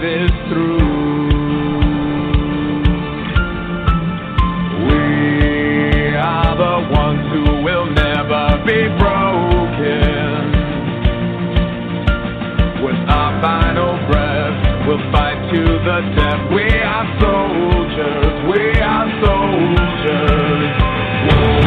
This through. We are the ones who will never be broken. With our final breath, we'll fight to the death. We are soldiers, we are soldiers. I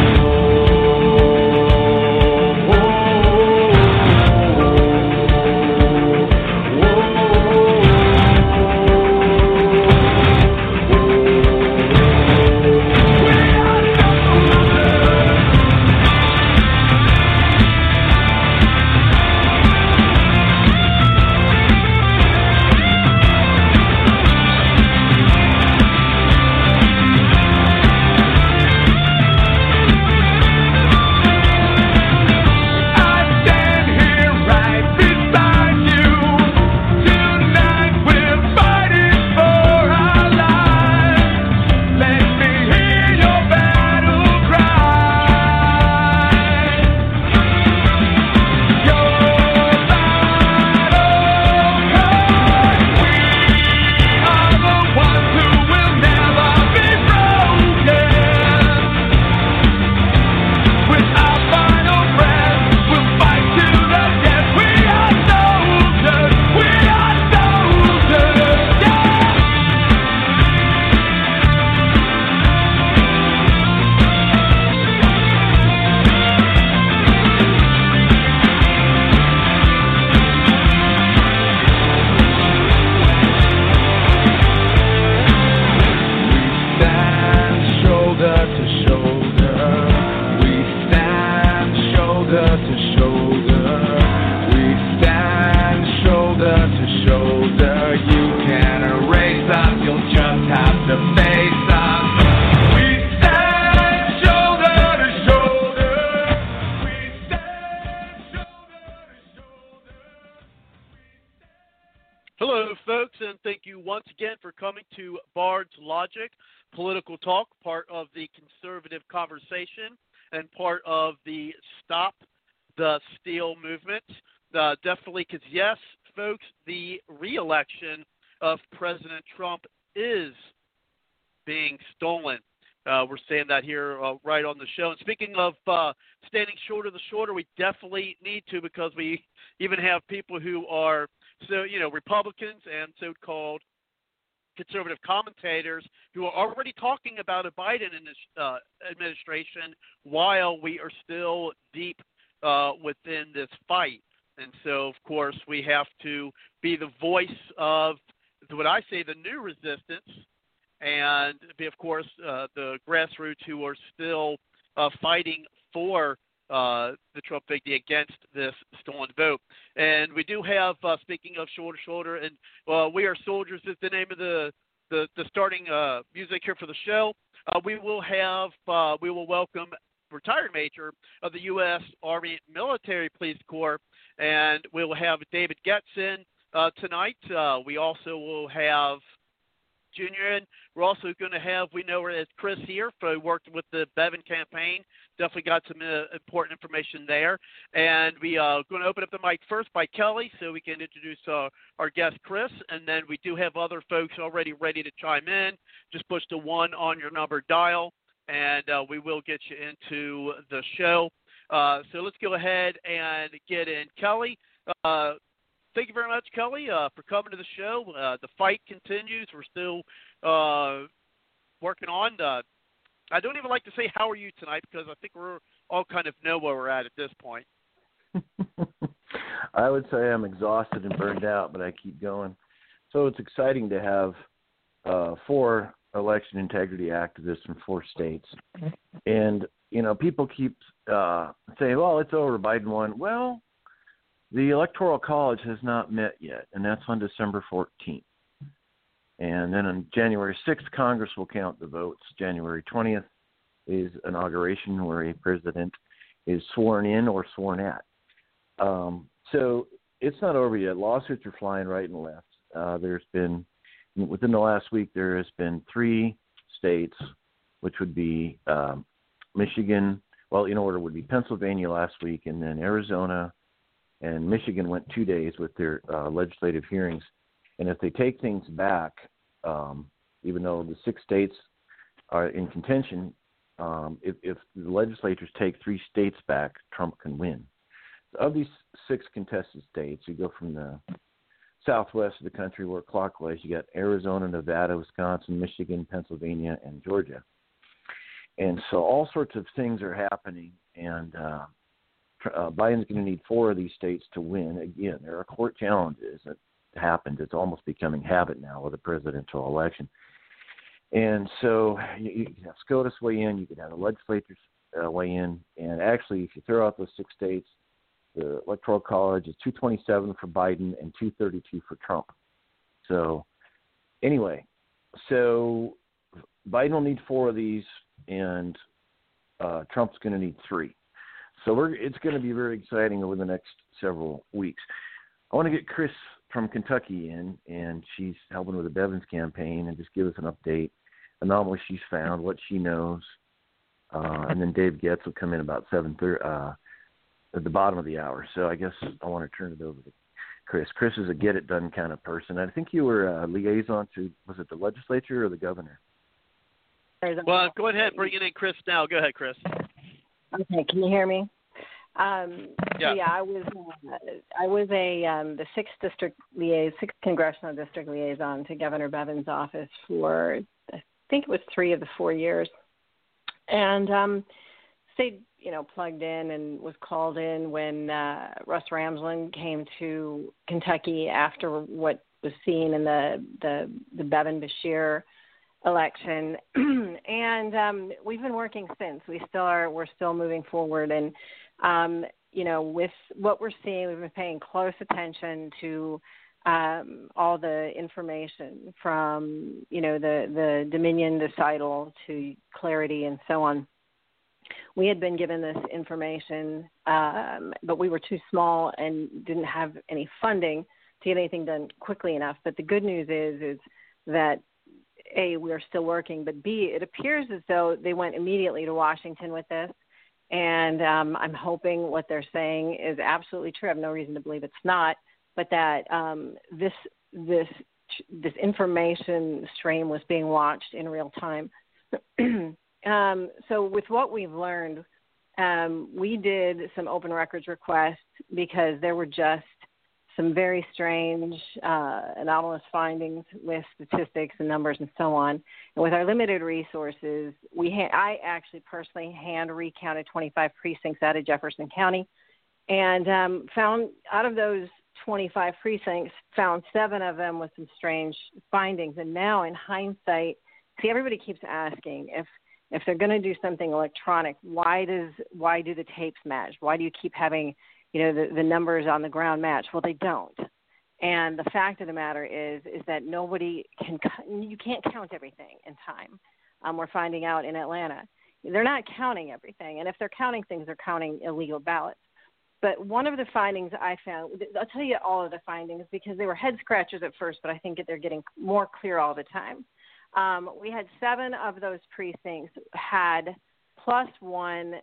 Movement. Uh, definitely, because, yes, folks, the reelection of President Trump is being stolen. Uh, we're saying that here uh, right on the show. And speaking of uh, standing shoulder the shoulder, we definitely need to because we even have people who are so you know Republicans and so-called conservative commentators who are already talking about a Biden uh, administration while we are still deep uh, within this fight. And so, of course, we have to be the voice of what I say the new resistance, and be, of course, uh, the grassroots who are still uh, fighting for uh, the Trump victory against this stolen vote. And we do have, uh, speaking of shoulder to shoulder, and uh, we are soldiers is the name of the the, the starting uh, music here for the show. We will have we will welcome retired major of the U.S. Army Military Police Corps, and we will have David Goetze uh, tonight. Uh, we also will have Junior in. We're also going to have, we know as Chris here, who worked with the Bevin campaign. Definitely got some uh, important information there. And we are uh, going to open up the mic first by Kelly so we can introduce uh, our guest, Chris. And then we do have other folks already ready to chime in. Just push the one on your number dial, and uh, we will get you into the show. Uh, so let's go ahead and get in. Kelly, uh, thank you very much, Kelly, uh, for coming to the show. Uh, the fight continues. We're still uh, working on. Uh, I don't even like to say how are you tonight because I think we're all kind of know where we're at at this point. I would say I'm exhausted and burned out, but I keep going. So it's exciting to have four election integrity activists from four states, and you know people keep uh, saying, "Well, it's over. Biden won." Well, the Electoral College has not met yet, and that's on December 14th. And then on January 6th, Congress will count the votes. January 20th is inauguration, where a president is sworn in or sworn at. Um, so it's not over yet. Lawsuits are flying right and left. Uh, there's been within the last week there has been three states, which would be um, Michigan. Well, in order would be Pennsylvania last week, and then Arizona, and Michigan went two days with their uh, legislative hearings. And if they take things back, um, even though the six states are in contention, um, if, if the legislatures take three states back, Trump can win. Of these six contested states, you go from the southwest of the country, where clockwise, you got Arizona, Nevada, Wisconsin, Michigan, Pennsylvania, and Georgia. And so all sorts of things are happening, and uh, uh, Biden's going to need four of these states to win. Again, there are court challenges that happened. It's almost becoming habit now with a presidential election. And so you, you can have SCOTUS weigh in, you can have the legislatures uh, weigh in, and actually, if you throw out those six states, the Electoral College is 227 for Biden and 232 for Trump. So, anyway, so Biden will need four of these, and uh, Trump's going to need three. So we're it's going to be very exciting over the next several weeks. I want to get Chris from Kentucky in, and she's helping with the Bevins campaign, and just give us an update, anomalies she's found, what she knows, uh, and then Dave Goetze will come in about seven thirty uh, at the bottom of the hour. So I guess I want to turn it over to Chris. Chris is a get it done kind of person. I think you were a liaison to was it the legislature or the governor? Well, go ahead, bring it in, Chris. Now, go ahead, Chris. Okay, can you hear me? Um, yeah. Yeah, I was uh, I was a um, the sixth district liaison, sixth congressional district liaison to Governor Bevin's office for I think it was three of the four years, and um, stayed you know plugged in and was called in when uh, Russ Ramsland came to Kentucky after what was seen in the the the Bevin Beshear election. And um we've been working since. We still are we're still moving forward. And um, you know, with what we're seeing, we've been paying close attention to um, all the information from, you know, the, the Dominion decidal to Clarity and so on. We had been given this information, um, but we were too small and didn't have any funding to get anything done quickly enough. But the good news is, is that a we are still working, but b it appears as though they went immediately to Washington with this and um, I'm hoping what they're saying is absolutely true. I have no reason to believe it's not, but that um, this this this information stream was being watched in real time. um, so with what we've learned, um, we did some open records requests because there were just some very strange, uh, anomalous findings with statistics and numbers and so on. And with our limited resources, we ha- I actually personally hand recounted 25 precincts out of Jefferson County, and um, found out of those 25 precincts, found seven of them with some strange findings. And now, in hindsight, see, everybody keeps asking if if they're going to do something electronic, why does why do the tapes match? Why do you keep having you know the, the numbers on the ground match? Well they don't. And the fact of the matter is is that nobody can you can't count everything in time. Um, we're finding out in atlanta they're not counting everything. And if they're counting things they're counting illegal ballots. But one of the findings i found i'll tell you all of the findings because they were head scratchers at first but i think they're getting more clear all the time um, we had seven of those precincts had plus one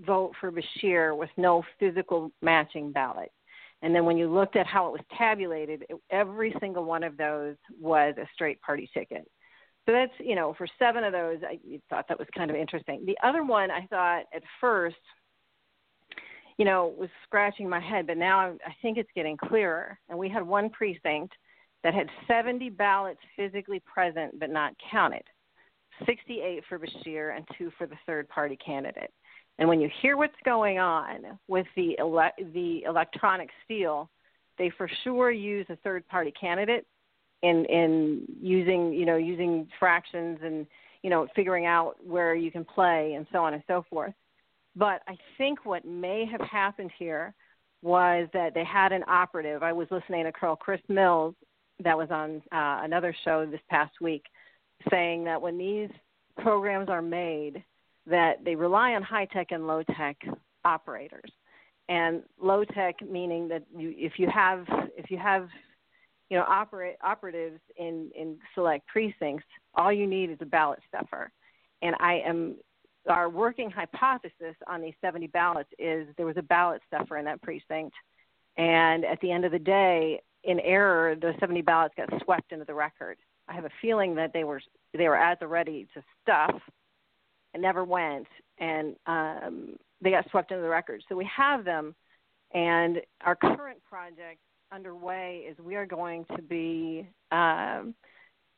vote for Beshear with no physical matching ballot. And then when you looked at how it was tabulated, it, every single one of those was a straight party ticket. So that's, you know, for seven of those, I thought that was kind of interesting. The other one I thought at first, you know, was scratching my head, but now I, I think it's getting clearer. And we had one precinct that had 70 ballots physically present but not counted 68 for Beshear and two for the third party candidate. And when you hear what's going on with the ele- the electronic steal, they for sure use a third party candidate in in using you know using fractions and you know figuring out where you can play and so on and so forth. But I think what may have happened here was that they had an operative. I was listening to Colonel Chris Mills that was on uh, another show this past week saying that when these programs are made that they rely on high tech and low tech operators. And low tech meaning that you, if you have if you have you know operate operatives in in select precincts all you need is a ballot stuffer. And i am our working hypothesis on these 70 ballots is there was a ballot stuffer in that precinct. And at the end of the day in error the 70 ballots got swept into the record i have a feeling that they were they were at the ready to stuff and never went and um they got swept into the record. So we have them, and our current project underway is we are going to be, um,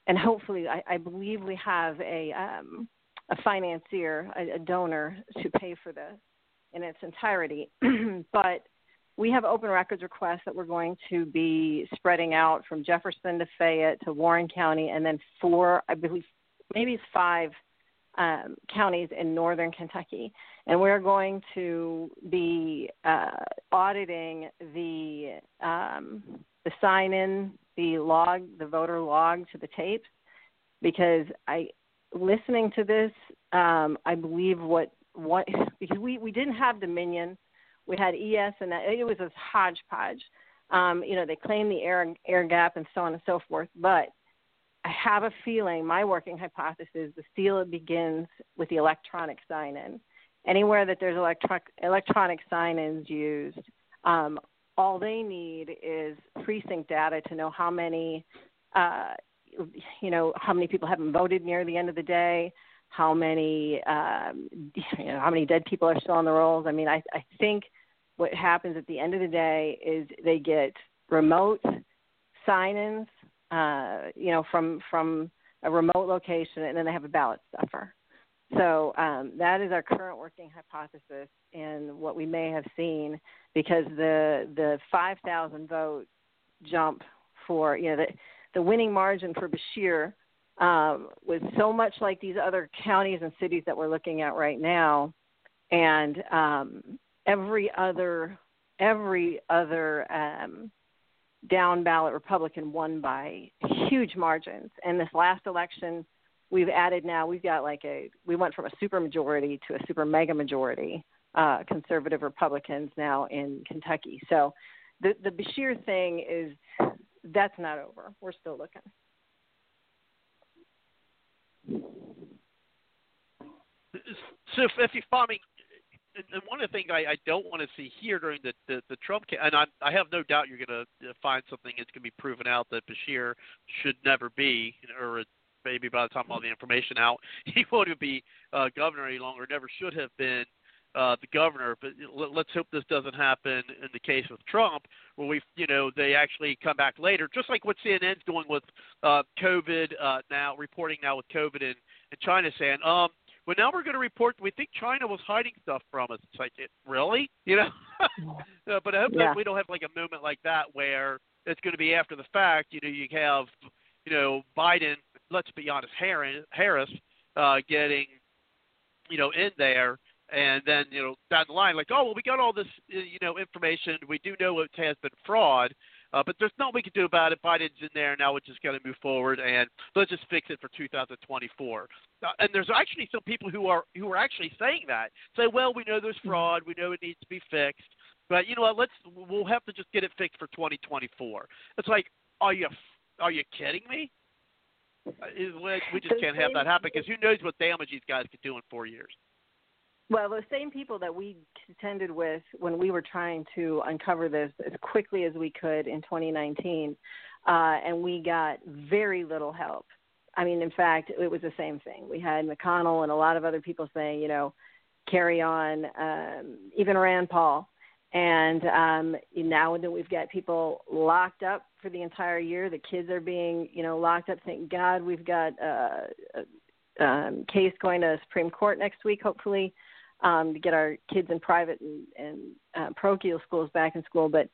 and hopefully, I, I believe we have a um, a financier, a, a donor to pay for this in its entirety. but we have open records requests that we're going to be spreading out from Jefferson to Fayette to Warren County, and then four, I believe, maybe five um, counties in northern Kentucky, and we're going to be uh, auditing the um, the sign in, the log, the voter log to the tapes, because I listening to this, um, I believe what what because we we didn't have Dominion, we had ES, and that, it was a hodgepodge. Um, you know, they claim the air air gap and so on and so forth, but I have a feeling, my working hypothesis, the seal begins with the electronic sign in. Anywhere that there's electronic, electronic sign ins used, um, all they need is precinct data to know how many, uh, you know, how many people haven't voted near the end of the day, how many, um, you know, how many dead people are still on the rolls. I mean, I, I think what happens at the end of the day is they get remote sign-ins uh, you know, from from a remote location, and then they have a ballot stuffer. So um, that is our current working hypothesis, and what we may have seen because the the 5,000 vote jump for you know the the winning margin for Beshear um, was so much like these other counties and cities that we're looking at right now, and um, every other every other um, down ballot Republican won by huge margins. And this last election, we've added now, we've got like a, we went from a super majority to a super mega majority uh, conservative Republicans now in Kentucky. So the, the Beshear thing is, that's not over. We're still looking. So if, if you follow me, one of the things I, I don't want to see here during the the, the Trump and I, I have no doubt you're going to find something that's going to be proven out that Beshear should never be, or maybe by the time all the information out, he won't even be uh, governor any longer. Never should have been uh, the governor. But let's hope this doesn't happen in the case with Trump, where we, you know, they actually come back later, just like what CNN's doing with uh, COVID uh, now, reporting now with COVID in, in China, saying, um, well, now we're going to report we think China was hiding stuff from us. It's like, it, really? You know? uh, but I hope yeah. that we don't have like a moment like that where it's going to be after the fact. You know, you have, you know, Biden. Let's be honest, Harris uh, getting, you know, in there, and then you know down the line, like, oh well, we got all this, uh, you know, information. We do know it has been fraud. Uh, but there's nothing we can do about it. Biden's in there now. We're just going to move forward and let's just fix it for 2024. Uh, and there's actually some people who are who are actually saying that. Say, well, we know there's fraud. We know it needs to be fixed. But you know what? Let's we'll have to just get it fixed for 2024. It's like, are you are you kidding me? Uh, we just can't have that happen because who knows what damage these guys could do in four years. Well, the same people that we contended with when we were trying to uncover this as quickly as we could in 2019, uh, and we got very little help. I mean, in fact, it was the same thing. We had McConnell and a lot of other people saying, you know, carry on, um, even Rand Paul. And um, now that we've got people locked up for the entire year, the kids are being, you know, locked up. Thank God we've got uh, a um, case going to the Supreme Court next week, hopefully um, to get our kids in private and, and uh, parochial schools back in school. But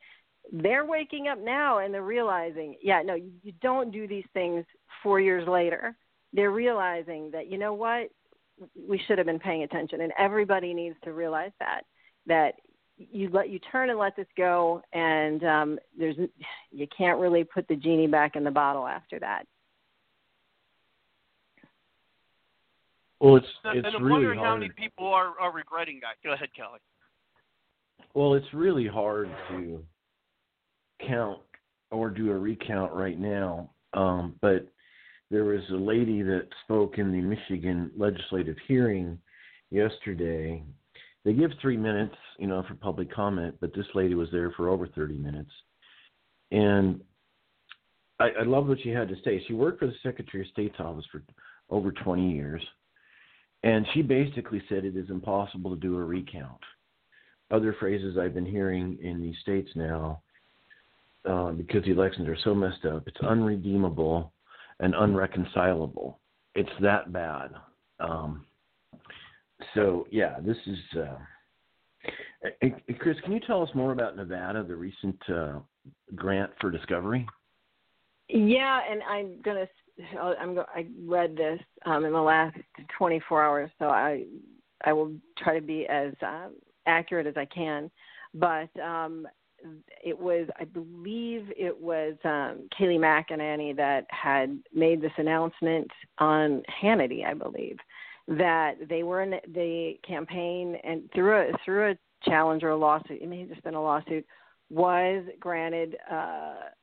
they're waking up now and they're realizing, yeah, no, you, you don't do these things four years later. They're realizing that you know what, we should have been paying attention, and everybody needs to realize that that you let you turn and let this go, and um, there's you can't really put the genie back in the bottle after that. Well, it's and it's I'm really wondering hard. how many people are, are regretting that. Go ahead, Kelly. Well, it's really hard to count or do a recount right now. Um, but there was a lady that spoke in the Michigan legislative hearing yesterday. They give three minutes, you know, for public comment, but this lady was there for over 30 minutes. And I, I love what she had to say. She worked for the Secretary of State's office for over 20 years. And she basically said it is impossible to do a recount other phrases I've been hearing in these states now, uh, because the elections are so messed up, it's unredeemable and unreconcilable. It's that bad. Um, so yeah, this is. Uh, Chris, can you tell us more about Nevada, the recent uh, grant for discovery? Yeah, and I'm gonna. I'm. I read this um, in the last 24 hours, so I. I will try to be as um, accurate as I can, but um, it was, I believe, it was um, Kayleigh McEnany that had made this announcement on Hannity, I believe, that they were in the campaign and through a through a challenge or a lawsuit, it may have just been a lawsuit, was granted uh,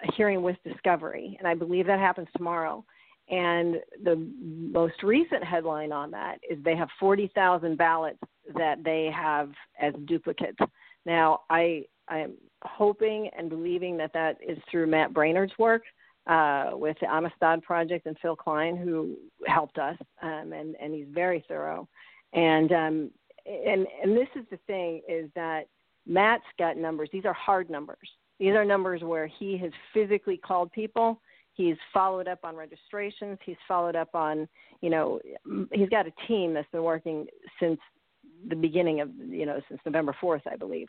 a hearing with discovery, and I believe that happens tomorrow. And the most recent headline on that is they have 40,000 ballots that they have as duplicates. Now, I I'm hoping and believing that that is through Matt Braynard's work uh, with the Amistad Project and Phil Kline, who helped us, um, and and he's very thorough. And um, and and this is the thing is that Matt's got numbers. These are hard numbers. These are numbers where he has physically called people He's followed up on registrations. He's followed up on, you know, he's got a team that's been working since the beginning of, you know, since November 4th, I believe.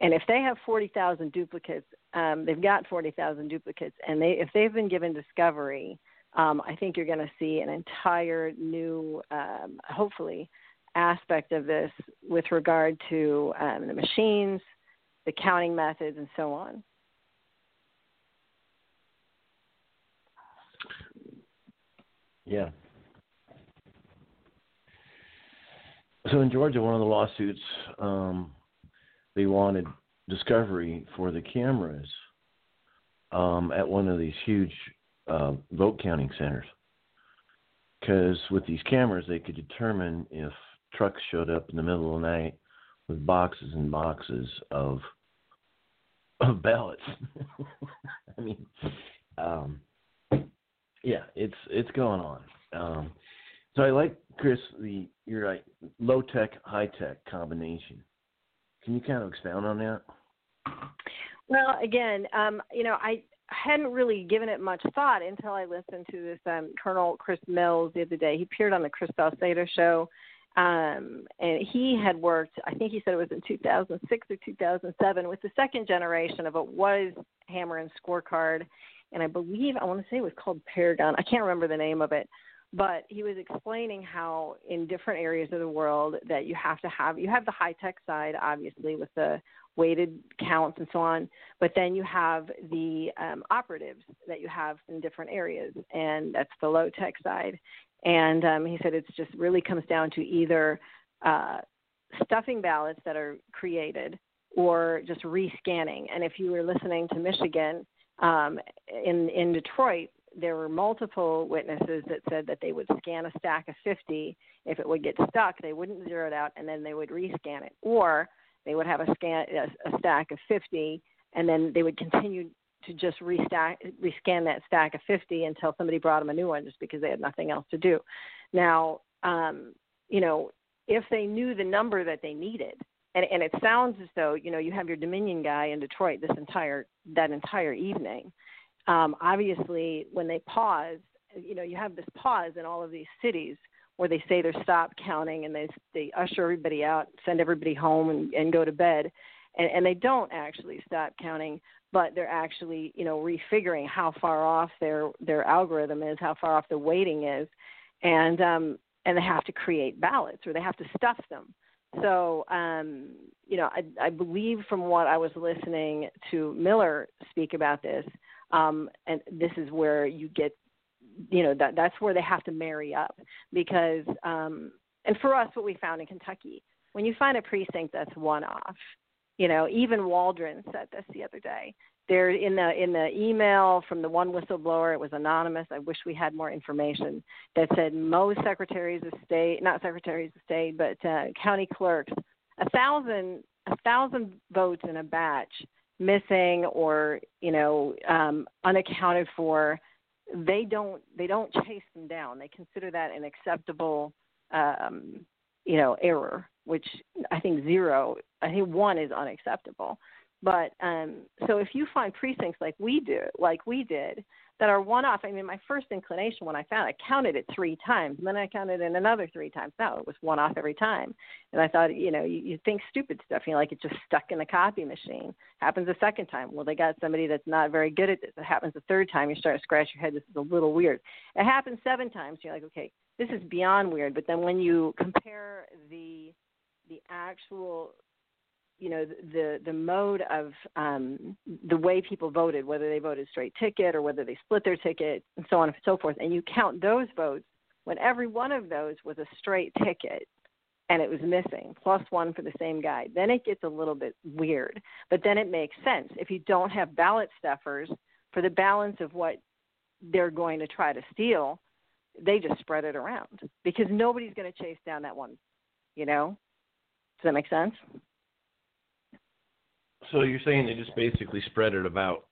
And if they have 40,000 duplicates, um, they've got 40,000 duplicates, and they if they've been given discovery, um, I think you're going to see an entire new, um, hopefully, aspect of this with regard to um, the machines, the counting methods, and so on. Yeah. So in Georgia, one of the lawsuits, um, they wanted discovery for the cameras um, at one of these huge uh, vote counting centers. Because with these cameras, they could determine if trucks showed up in the middle of the night with boxes and boxes of of ballots. I mean, um, yeah, it's it's going on. Um, so I like Chris the you're right low tech high tech combination. Can you kind of expound on that? Well, again, um, you know, I hadn't really given it much thought until I listened to this um, Colonel Chris Mills the other day. He appeared on the Chris Salcedo show, um, and he had worked. I think he said it was in 2006 or 2007 with the second generation of what was Hammer and Scorecard, and I believe I want to say it was called Paragon. I can't remember the name of it, but he was explaining how in different areas of the world that you have to have you have the high tech side obviously with the weighted counts and so on, but then you have the um, operatives that you have in different areas, and that's the low tech side. And um, he said it's just really comes down to either uh, stuffing ballots that are created or just rescanning. And if you were listening to Michigan, um, in in Detroit, there were multiple witnesses that said that they would scan a stack of 50. If it would get stuck, they wouldn't zero it out, and then they would rescan it, or they would have a scan a, a stack of 50, and then they would continue to just restack, rescan that stack of 50 until somebody brought them a new one, just because they had nothing else to do. Now, um, you know, if they knew the number that they needed, and, and it sounds as though you know you have your Dominion guy in Detroit this entire that entire evening. Um, obviously, when they pause, you know you have this pause in all of these cities where they say they're stop counting and they they usher everybody out, send everybody home, and, and go to bed. and, and they don't actually stop counting, but they're actually you know refiguring how far off their their algorithm is, how far off the weighting is, and um, and they have to create ballots or they have to stuff them. So, um, you know, I, I believe from what I was listening to Miller speak about this, um, and this is where you get, you know, that that's where they have to marry up because, um, and for us, what we found in Kentucky, when you find a precinct that's one off, you know, even Waldron said this the other day. There in the in the email from the one whistleblower, it was anonymous. I wish we had more information that said most secretaries of state, not secretaries of state, but uh, county clerks, a thousand a thousand votes in a batch missing or you know um, unaccounted for. They don't they don't chase them down. They consider that an acceptable um, you know error which I think zero, I think one is unacceptable. But um, so if you find precincts like we do, like we did, that are one off. I mean, my first inclination when I found it, I counted it three times, and then I counted it another three times. No, it was one off every time. And I thought, you know, you, you think stupid stuff, you know, like it's just stuck in the copy machine. Happens a second time. Well, they got somebody that's not very good at this. It happens a third time. You start to scratch your head. This is a little weird. It happens seven times. You're like, okay, this is beyond weird. But then when you compare the the actual you know the the mode of um, the way people voted, whether they voted straight ticket or whether they split their ticket, and so on and so forth, and you count those votes when every one of those was a straight ticket and it was missing plus one for the same guy, then it gets a little bit weird. But then it makes sense if you don't have ballot stuffers for the balance of what they're going to try to steal, they just spread it around because nobody's going to chase down that one, you know does that make sense? So you're saying they just basically spread it about,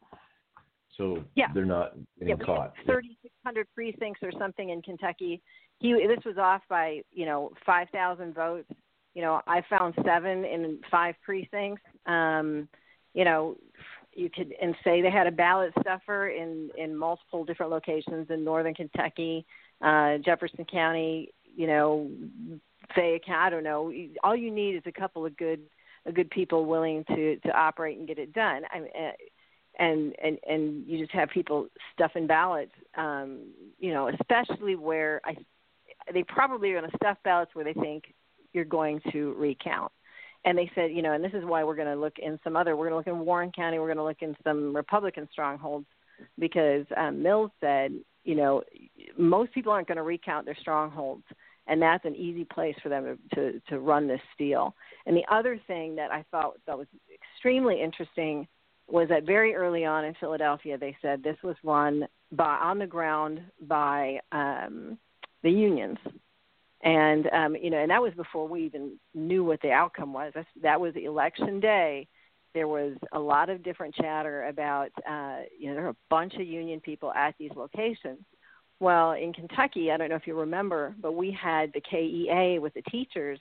so yeah. they're not getting yeah, caught. Thirty-six hundred precincts or something in Kentucky. He this was off by you know five thousand votes. You know I found seven in five precincts. Um, you know you could and say they had a ballot stuffer in in multiple different locations in northern Kentucky, uh, Jefferson County. You know say I don't know. All you need is a couple of good good people willing to to operate and get it done. I mean, eh, and and and you just have people stuffing ballots. Um, you know, especially where I they probably are going to stuff ballots where they think you're going to recount. And they said, you know, and this is why we're going to look in some other. We're going to look in Warren County. We're going to look in some Republican strongholds because um, Mills said, you know, most people aren't going to recount their strongholds and that's an easy place for them to, to, to run this steal. And the other thing that I thought that was extremely interesting was that very early on in Philadelphia, they said this was run by on the ground by um, the unions, and um, you know, and that was before we even knew what the outcome was. That's, that was election day. There was a lot of different chatter about, uh, you know, there were a bunch of union people at these locations well, in Kentucky, I don't know if you remember, but we had the KEA with the teachers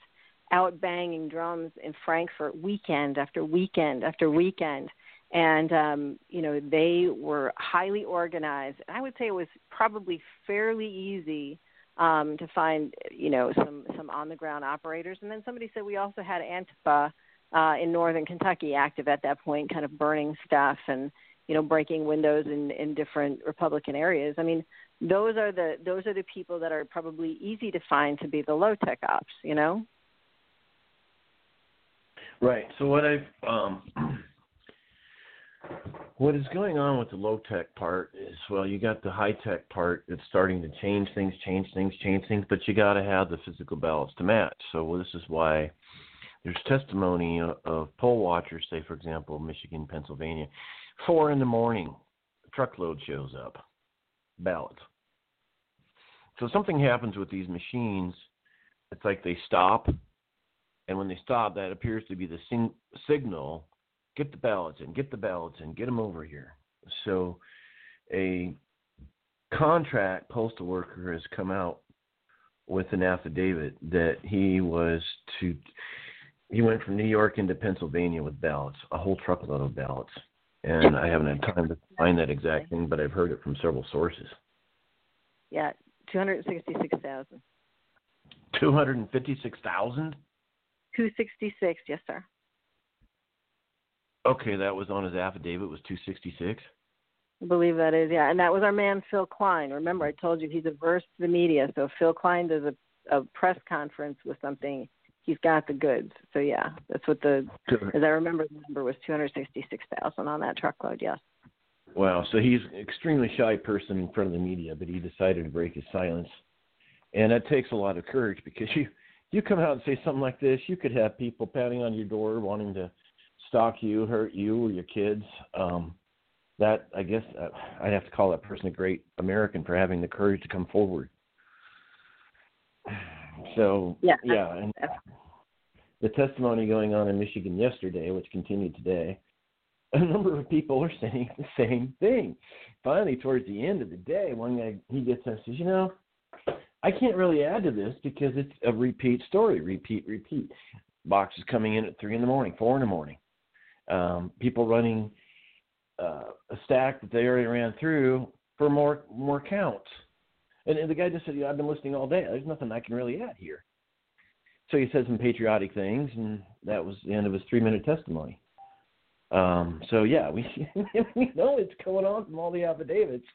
out banging drums in Frankfort weekend after weekend after weekend. And, um, you know, they were highly organized. I would say it was probably fairly easy um, to find, you know, some, some on the ground operators. And then somebody said we also had Antifa uh, in northern Kentucky active at that point, kind of burning stuff and, you know, breaking windows in, in different Republican areas. I mean, those are the those are the people that are probably easy to find to be the low tech ops you know? Right. So what i've um what is going on with the low tech part is well you got the high tech part that's starting to change things change things change things but you got to have the physical balance to match. So this is why there's testimony of, of poll watchers say for example michigan pennsylvania. Four in the morning truckload shows up. Ballots so something happens with these machines. It's like they stop, and when they stop, that appears to be the sing- signal. Get the ballots in, get the ballots in, get them over here. So a contract postal worker has come out with an affidavit that he was to he went from New York into Pennsylvania with ballots, a whole truckload of ballots. And I haven't had time to find that exact thing, but I've heard it from several sources. Yeah, Two hundred sixty-six thousand. Two hundred and fifty-six thousand. Two sixty-six, yes, sir. Okay, that was on his affidavit. Was two sixty six. I believe that is, yeah. And that was our man Phil Kline. Remember, I told you he's averse to the media. So Phil Kline does a, a press conference with something, he's got the goods. So yeah, that's what the as I remember the number was two hundred sixty six thousand on that truckload. Yes. Wow. So he's an extremely shy person in front of the media, but he decided to break his silence, and that takes a lot of courage because you you come out and say something like this, you could have people pounding on your door wanting to stalk you, hurt you or your kids. Um, that I guess uh, I'd have to call that person a great American for having the courage to come forward. So yeah, yeah, and the testimony going on in Michigan yesterday, which continued today, a number of people are saying the same thing. Finally, towards the end of the day, one guy he gets up and says, "You know, I can't really add to this because it's a repeat story, repeat, repeat. Boxes coming in at three in the morning, four in the morning. Um, people running uh, a stack that they already ran through for more more counts. And, and the guy just said, yeah, "I've been listening all day. There's nothing I can really add here." So he said some patriotic things, and that was the end of his three minute testimony. Um, so yeah, we we know it's going on from all the affidavits.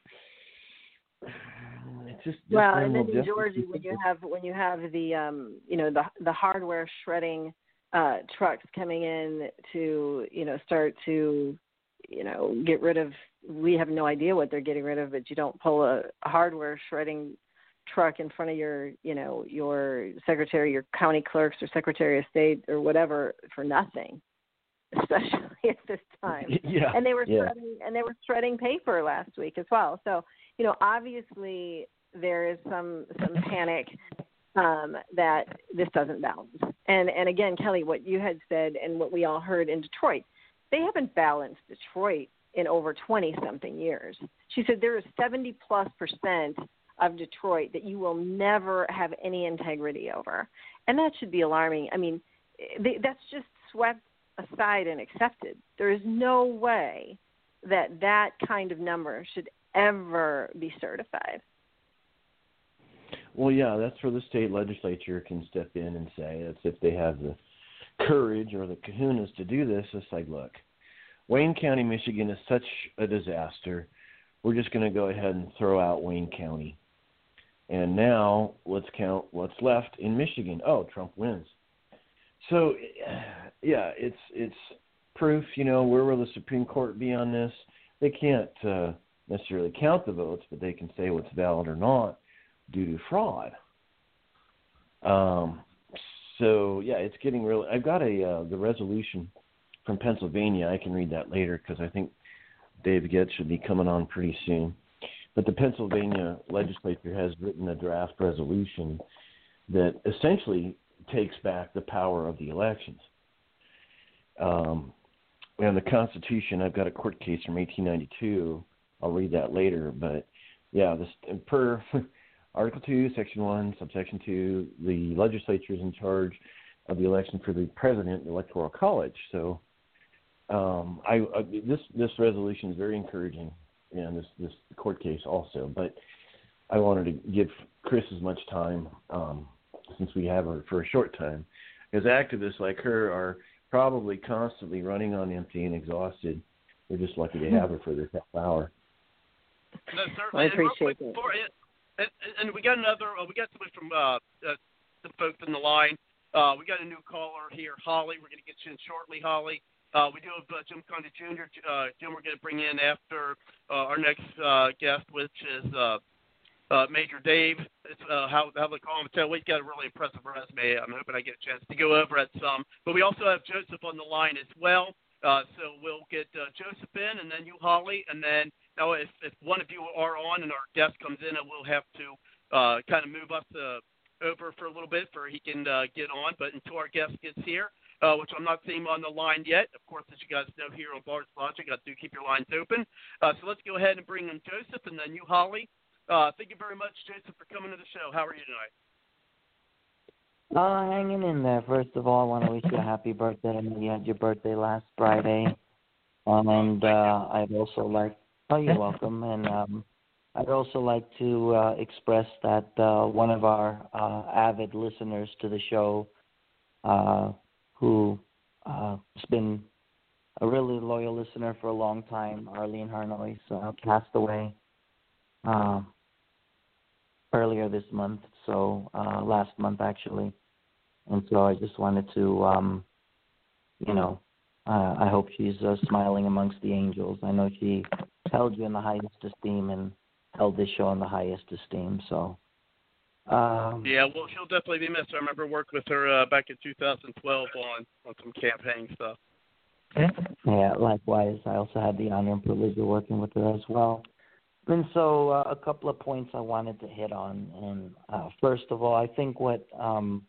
It's just, just well, and then in Georgia, when you have when you have the um, you know the the hardware shredding uh, trucks coming in to you know start to you know get rid of we have no idea what they're getting rid of but you don't pull a, a hardware shredding truck in front of your you know your secretary your county clerks or secretary of state or whatever for nothing especially at this time yeah and they were yeah. shredding and they were shredding paper last week as well so you know obviously there is some some panic um, that this doesn't balance. And and again, Kelly, what you had said and what we all heard in Detroit, they haven't balanced Detroit in over 20 something years. She said there is 70 plus percent of Detroit that you will never have any integrity over. And that should be alarming. I mean, they, that's just swept aside and accepted. There is no way that that kind of number should ever be certified. Well, yeah, that's where the state legislature can step in and say that's if they have the courage or the kahunas to do this. It's like, look, Wayne County, Michigan is such a disaster. We're just going to go ahead and throw out Wayne County. And now let's count what's left in Michigan. Oh, Trump wins. So, yeah, it's it's proof. You know, where will the Supreme Court be on this? They can't uh, necessarily count the votes, but they can say what's valid or not due to fraud. Um, so yeah, it's getting really. I've got a uh, the resolution from Pennsylvania. I can read that later because I think Dave Goetze should be coming on pretty soon. But the Pennsylvania legislature has written a draft resolution that essentially takes back the power of the elections. Um, and the Constitution, I've got a court case from 1892. I'll read that later, but yeah, this per Article 2, Section 1, Subsection 2, the legislature is in charge of the election for the president, the Electoral College. So um, I, I, this this resolution is very encouraging, and this this court case also. But I wanted to give Chris as much time um, since we have her for a short time, because activists like her are probably constantly running on empty and exhausted. We're just lucky to have her for this half hour. No, I appreciate it. And, and we got another. Uh, we got somebody from uh, uh, some folks in the line. Uh, we got a new caller here, Holly. We're going to get you in shortly, Holly. Uh, we do have uh, Jim Condit Jr. Uh, Jim, we're going to bring in after uh, our next uh, guest, which is uh, uh, Major Dave. Uh, how how they call him. Tell we've got a really impressive resume. I'm hoping I get a chance to go over at some. But we also have Joseph on the line as well. Uh, so we'll get uh, Joseph in, and then you, Holly, and then now, if, if one of you are on and our guest comes in, we'll have to uh, kind of move us uh, over for a little bit for he can uh, get on. But until our guest gets here, uh, which I'm not seeing on the line yet, of course, as you guys know here on Bard's Logic, I do keep your lines open. Uh, so let's go ahead and bring in Joseph and then you, Holly. Uh, thank you very much, Jason, for coming to the show. How are you tonight? Uh, hanging in there. First of all, I want to wish you a happy birthday. I know you had your birthday last Friday. Um, and uh, I'd also like Oh, you're welcome. And um, I'd also like to uh, express that uh, one of our uh, avid listeners to the show, uh, who uh, has been a really loyal listener for a long time, Arlene Harnois, uh, passed away uh, earlier this month, so uh, last month actually. And so I just wanted to, um, you know, uh, I hope she's uh, smiling amongst the angels. I know she held you in the highest esteem and held this show in the highest esteem. So. Um, yeah, well, she'll definitely be missed. I remember working with her uh, back in 2012 on on some campaign stuff. Yeah, likewise. I also had the honor and privilege of working with her as well. And so, uh, a couple of points I wanted to hit on. And uh, first of all, I think what um,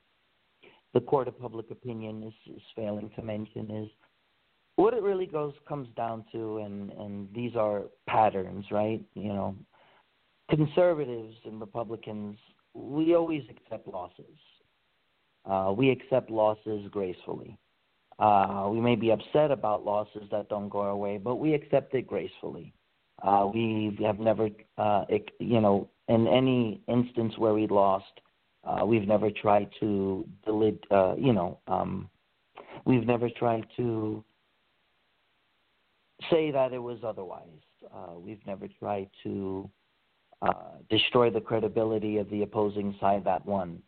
the court of public opinion is, is failing to mention is what it really goes comes down to, and and these are patterns, right? You know, conservatives and Republicans, we always accept losses. Uh, we accept losses gracefully. Uh, we may be upset about losses that don't go our way, but we accept it gracefully. Uh, we have never, uh, you know, in any instance where we lost, uh, we've never tried to, uh, you know, um, we've never tried to say that it was otherwise. Uh, we've never tried to uh, destroy the credibility of the opposing side that won.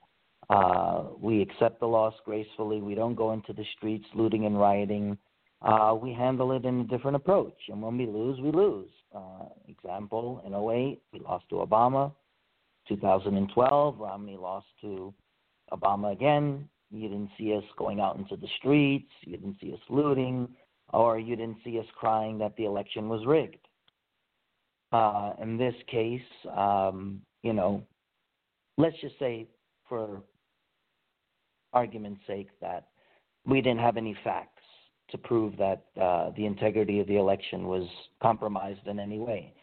Uh, we accept the loss gracefully. We don't go into the streets looting and rioting. Uh, we handle it in a different approach. And when we lose, we lose. Uh, example, in 08, we lost to Obama. 2012, Romney lost to Obama again. You didn't see us going out into the streets. You didn't see us looting or you didn't see us crying that the election was rigged. Uh, in this case, um, you know, let's just say, for argument's sake, that we didn't have any facts to prove that uh, the integrity of the election was compromised in any way.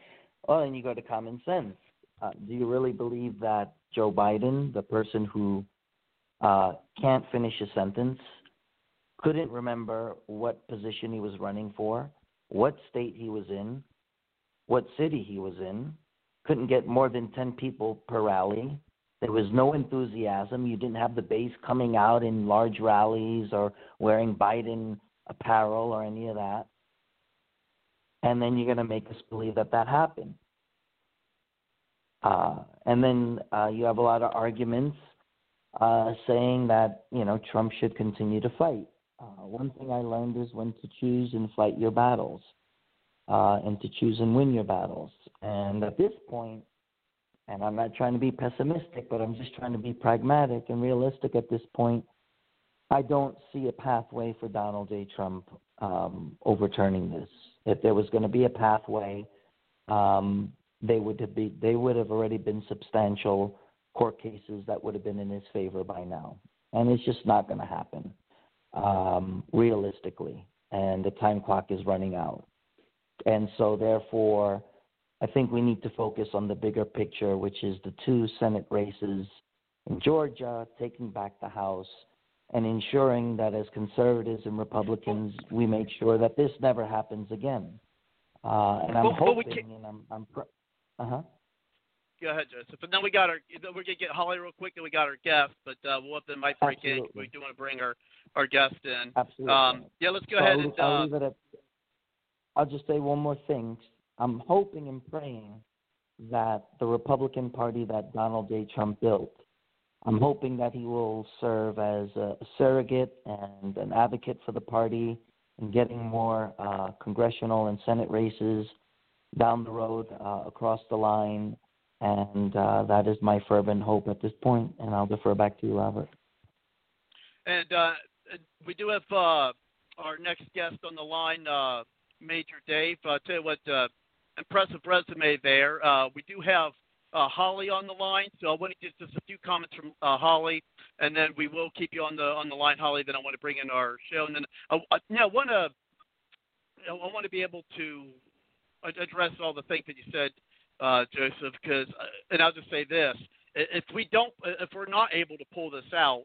Well, then you go to common sense. Uh, do you really believe that Joe Biden, the person who uh, can't finish a sentence, couldn't remember what position he was running for, what state he was in, what city he was in, couldn't get more than 10 people per rally. There was no enthusiasm. You didn't have the base coming out in large rallies or wearing Biden apparel or any of that. And then you're going to make us believe that that happened. Uh, and then uh, you have a lot of arguments uh, saying that you know Trump should continue to fight. Uh, one thing I learned is when to choose and fight your battles, uh, and to choose and win your battles. And at this point, and I'm not trying to be pessimistic, but I'm just trying to be pragmatic and realistic at this point. I don't see a pathway for Donald J. Trump um, overturning this. If there was going to be a pathway, um, they would have be they would have already been substantial court cases that would have been in his favor by now, and it's just not going to happen um, realistically, and the time clock is running out. And so, therefore, I think we need to focus on the bigger picture, which is the two Senate races in Georgia, taking back the House, and ensuring that as conservatives and Republicans, we make sure that this never happens again. Uh, and I'm but, hoping, and I'm, I'm uh huh. Go ahead, Joseph. But then we got our. We're gonna get Holly real quick. Then we got our guest, but uh, we'll have the mic break in. We do want to bring our our guest in. Absolutely. Um, yeah, let's go so ahead I'll, and. I'll uh, leave it at. I'll just say one more thing. I'm hoping and praying that the Republican Party that Donald J. Trump built, I'm hoping that he will serve as a surrogate and an advocate for the party in getting more uh, congressional and Senate races down the road uh, across the line and uh, that is my fervent hope at this point. and I'll defer back to you, Robert. And uh, we do have uh, our next guest on the line, uh, Major Dave. Uh, tell you what, impressive resume there. We do have uh, Holly on the line, so I want to get just a few comments from uh, Holly, and then we will keep you on the on the line, Holly. Then I want to bring in our show, and then uh, now I want to I want to be able to address all the things that you said uh, Joseph, because, uh, and I'll just say this: if we don't, if we're not able to pull this out,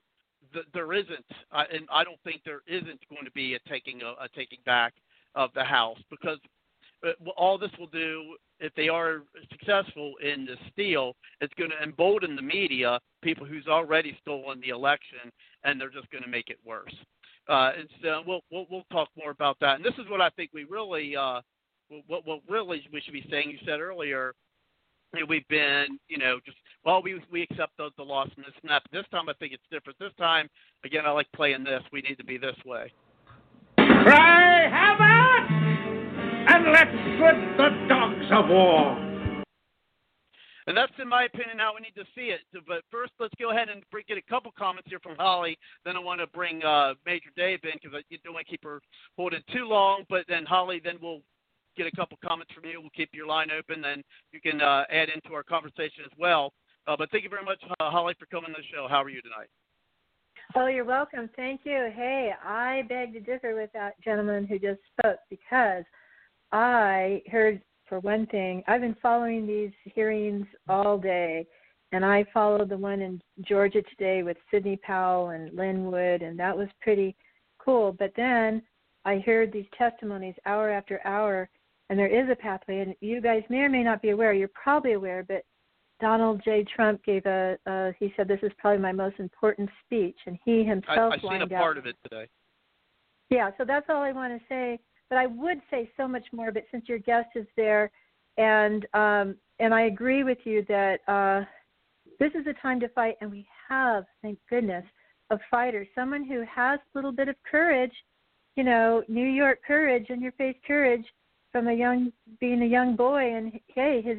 th- there isn't, uh, and I don't think there isn't going to be a taking a, a taking back of the House because uh, all this will do, if they are successful in the steal, it's going to embolden the media, people who's already stolen the election, and they're just going to make it worse. Uh, and so we'll, we'll we'll talk more about that. And this is what I think we really uh, what what really we should be saying. You said earlier we've been, you know, just well, we we accept the, the loss and this and that. But this time, I think it's different. This time, again, I like playing this. We need to be this way. Cry havoc, and let's put the dogs of war. And that's, in my opinion, how we need to see it. But first, let's go ahead and bring, get a couple comments here from Holly. Then I want to bring uh, Major Dave in because I don't want to keep her holding too long. But then Holly, then we'll get a couple comments from you. We'll keep your line open, and you can uh, add into our conversation as well. Uh, but thank you very much, uh, Holly, for coming to the show. How are you tonight? Oh, you're welcome. Thank you. Hey, I beg to differ with that gentleman who just spoke because I heard, for one thing, I've been following these hearings all day, and I followed the one in Georgia today with Sidney Powell and Lin Wood, and that was pretty cool. But then I heard these testimonies hour after hour and there is a pathway. And you guys may or may not be aware. You're probably aware, but Donald J. Trump gave a. Uh, he said this is probably my most important speech, and he himself. I, I've seen a part of it today. Yeah, so that's all I want to say. But I would say so much more. But since your guest is there, and um, and I agree with you that uh, this is a time to fight, and we have, thank goodness, a fighter, someone who has a little bit of courage, you know, New York courage, in your face courage, from a young being a young boy and hey his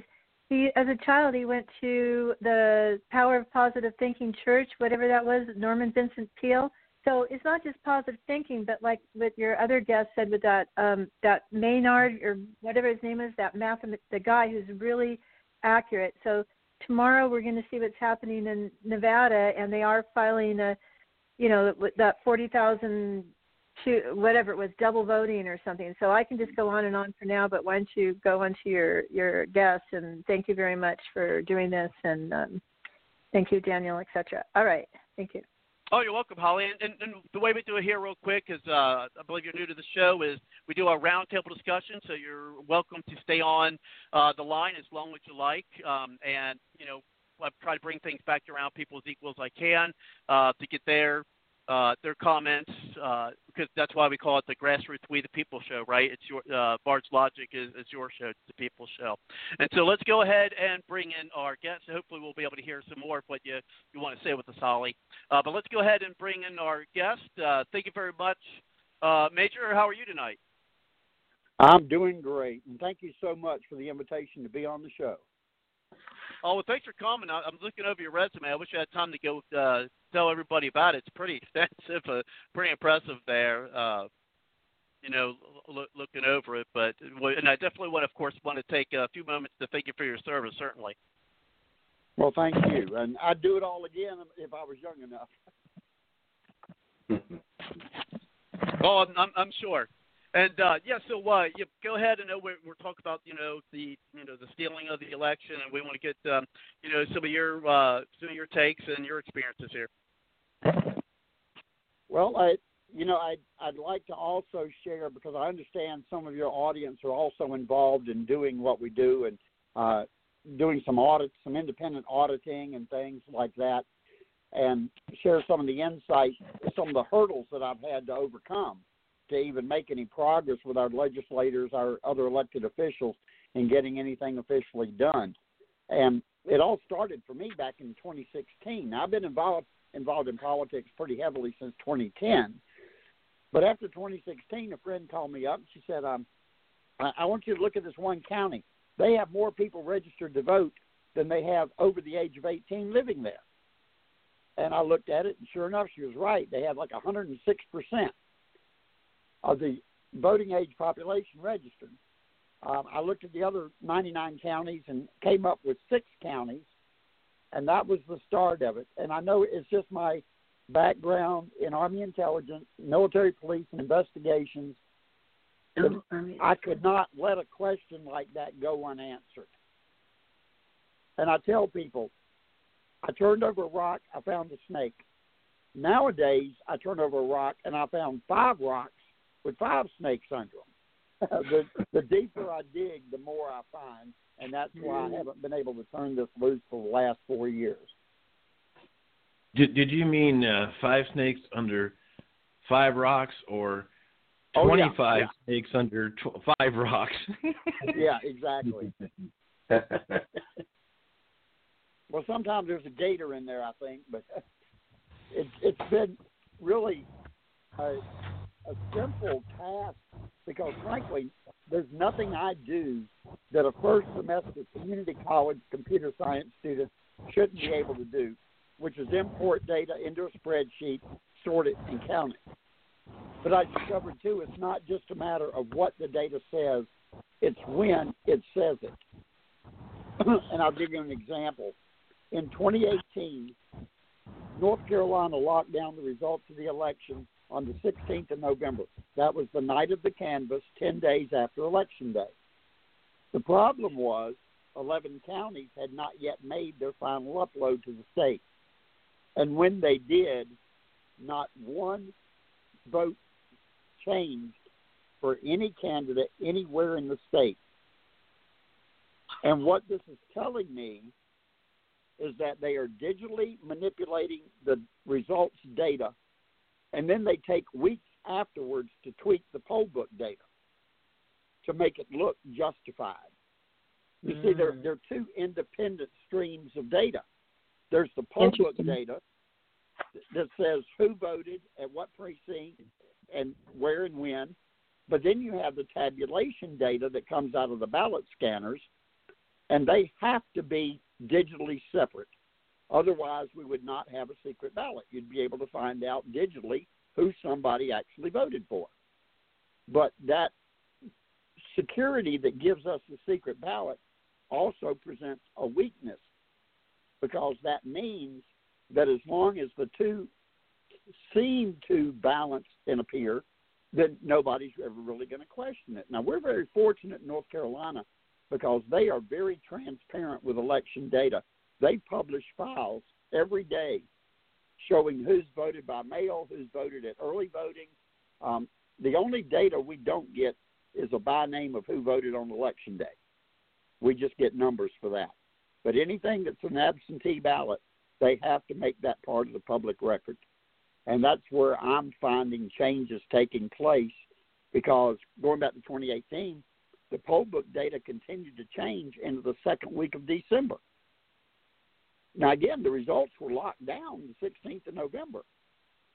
he as a child he went to the power of positive thinking church whatever that was norman vincent peale so it's not just positive thinking but like what your other guest said with that um that maynard or whatever his name is that math the guy who's really accurate. So tomorrow we're going to see what's happening in nevada and they are filing a you know that forty thousand to whatever it was double voting or something. So i can just go on and on for now but why don't you go on to your your guests and thank you very much for doing this and um, thank you daniel etc all right. Thank you Oh, you're welcome, Holly. And, and, and, the way we do it here, real quick, is uh, I believe you're new to the show. Is we do a roundtable discussion, so you're welcome to stay on uh, the line as long as you like. Um, and you know, I try to bring things back around people as equal as I can uh, to get there uh, their comments uh, because that's why we call it the grassroots We the People show, right? It's your uh, Bard's Logic is, is your show, it's the People show. And so let's go ahead and bring in our guest. Hopefully, we'll be able to hear some more of what you you want to say with us, Holly. Uh, but let's go ahead and bring in our guest. Uh, thank you very much, uh, Major. How are you tonight? I'm doing great, and thank you so much for the invitation to be on the show. Oh, well, thanks for coming. I, am looking over your resume. I wish I had time to go uh, tell everybody about it. It's pretty extensive, uh, pretty impressive there. Uh, you know, lo- looking over it, but and I definitely want, of course, want to take a few moments to thank you for your service. Certainly. Well, thank you, and I'd do it all again if I was young enough. oh, I'm, I'm sure. And uh, yeah, so uh, you go ahead and uh, we're, we're talking about you know the you know the stealing of the election, and we want to get um, you know some of your uh, some of your takes and your experiences here. Well, I you know I'd, I'd like to also share because I understand some of your audience are also involved in doing what we do and uh, doing some audits, some independent auditing and things like that, and share some of the insights, some of the hurdles that I've had to overcome to even make any progress with our legislators, our other elected officials, in getting anything officially done. And it all started for me back in 2016. Now, I've been involved involved in politics pretty heavily since 2010. But after 2016, a friend called me up and she said, um, I, I want you to look at this one county. They have more people registered to vote than they have over the age of 18 living there. And I looked at it, and sure enough, she was right. They have like 106 percent of the voting age population registered. Um, I looked at the other 99 counties and came up with six counties, and that was the start of it. And I know it's just my background in Army intelligence, military police, and investigations. Oh, I could not let a question like that go unanswered. And I tell people, I turned over a rock, I found a snake. Nowadays, I turn over a rock and I found five rocks with five snakes under them. the, the deeper I dig, the more I find, and that's why I haven't been able to turn this loose for the last four years. Did Did you mean uh, five snakes under five rocks or Oh, yeah, 25 yeah. snakes under tw- five rocks. yeah, exactly. Well, sometimes there's a gator in there, I think, but it's it's been really a, a simple task because, frankly, there's nothing I do that a first semester community college computer science student shouldn't be able to do, which is import data into a spreadsheet, sort it, and count it. But I discovered too, it's not just a matter of what the data says; it's when it says it. and I'll give you an example in 2018, North Carolina locked down the results of the election on the 16th of November. That was the night of the canvass, 10 days after Election Day. The problem was 11 counties had not yet made their final upload to the state. And when they did, not one vote changed for any candidate anywhere in the state. And what this is telling me is that they are digitally manipulating the results data, and then they take weeks afterwards to tweak the poll book data to make it look justified. You see, there mm. there are two independent streams of data. There's the poll book data that says who voted at what precinct and where and when, but then you have the tabulation data that comes out of the ballot scanners, and they have to be digitally separate. Otherwise, we would not have a secret ballot. You'd be able to find out digitally who somebody actually voted for. But that security that gives us the secret ballot also presents a weakness because that means that as long as the two seem to balance and appear, then nobody's ever really going to question it. Now, we're very fortunate in North Carolina because they are very transparent with election data. They publish files every day showing who's voted by mail, who's voted at early voting. Um, the only data we don't get is a by name of who voted on election day. We just get numbers for that. But anything that's an absentee ballot, they have to make that part of the public record. And that's where I'm finding changes taking place because going back to 2018, the poll book data continued to change into the second week of December. Now, again, the results were locked down the 16th of November.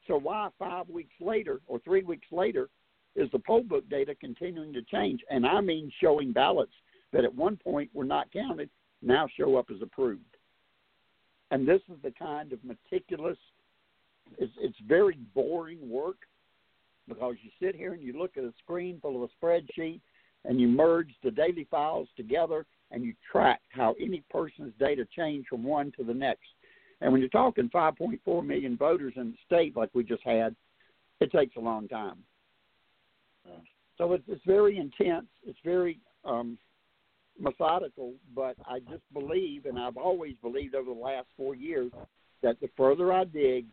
So, why five weeks later or three weeks later is the poll book data continuing to change? And I mean showing ballots that at one point were not counted now show up as approved. And this is the kind of meticulous, it's, it's very boring work because you sit here and you look at a screen full of a spreadsheet and you merge the daily files together and you track how any person's data change from one to the next. And when you're talking 5.4 million voters in the state like we just had, it takes a long time. So it's, it's very intense. It's very um, methodical, but I just believe, and I've always believed over the last four years, that the further I dig,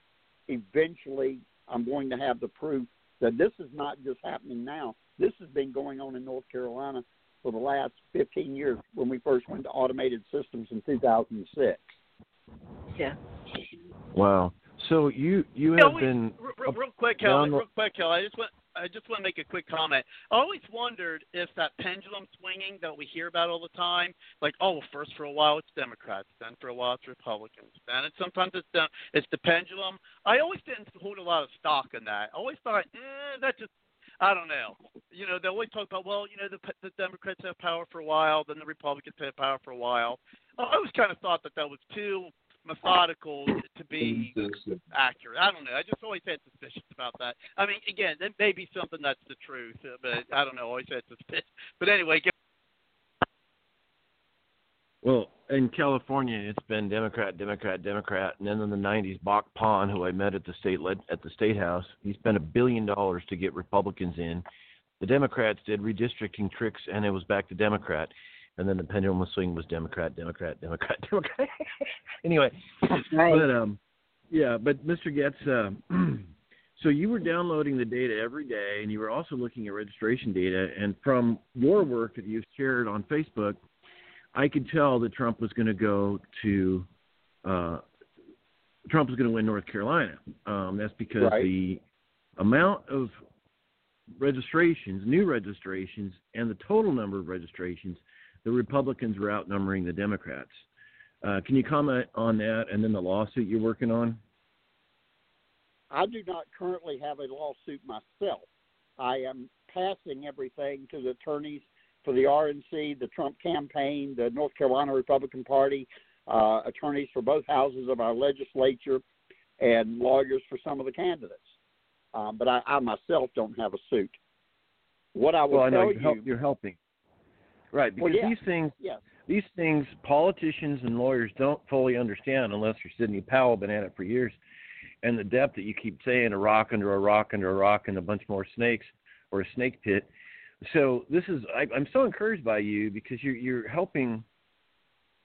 eventually I'm going to have the proof that this is not just happening now. This has been going on in North Carolina for the last 15 years when we first went to automated systems in 2006. Yeah. Wow. So you you have we- been real, real quick, down Kelly. the- Real quick, Kelly. I just want I just want to make a quick comment. I always wondered if that pendulum swinging that we hear about all the time, like oh, first for a while it's Democrats, then for a while it's Republicans, then it's sometimes it's the it's the pendulum. I always didn't hold a lot of stock in that. I always thought eh, that just I don't know. You know, they always talk about well, you know, the the Democrats have power for a while, then the Republicans have power for a while. I always kind of thought that that was too methodical to be accurate. I don't know. I just always had suspicions about that. I mean, again, that may be something that's the truth, but I don't know. I always had suspicions. But anyway, Well, in California, it's been Democrat, Democrat, Democrat, and then in the '90s, Bach Pond, who I met at the state led, at the state house, he spent a billion dollars to get Republicans in. The Democrats did redistricting tricks, and it was back to Democrat. And then the pendulum swing was Democrat, Democrat, Democrat, Democrat. anyway, Right. but um, yeah, but Mr. Goetze, uh, so you were downloading the data every day, and you were also looking at registration data. And from your work that you've shared on Facebook, I could tell that Trump was going to go to uh, Trump was going to win North Carolina. Um, that's because Right. the amount of registrations, new registrations, and the total number of registrations, the Republicans were outnumbering the Democrats. Uh, can you comment on that and then the lawsuit you're working on? I do not currently have a lawsuit myself. I am passing everything to the attorneys for the RNC, the Trump campaign, the North Carolina Republican Party, uh, attorneys for both houses of our legislature, and lawyers for some of the candidates. Um, but I, I myself don't have a suit. What I will well, I know tell you're, you, help, you're helping, right? Because well, yeah, these things, yes. these things, politicians and lawyers don't fully understand unless you're Sidney Powell, been at it for years, and the depth that you keep saying a rock under a rock under a rock and a bunch more snakes or a snake pit. So this is I, I'm so encouraged by you because you're you're helping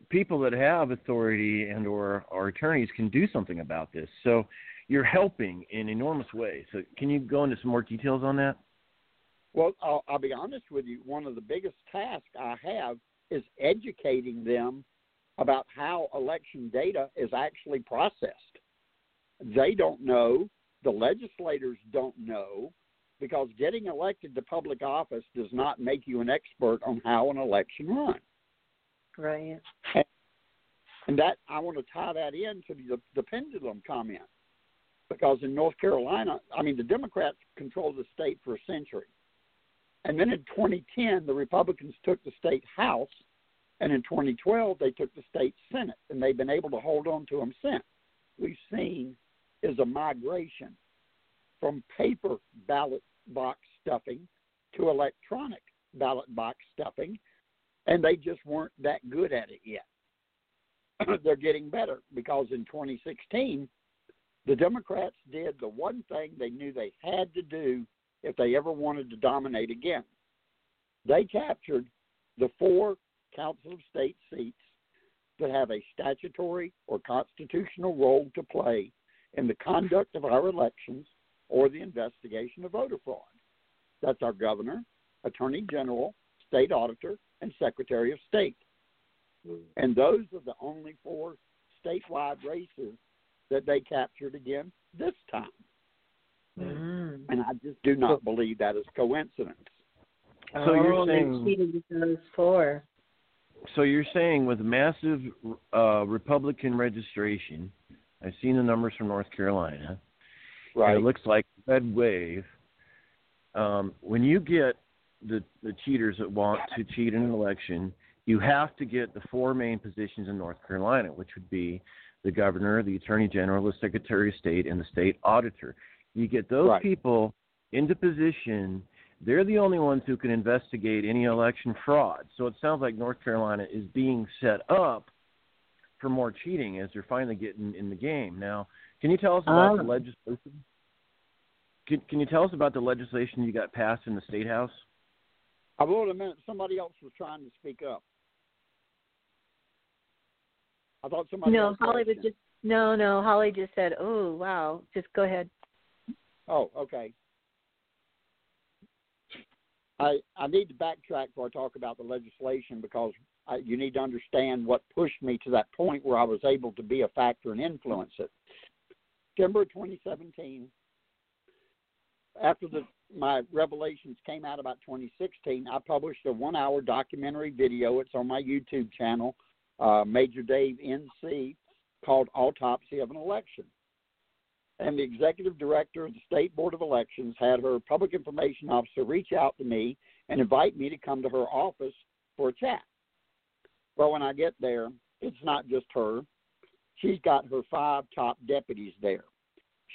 people that have authority and or our attorneys can do something about this. So you're helping in enormous ways. So can you go into some more details on that? Well, I'll, I'll be honest with you. One of the biggest tasks I have is educating them about how election data is actually processed. They don't know, the legislators don't know, because getting elected to public office does not make you an expert on how an election runs. Right. And, and that I want to tie that into the, the pendulum comment because in North Carolina, I mean, the Democrats controlled the state for a century. And then in 2010, the Republicans took the state House, and in 2012, they took the state Senate, and they've been able to hold on to them since. We've seen is a migration from paper ballot box stuffing to electronic ballot box stuffing, and they just weren't that good at it yet. They're getting better because in 2016, the Democrats did the one thing they knew they had to do if they ever wanted to dominate again. They captured the four Council of State seats that have a statutory or constitutional role to play in the conduct of our elections or the investigation of voter fraud. That's our governor, attorney general, state auditor, and secretary of state. And those are the only four statewide races that they captured again this time. Mm. And I just do not believe that is coincidence. So oh, you're saying those four. So you're saying with massive uh, Republican registration, I've seen the numbers from North Carolina. Right. it looks like red wave. Um, when you get the the cheaters that want to cheat in an election, you have to get the four main positions in North Carolina, which would be the governor, the attorney general, the secretary of state, and the state auditor. You get those right. people into position. They're the only ones who can investigate any election fraud. So it sounds like North Carolina is being set up for more cheating as they're finally getting in the game. Now, can you tell us about um, the Oh. legislation? Can, can you tell us about the legislation you got passed in the state house? I will in a minute. Somebody else was trying to speak up. I thought somebody. No, else had Holly was just no, no. Holly just said, "Oh, wow." Just go ahead. Oh, okay. I I need to backtrack before I talk about the legislation because You need to understand what pushed me to that point where I was able to be a factor and influence it. September 2017, after the my revelations came out about 2016, I published a one-hour documentary video. It's on my YouTube channel, uh, Major Dave NC, called "Autopsy of an Election." and the executive director of the state board of elections had her public information officer reach out to me and invite me to come to her office for a chat. Well, when I get there, it's not just her. She's got her five top deputies there.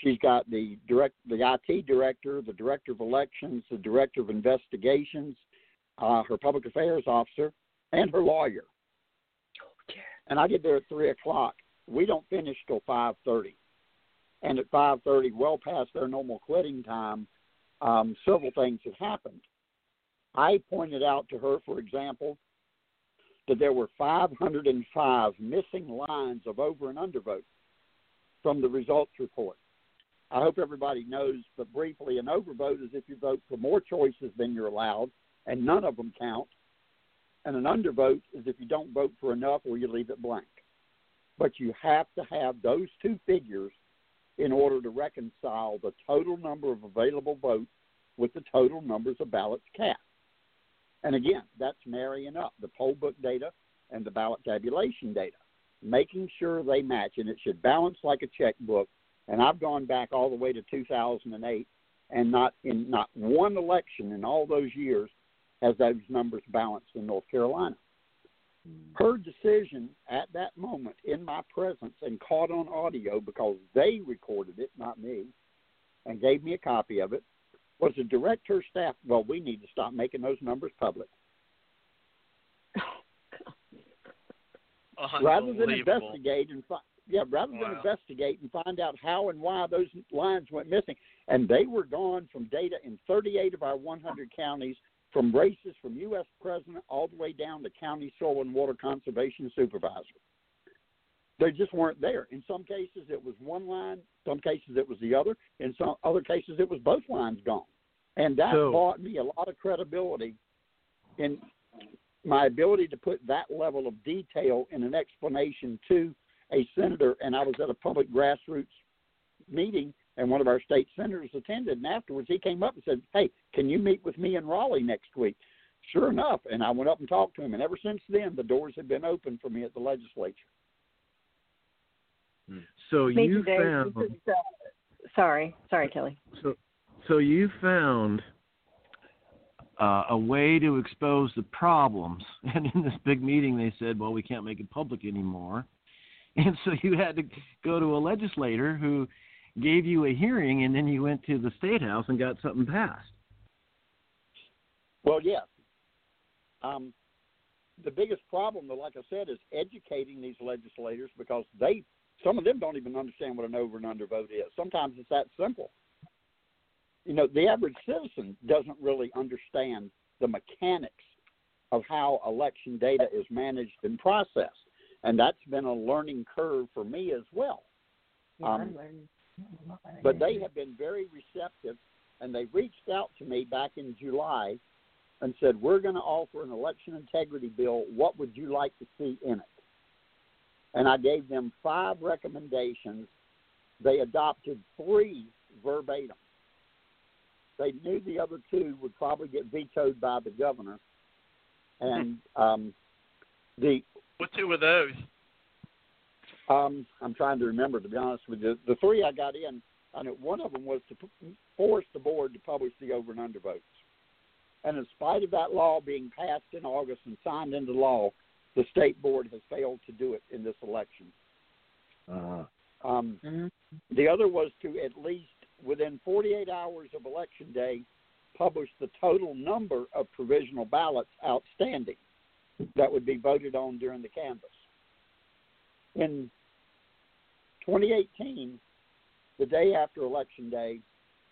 She's got the direct, the IT director, the director of elections, the director of investigations, uh, her public affairs officer, and her lawyer. And I get there at three o'clock. We don't finish till five thirty and at 5:30, well past their normal quitting time, um, several things had happened. I pointed out to her, for example, that there were 505 missing lines of over and undervote from the results report. I hope everybody knows, but briefly, an overvote is if you vote for more choices than you're allowed, and none of them count. And an undervote is if you don't vote for enough or you leave it blank. But you have to have those two figures in order to reconcile the total number of available votes with the total numbers of ballots cast. And again, that's marrying up the poll book data and the ballot tabulation data, making sure they match. And it should balance like a checkbook. And I've gone back all the way to 2008, and not in not one election in all those years has those numbers balanced in North Carolina. Her decision at that moment in my presence and caught on audio because they recorded it, not me, and gave me a copy of it, was to direct her staff, well, we need to stop making those numbers public. rather than investigate and yeah, rather Wow. than investigate and find out how and why those lines went missing, and they were gone from data in 38 of our 100 counties, from races from U.S. president all the way down to county soil and water conservation supervisor. They just weren't there. In some cases, it was one line. Some cases, it was the other. In some other cases, it was both lines gone, and that So- bought me a lot of credibility in my ability to put that level of detail in an explanation to a senator. And I was at a public grassroots meeting, and one of our state senators attended. And afterwards, he came up and said, "Hey, can you meet with me in Raleigh next week?" Sure enough, and I went up and talked to him. And ever since then, the doors have been open for me at the legislature. So Me you today, found is, uh, sorry, sorry, Kelly. so so you found uh, a way to expose the problems, and in this big meeting they said, "Well, we can't make it public anymore," and so you had to go to a legislator who gave you a hearing, and then you went to the state house and got something passed. Well, yes. Um, the biggest problem, like I said, is educating these legislators because they, some of them don't even understand what an over and under vote is. Sometimes it's that simple. You know, the average citizen doesn't really understand the mechanics of how election data is managed and processed, and that's been a learning curve for me as well. Um, but they have been very receptive, and they reached out to me back in July and said, "We're going to offer an election integrity bill. What would you like to see in it?" And I gave them five recommendations. They adopted three verbatim. They knew the other two would probably get vetoed by the governor, and um, the What two were those? um, I'm trying to remember, to be honest with you. The three I got in, I know one of them was to p- force the board to publish the over and under votes. And in spite of that law being passed in August and signed into law, the state board has failed to do it in this election. Uh, Um, The other was to at least within 48 hours of election day publish the total number of provisional ballots outstanding that would be voted on during the canvass. In 2018, the day after election day,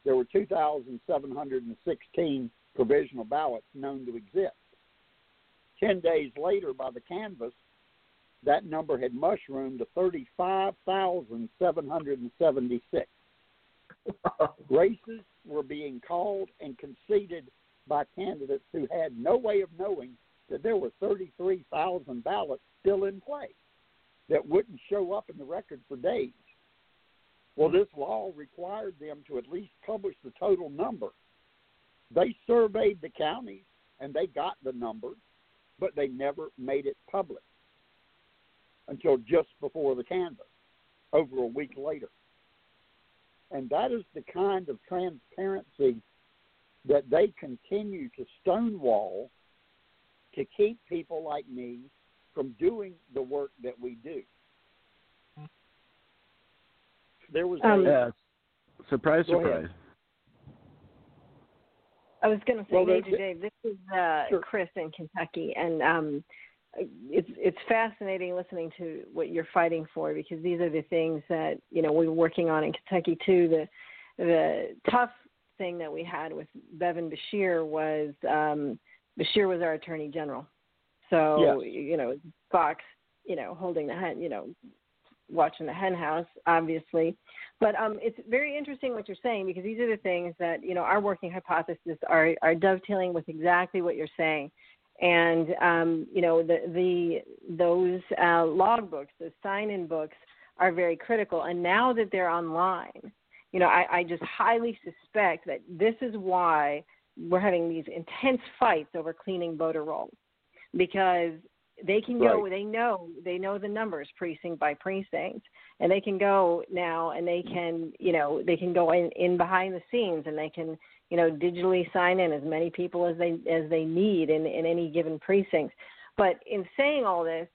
there were 2,716 provisional ballots known to exist. Ten days later, by the canvass, that number had mushroomed to 35,776. Races were being called and conceded by candidates who had no way of knowing that there were 33,000 ballots still in play that wouldn't show up in the record for days. Well, this law required them to at least publish the total number. They surveyed the counties and they got the number, but they never made it public until just before the canvass, over a week later. And that is the kind of transparency that they continue to stonewall to keep people like me from doing the work that we do. There was Um, a, yeah. Surprise, Go ahead. I was going to say, Well, Major Dave, this is uh, Sure. Chris in Kentucky, and um, it's it's fascinating listening to what you're fighting for because these are the things that you know we were working on in Kentucky too. The the tough thing that we had with Bevin Beshear was um, Beshear was our Attorney General, so Yes. you know Fox, you know holding the you know watching the hen house, obviously. But um, it's very interesting what you're saying because these are the things that you know our working hypothesis are are dovetailing with exactly what you're saying, and um, you know the the those uh, log books, those sign-in books are very critical. And now that they're online, you know, I, I just highly suspect that this is why we're having these intense fights over cleaning voter rolls because they can go Right. they know they know the numbers precinct by precinct and they can go now and they can you know they can go in in behind the scenes and they can you know digitally sign in as many people as they as they need in in any given precinct but in saying all this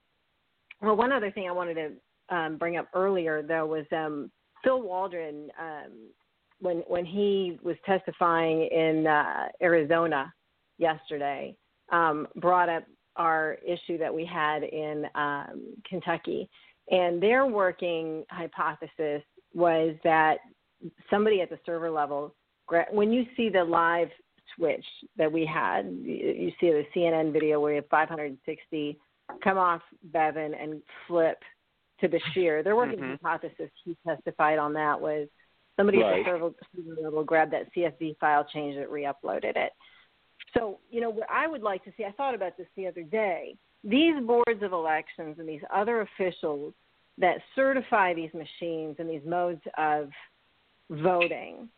well one other thing i wanted to um bring up earlier though was um phil waldron um when when he was testifying in uh arizona yesterday um brought up our issue that we had in um, Kentucky. And their working hypothesis was that somebody at the server level, when you see the live switch that we had, you see the CNN video where you have 560 come off Bevin and flip to Beshear. Their working Mhm. hypothesis, he testified on that, was somebody at the server server level grabbed that CSV file, changed it, re-uploaded it. So, you know, what I would like to see, I thought about this the other day. These boards of elections and these other officials that certify these machines and these modes of voting,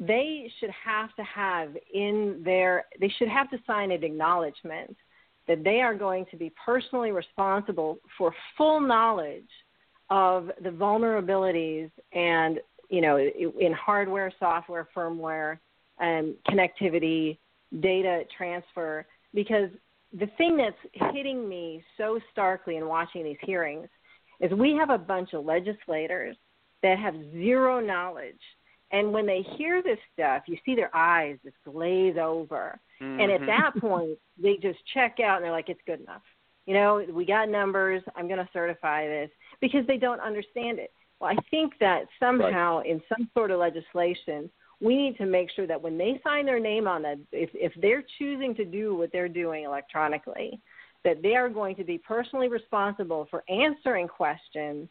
they should have to have in their, they should have to sign an acknowledgement that they are going to be personally responsible for full knowledge of the vulnerabilities and, you know, in hardware, software, firmware, um, connectivity, data transfer because the thing that's hitting me so starkly in watching these hearings is we have a bunch of legislators that have zero knowledge. And when they hear this stuff you see their eyes just glaze over. And at Mhm. that point they just check out and they're like it's good enough. You know we got numbers. I'm going to certify this because they don't understand it. Well i think that somehow in some sort of legislation we need to make sure that when they sign their name on that, if, if they're choosing to do what they're doing electronically, that they are going to be personally responsible for answering questions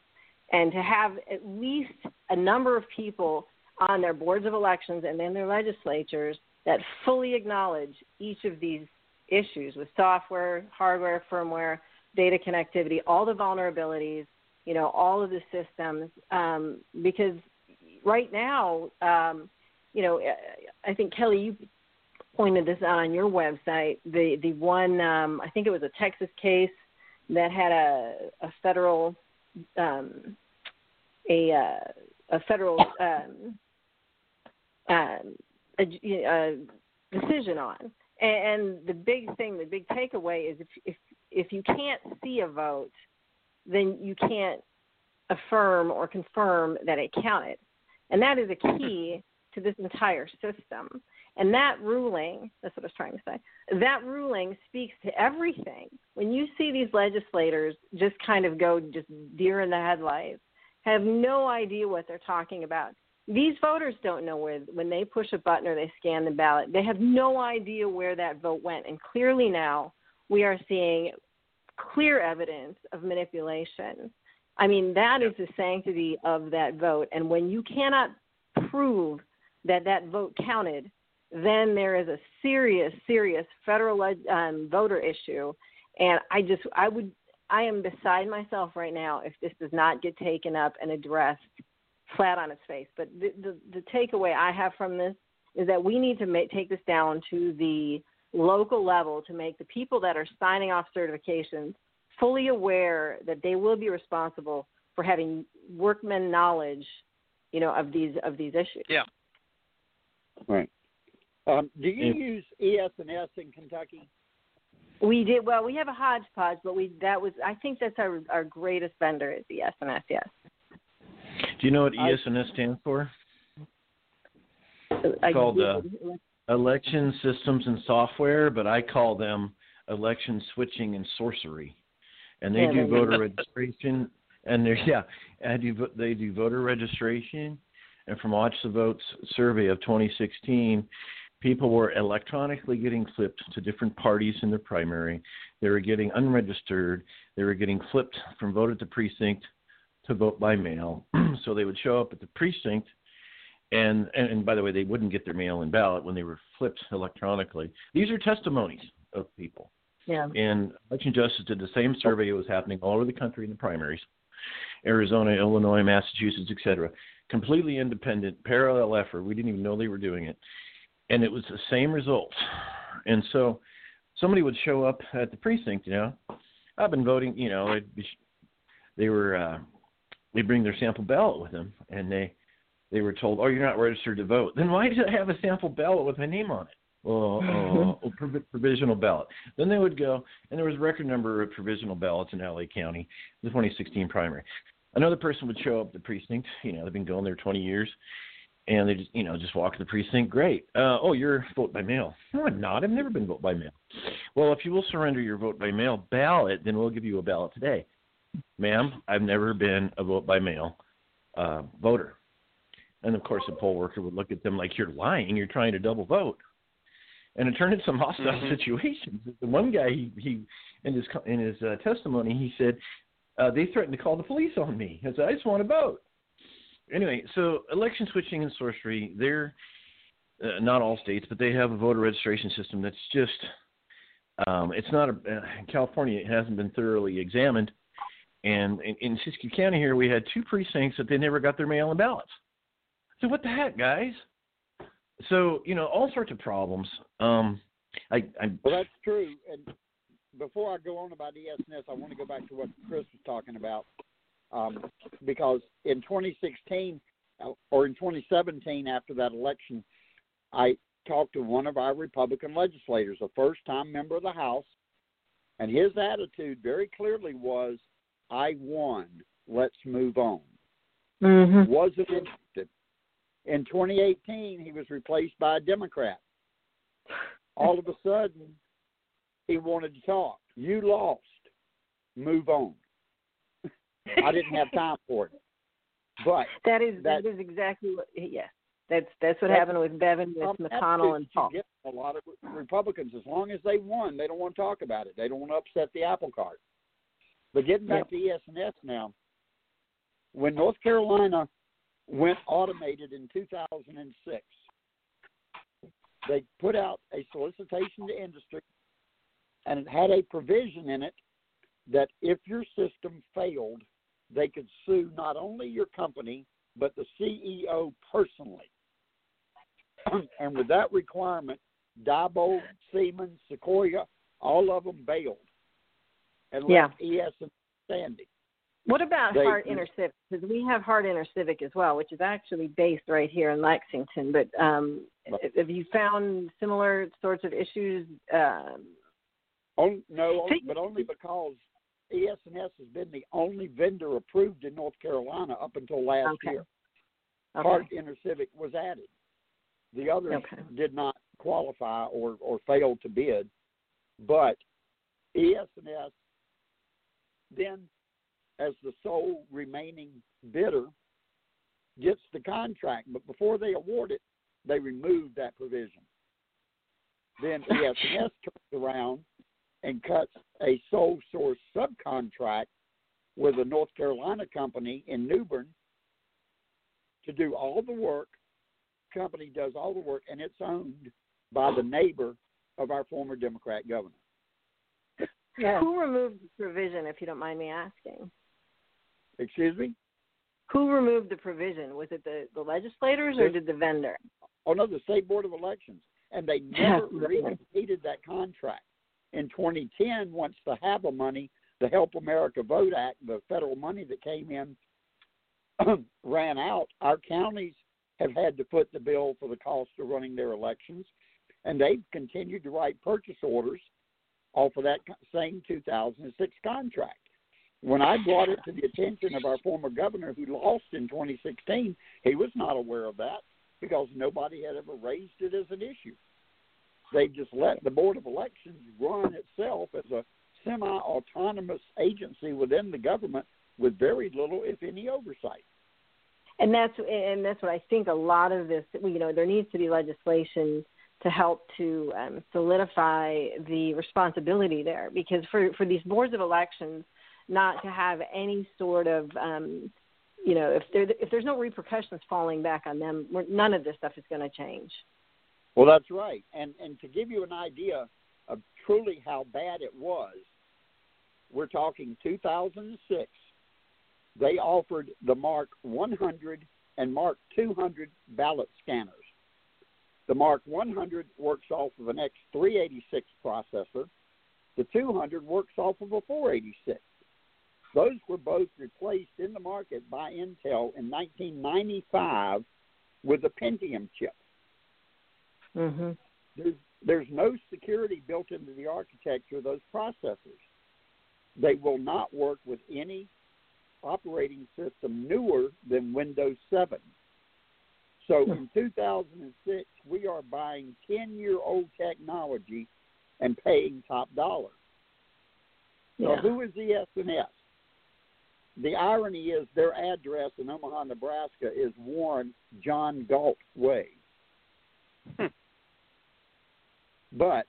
and to have at least a number of people on their boards of elections and in their legislatures that fully acknowledge each of these issues with software, hardware, firmware, data connectivity, all the vulnerabilities, you know, all of the systems, um, because right now, um, you know, I think Kelly, you pointed this out on your website. The the one, um, I think it was a Texas case that had a a federal, um, a uh, a federal um, um, a, a decision on. And the big thing, the big takeaway is if if if you can't see a vote, then you can't affirm or confirm that it counted. And that is a key to this entire system. And that ruling, that's what I was trying to say, that ruling speaks to everything. When you see these legislators just kind of go just deer in the headlights, have no idea what they're talking about. These voters don't know where, when they push a button or they scan the ballot, they have no idea where that vote went. And clearly now we are seeing clear evidence of manipulation. I mean, that is the sanctity of that vote. And when you cannot prove that that vote counted, then there is a serious, serious federal um, voter issue. And I just, I would, I am beside myself right now if this does not get taken up and addressed flat on its face. But the, the, the takeaway I have from this is that we need to make, take this down to the local level to make the people that are signing off certifications fully aware that they will be responsible for having workman knowledge, you know, of these of these issues. Yeah. Right. Um, do you Yeah. use ES&S in Kentucky? We did well. We have a hodgepodge, but we that was I think that's our our greatest vendor is ES&S. Yes. Do you know what ES&S stands for? I- called, uh, Election Systems and Software, but I call them election switching and sorcery. And they Yeah, do voter registration, and there's yeah, and do vo- they do voter registration. And from Watch the Votes survey of 2016, people were electronically getting flipped to different parties in the primary. They were getting unregistered. They were getting flipped from voter to precinct to vote by mail. so they would show up at the precinct and, and and by the way, they wouldn't get their mail-in ballot when they were flipped electronically. These are testimonies of people. Yeah. And Election Justice did the same survey. It was happening all over the country in the primaries. Arizona, Illinois, Massachusetts, etc. Completely independent, parallel effort. We didn't even know they were doing it, and it was the same results. And so, somebody would show up at the precinct. You know, I've been voting. You know, be, they were uh, they bring their sample ballot with them, and they they were told, "Oh, you're not registered to vote." Then why did I have a sample ballot with my name on it? Well, uh, provisional ballot. Then they would go, and there was a record number of provisional ballots in LA County, the 2016 primary. Another person would show up at the precinct. You know, they've been going there 20 years, and they just, you know, just walk to the precinct. Great. Uh, oh, you're vote by mail. No, I'm not. I've never been vote by mail. Well, if you will surrender your vote by mail ballot, then we'll give you a ballot today. Ma'am, I've never been a vote by mail uh, voter. And of course, the poll worker would look at them like you're lying. You're trying to double vote and it turned into some hostile mm-hmm. situations. The one guy, he, he in his in his uh, testimony, he said uh, they threatened to call the police on me. I said I just want to vote. Anyway, so election switching and sorcery, they're uh, not all states, but they have a voter registration system that's just um, it's not a, uh, California. It hasn't been thoroughly examined, and in, in Siskiyou County here, we had two precincts that they never got their mail-in ballots. So what the heck, guys? so you know all sorts of problems. Um, I, I well, that's true. And before I go on about ES&S, I want to go back to what Chris was talking about um, because in 2016 uh, or in 2017, after that election, I talked to one of our Republican legislators, a first-time member of the House, and his attitude very clearly was, "I won. Let's move on." Mm-hmm. Wasn't interested. In 2018, he was replaced by a Democrat. All of a sudden, he wanted to talk. You lost. Move on. I didn't have time for it. But that is that, that is exactly what. Yes, that's that's what that's, happened with Bevin, with McConnell, and Paul. Get a lot of Republicans, as long as they won, they don't want to talk about it. They don't want to upset the apple cart. But getting back yep. to ES&S now, when North Carolina went automated in 2006. They put out a solicitation to industry, and it had a provision in it that if your system failed, they could sue not only your company, but the CEO personally. and with that requirement, Diebold, Siemens, Sequoia, all of them bailed and left yeah. ES standing. What about they, Hart InterCivic? Because we have Hart InterCivic as well, which is actually based right here in Lexington. But um, have you found similar sorts of issues? Um, oh, no, but only because ES&S has been the only vendor approved in North Carolina up until last okay. year. Okay. Hart InterCivic was added. The others okay. did not qualify or, or failed to bid, but ES&S then as the sole remaining bidder gets the contract, but before they award it, they remove that provision. Then ES&S turns around and cuts a sole source subcontract with a North Carolina company in New Bern to do all the work. Company does all the work, and it's owned by the neighbor of our former Democrat governor. Yeah. Who removed the provision, if you don't mind me asking? Excuse me? Who removed the provision? Was it the, the legislators or did the vendor? Oh no, the state board of elections, and they never repeated that contract. In 2010, once the HAVA money, the Help America Vote Act, the federal money that came in, ran out, our counties have had to put the bill for the cost of running their elections, and they've continued to write purchase orders off of that same 2006 contract when I brought it to the attention of our former governor who lost in 2016, he was not aware of that because nobody had ever raised it as an issue. They just let the Board of Elections run itself as a semi autonomous agency within the government with very little, if any, oversight. And that's and that's what I think. A lot of this, you know, there needs to be legislation to help to um, solidify the responsibility there, because for for these boards of elections, not to have any sort of um, you know if there if there's no repercussions falling back on them, none of this stuff is going to change. Well, that's right, and and to give you an idea of truly how bad it was, we're talking 2006. they offered the Mark 100 and Mark 200 ballot scanners. The Mark 100 works off of an X386 processor. The 200 works off of a 486. Those were both replaced in the market by Intel in 1995 with a Pentium chip. Mm-hmm. There's, there's no security built into the architecture of those processors. They will not work with any operating system newer than Windows 7. So in 2006, we are buying 10 year old technology and paying top dollar. So Yeah. who is ES&S? The irony is their address in Omaha, Nebraska is Warren John Galt Way. But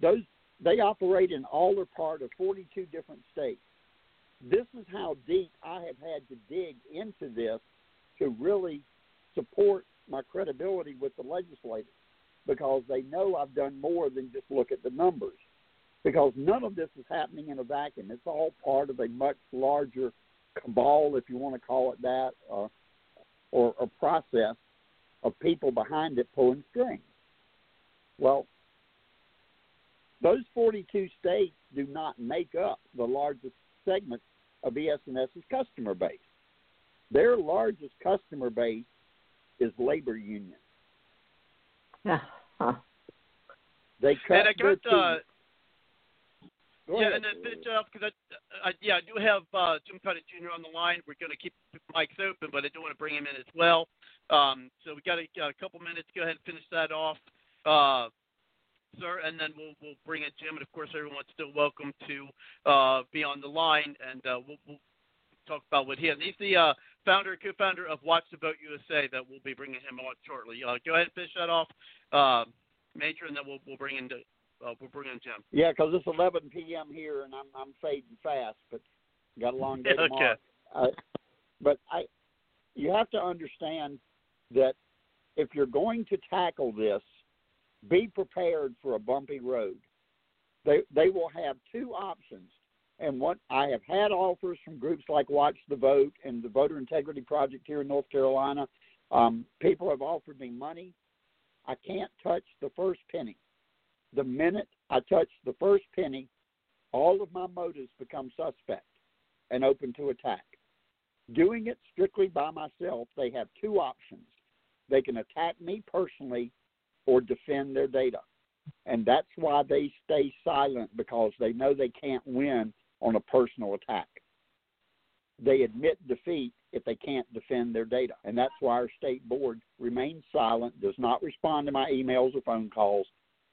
those they operate in all or part of 42 different states. This is how deep I have had to dig into this to really support my credibility with the legislators because they know I've done more than just look at the numbers. Because none of this is happening in a vacuum. It's all part of a much larger cabal, if you want to call it that, uh, or a process of people behind it pulling strings. Well, those 42 states do not make up the largest segment of ES&S's customer base. Their largest customer base is labor unions. Yeah. Huh. They cut And I their got uh. Go yeah, ahead. and then finish up because I, I, yeah, I do have uh, Jim Condit Jr. on the line. We're going to keep the mics open, but I do want to bring him in as well. Um, so we got a, got a couple minutes. Go ahead and finish that off, uh, sir, and then we'll we'll bring in Jim. And of course, everyone's still welcome to uh, be on the line, and uh, we'll, we'll talk about what he has. He's the uh, founder, co-founder of Watch the Vote USA. That we'll be bringing him on shortly. Uh, go ahead and finish that off, uh, Major, and then we'll we'll bring in the, uh, we'll bring in Jim. Yeah, because it's 11 p.m. here, and I'm I'm fading fast, but got a long day Okay. tomorrow. Uh, but I, you have to understand that if you're going to tackle this, be prepared for a bumpy road. They they will have two options, and what I have had offers from groups like Watch the Vote and the Voter Integrity Project here in North Carolina. Um, people have offered me money. I can't touch the first penny. The minute I touch the first penny, all of my motives become suspect and open to attack. Doing it strictly by myself, they have two options. They can attack me personally or defend their data. And that's why they stay silent because they know they can't win on a personal attack. They admit defeat if they can't defend their data. And that's why our state board remains silent, does not respond to my emails or phone calls,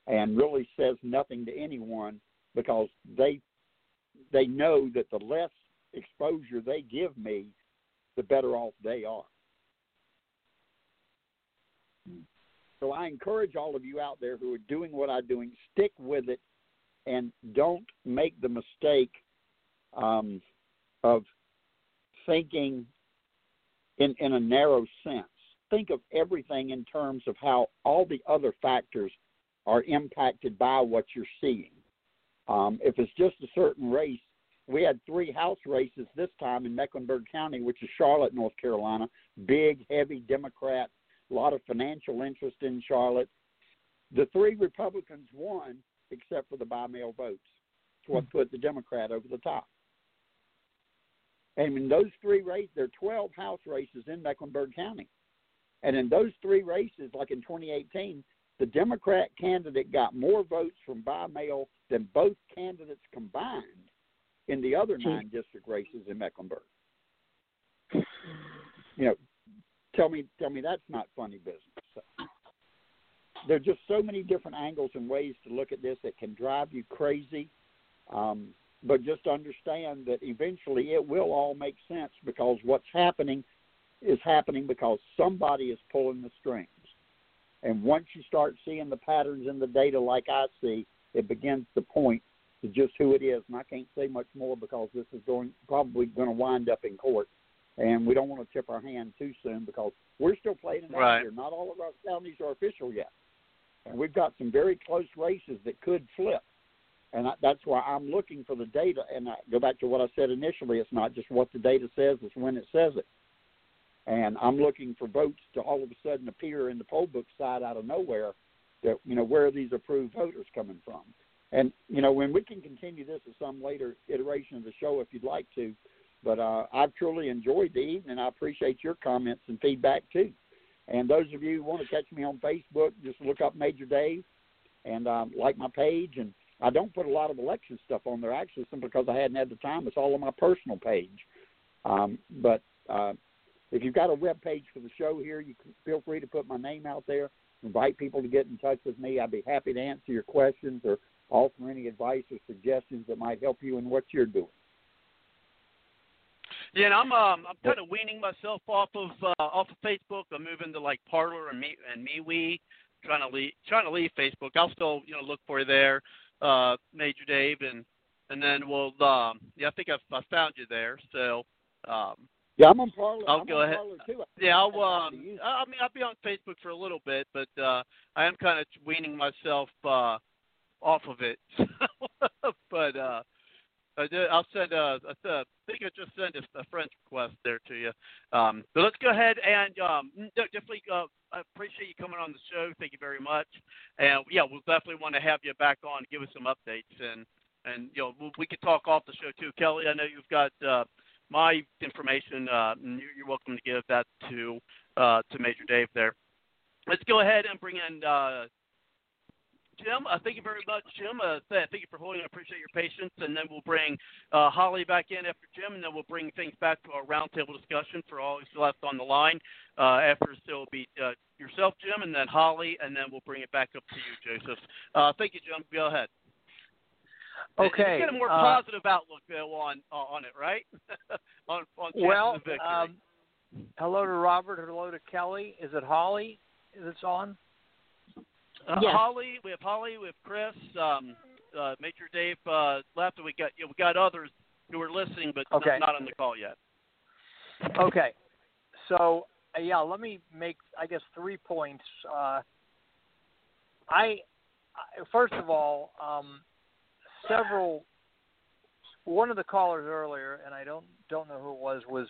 and really says nothing to anyone because they they know that the less exposure they give me, the better off they are. So I encourage all of you out there who are doing what I'm doing, stick with it and don't make the mistake um, of thinking in, in a narrow sense. Think of everything in terms of how all the other factors are impacted by what you're seeing. Um, if it's just a certain race, we had three House races this time in Mecklenburg County, which is Charlotte, North Carolina. Big, heavy Democrat, a lot of financial interest in Charlotte. The three Republicans won, except for the by mail votes. It's what hmm. put the Democrat over the top. And in those three races, there are 12 House races in Mecklenburg County. And in those three races, like in 2018, the Democrat candidate got more votes from by mail than both candidates combined in the other nine district races in Mecklenburg. You know, tell me, tell me that's not funny business. So, there are just so many different angles and ways to look at this that can drive you crazy. Um, but just understand that eventually it will all make sense because what's happening is happening because somebody is pulling the strings. And once you start seeing the patterns in the data like I see, it begins to point to just who it is. And I can't say much more because this is going probably going to wind up in court. And we don't want to tip our hand too soon because we're still playing it out Right. here. Not all of our counties are official yet. And we've got some very close races that could flip. and I, that's why I'm looking for the data. And I go back to what I said initially: it's not just what the data says; it's when it says it. And I'm looking for votes to all of a sudden appear in the poll book side out of nowhere. That you know where are these approved voters coming from? And you know when we can continue this at some later iteration of the show if you'd like to. But uh, I've truly enjoyed the evening. and I appreciate your comments and feedback too. And those of you who want to catch me on Facebook, just look up Major Dave and um, like my page. And I don't put a lot of election stuff on there actually, simply because I hadn't had the time. It's all on my personal page. Um, but uh, if you've got a web page for the show here, you can feel free to put my name out there. Invite people to get in touch with me. I'd be happy to answer your questions or offer any advice or suggestions that might help you in what you're doing. Yeah, and I'm um I'm kind of weaning myself off of uh, off of Facebook. I'm moving to like Parler and me and MeWe, trying to leave trying to leave Facebook. I'll still you know look for you there, uh, Major Dave, and and then we'll um yeah I think I've I found you there. So um yeah, I'm on Parler. I'll I'm go ahead. Too. Yeah, I'll um I mean I'll be on Facebook for a little bit, but uh I am kind of weaning myself uh off of it. but uh I did, I'll send a, I think I just sent a, a friend request there to you. Um, but let's go ahead and um, definitely uh, I appreciate you coming on the show. Thank you very much. And yeah, we'll definitely want to have you back on, give us some updates, and and you know we, we could talk off the show too. Kelly, I know you've got uh, my information. Uh, you're welcome to give that to uh, to Major Dave there. Let's go ahead and bring in uh, Jim, uh, thank you very much, Jim. Uh, thank you for holding. I appreciate your patience. And then we'll bring uh, Holly back in after Jim, and then we'll bring things back to our roundtable discussion for all who's left on the line. Uh, after still will be uh, yourself, Jim, and then Holly, and then we'll bring it back up to you, Joseph. Uh, thank you, Jim. Go ahead. Okay. You get a more positive outlook though on on it, right? on on well, um, hello to Robert. Hello to Kelly. Is it Holly that's on? Uh, Yes. Holly, we have Holly, we have Chris, um, uh, Major Dave uh, left, and we got you know, we got others who are listening, but not- Okay. not on the call yet. Okay. So uh, yeah, let me make I guess three points. Uh, I, I first of all, um, several. One of the callers earlier, and I don't don't know who it was, was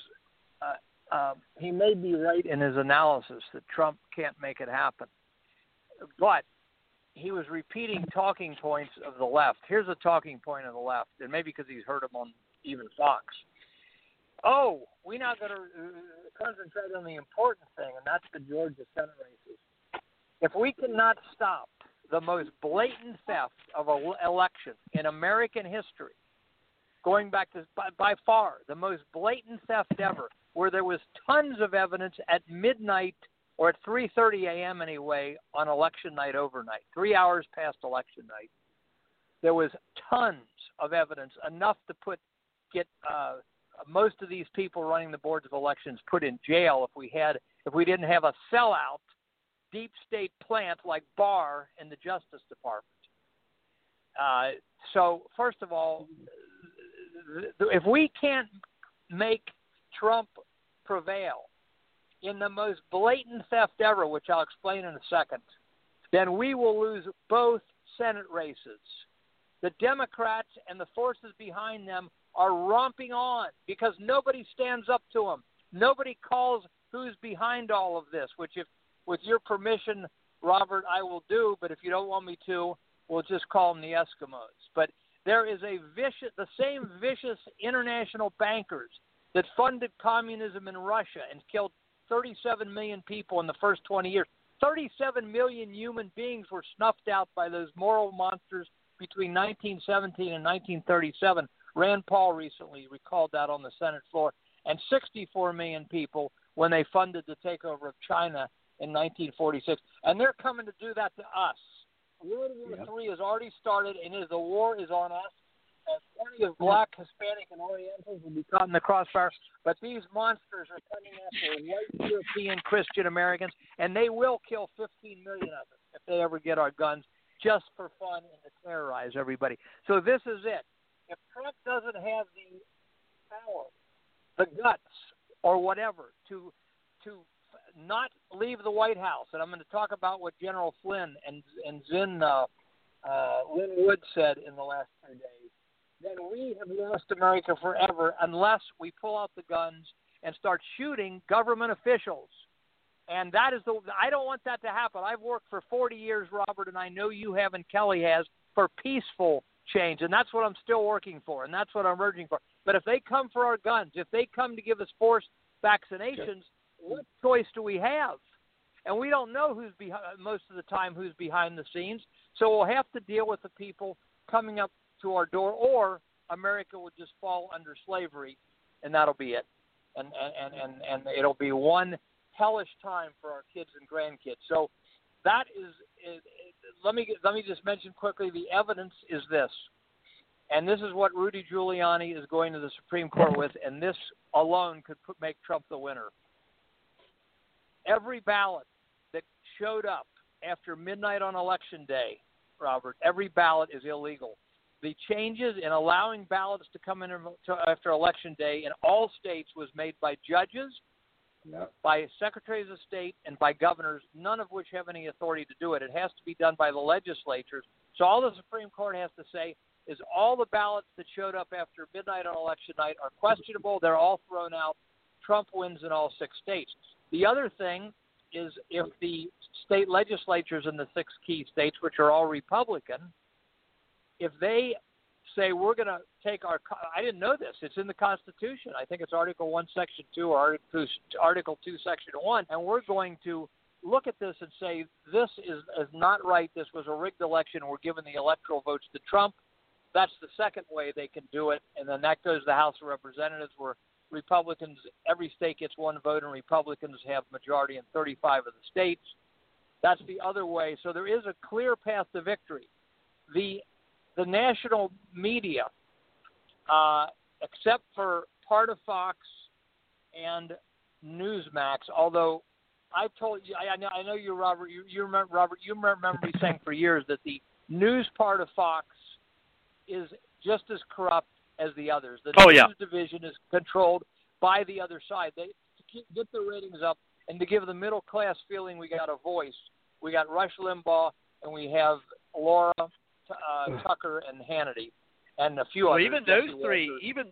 uh, uh, he may be right in his analysis that Trump can't make it happen, but he was repeating talking points of the left. Here's a talking point of the left, and maybe because he's heard them on even Fox. Oh, we're not going to uh, concentrate on the important thing, and that's the Georgia Senate races. If we cannot stop the most blatant theft of an election in American history, going back to by, by far the most blatant theft ever, where there was tons of evidence at midnight or at 3:30 a.m. anyway on election night overnight, three hours past election night. There was tons of evidence, enough to put get uh, most of these people running the boards of elections put in jail if we had if we didn't have a sellout deep state plant like Barr in the Justice Department. Uh, so first of all, if we can't make Trump prevail in the most blatant theft ever, which I'll explain in a second, then we will lose both Senate races. The Democrats and the forces behind them are romping on because nobody stands up to them. Nobody calls who's behind all of this, which, if with your permission, Robert, I will do. But if you don't want me to, we'll just call them the Eskimos. But there is a vicious, the same vicious international bankers that funded communism in Russia and killed 37 million people in the first 20 years. 37 million human beings were snuffed out by those moral monsters between 1917 and 1937. Rand Paul recently recalled that on the Senate floor. And 64 million people when they funded the takeover of China in 1946. And they're coming to do that to us. World War Yep. III has already started, and is the war is on us. Plenty of black, Hispanic, and Orientals will be caught in the crossfire. But these monsters are coming after white European Christian Americans, and they will kill 15 million of us if they ever get our guns, just for fun and to terrorize everybody. So this is it. If Trump doesn't have the power, the guts, or whatever to to not leave the White House, and I'm going to talk about what General Flynn and and Zinn uh, uh, Lin Wood said in the last few days, then we have lost America forever unless we pull out the guns and start shooting government officials. And that is the I don't want that to happen. I've worked for 40 years, Robert, and I know you have and Kelly has for peaceful change, and that's what I'm still working for, and that's what I'm urging for. But if they come for our guns, if they come to give us forced vaccinations, what choice do we have? And we don't know who's behind most of the time who's behind the scenes. So we'll have to deal with the people coming up our door, or America will just fall under slavery, and that'll be it. And and and and it'll be one hellish time for our kids and grandkids. So that is, is let me let me just mention quickly the evidence is this. And this is what Rudy Giuliani is going to the Supreme Court with, and this alone could put, make Trump the winner. Every ballot that showed up after midnight on election day, Robert, every ballot is illegal. The changes in allowing ballots to come in after election day in all states was made by judges, Yep. by secretaries of state, and by governors, none of which have any authority to do it. It has to be done by the legislatures. So all the Supreme Court has to say is all the ballots that showed up after midnight on election night are questionable. They're all thrown out. Trump wins in all six states. The other thing is if the state legislatures in the six key states, which are all Republican, if they say we're going to take our I didn't know this. It's in the Constitution. I think it's Article 1 Section 2 or Article 2, Article 2 Section 1 and we're going to look at this and say this is is not right. This was a rigged election. We're giving the electoral votes to Trump. That's the second way they can do it and then that goes to the House of Representatives where Republicans every state gets one vote and Republicans have majority in 35 of the states. That's the other way. So there is a clear path to victory. The the national media, uh, except for part of Fox and Newsmax, although I've told you, I, I know, I know you, Robert. You, you remember, Robert. You remember me saying for years that the news part of Fox is just as corrupt as the others. The Oh, news yeah. division is controlled by the other side. They to keep, get the ratings up and to give the middle class feeling we got a voice. We got Rush Limbaugh and we have Laura uh, Tucker and Hannity, and a few Well, others. even Jesse those three, Watters. even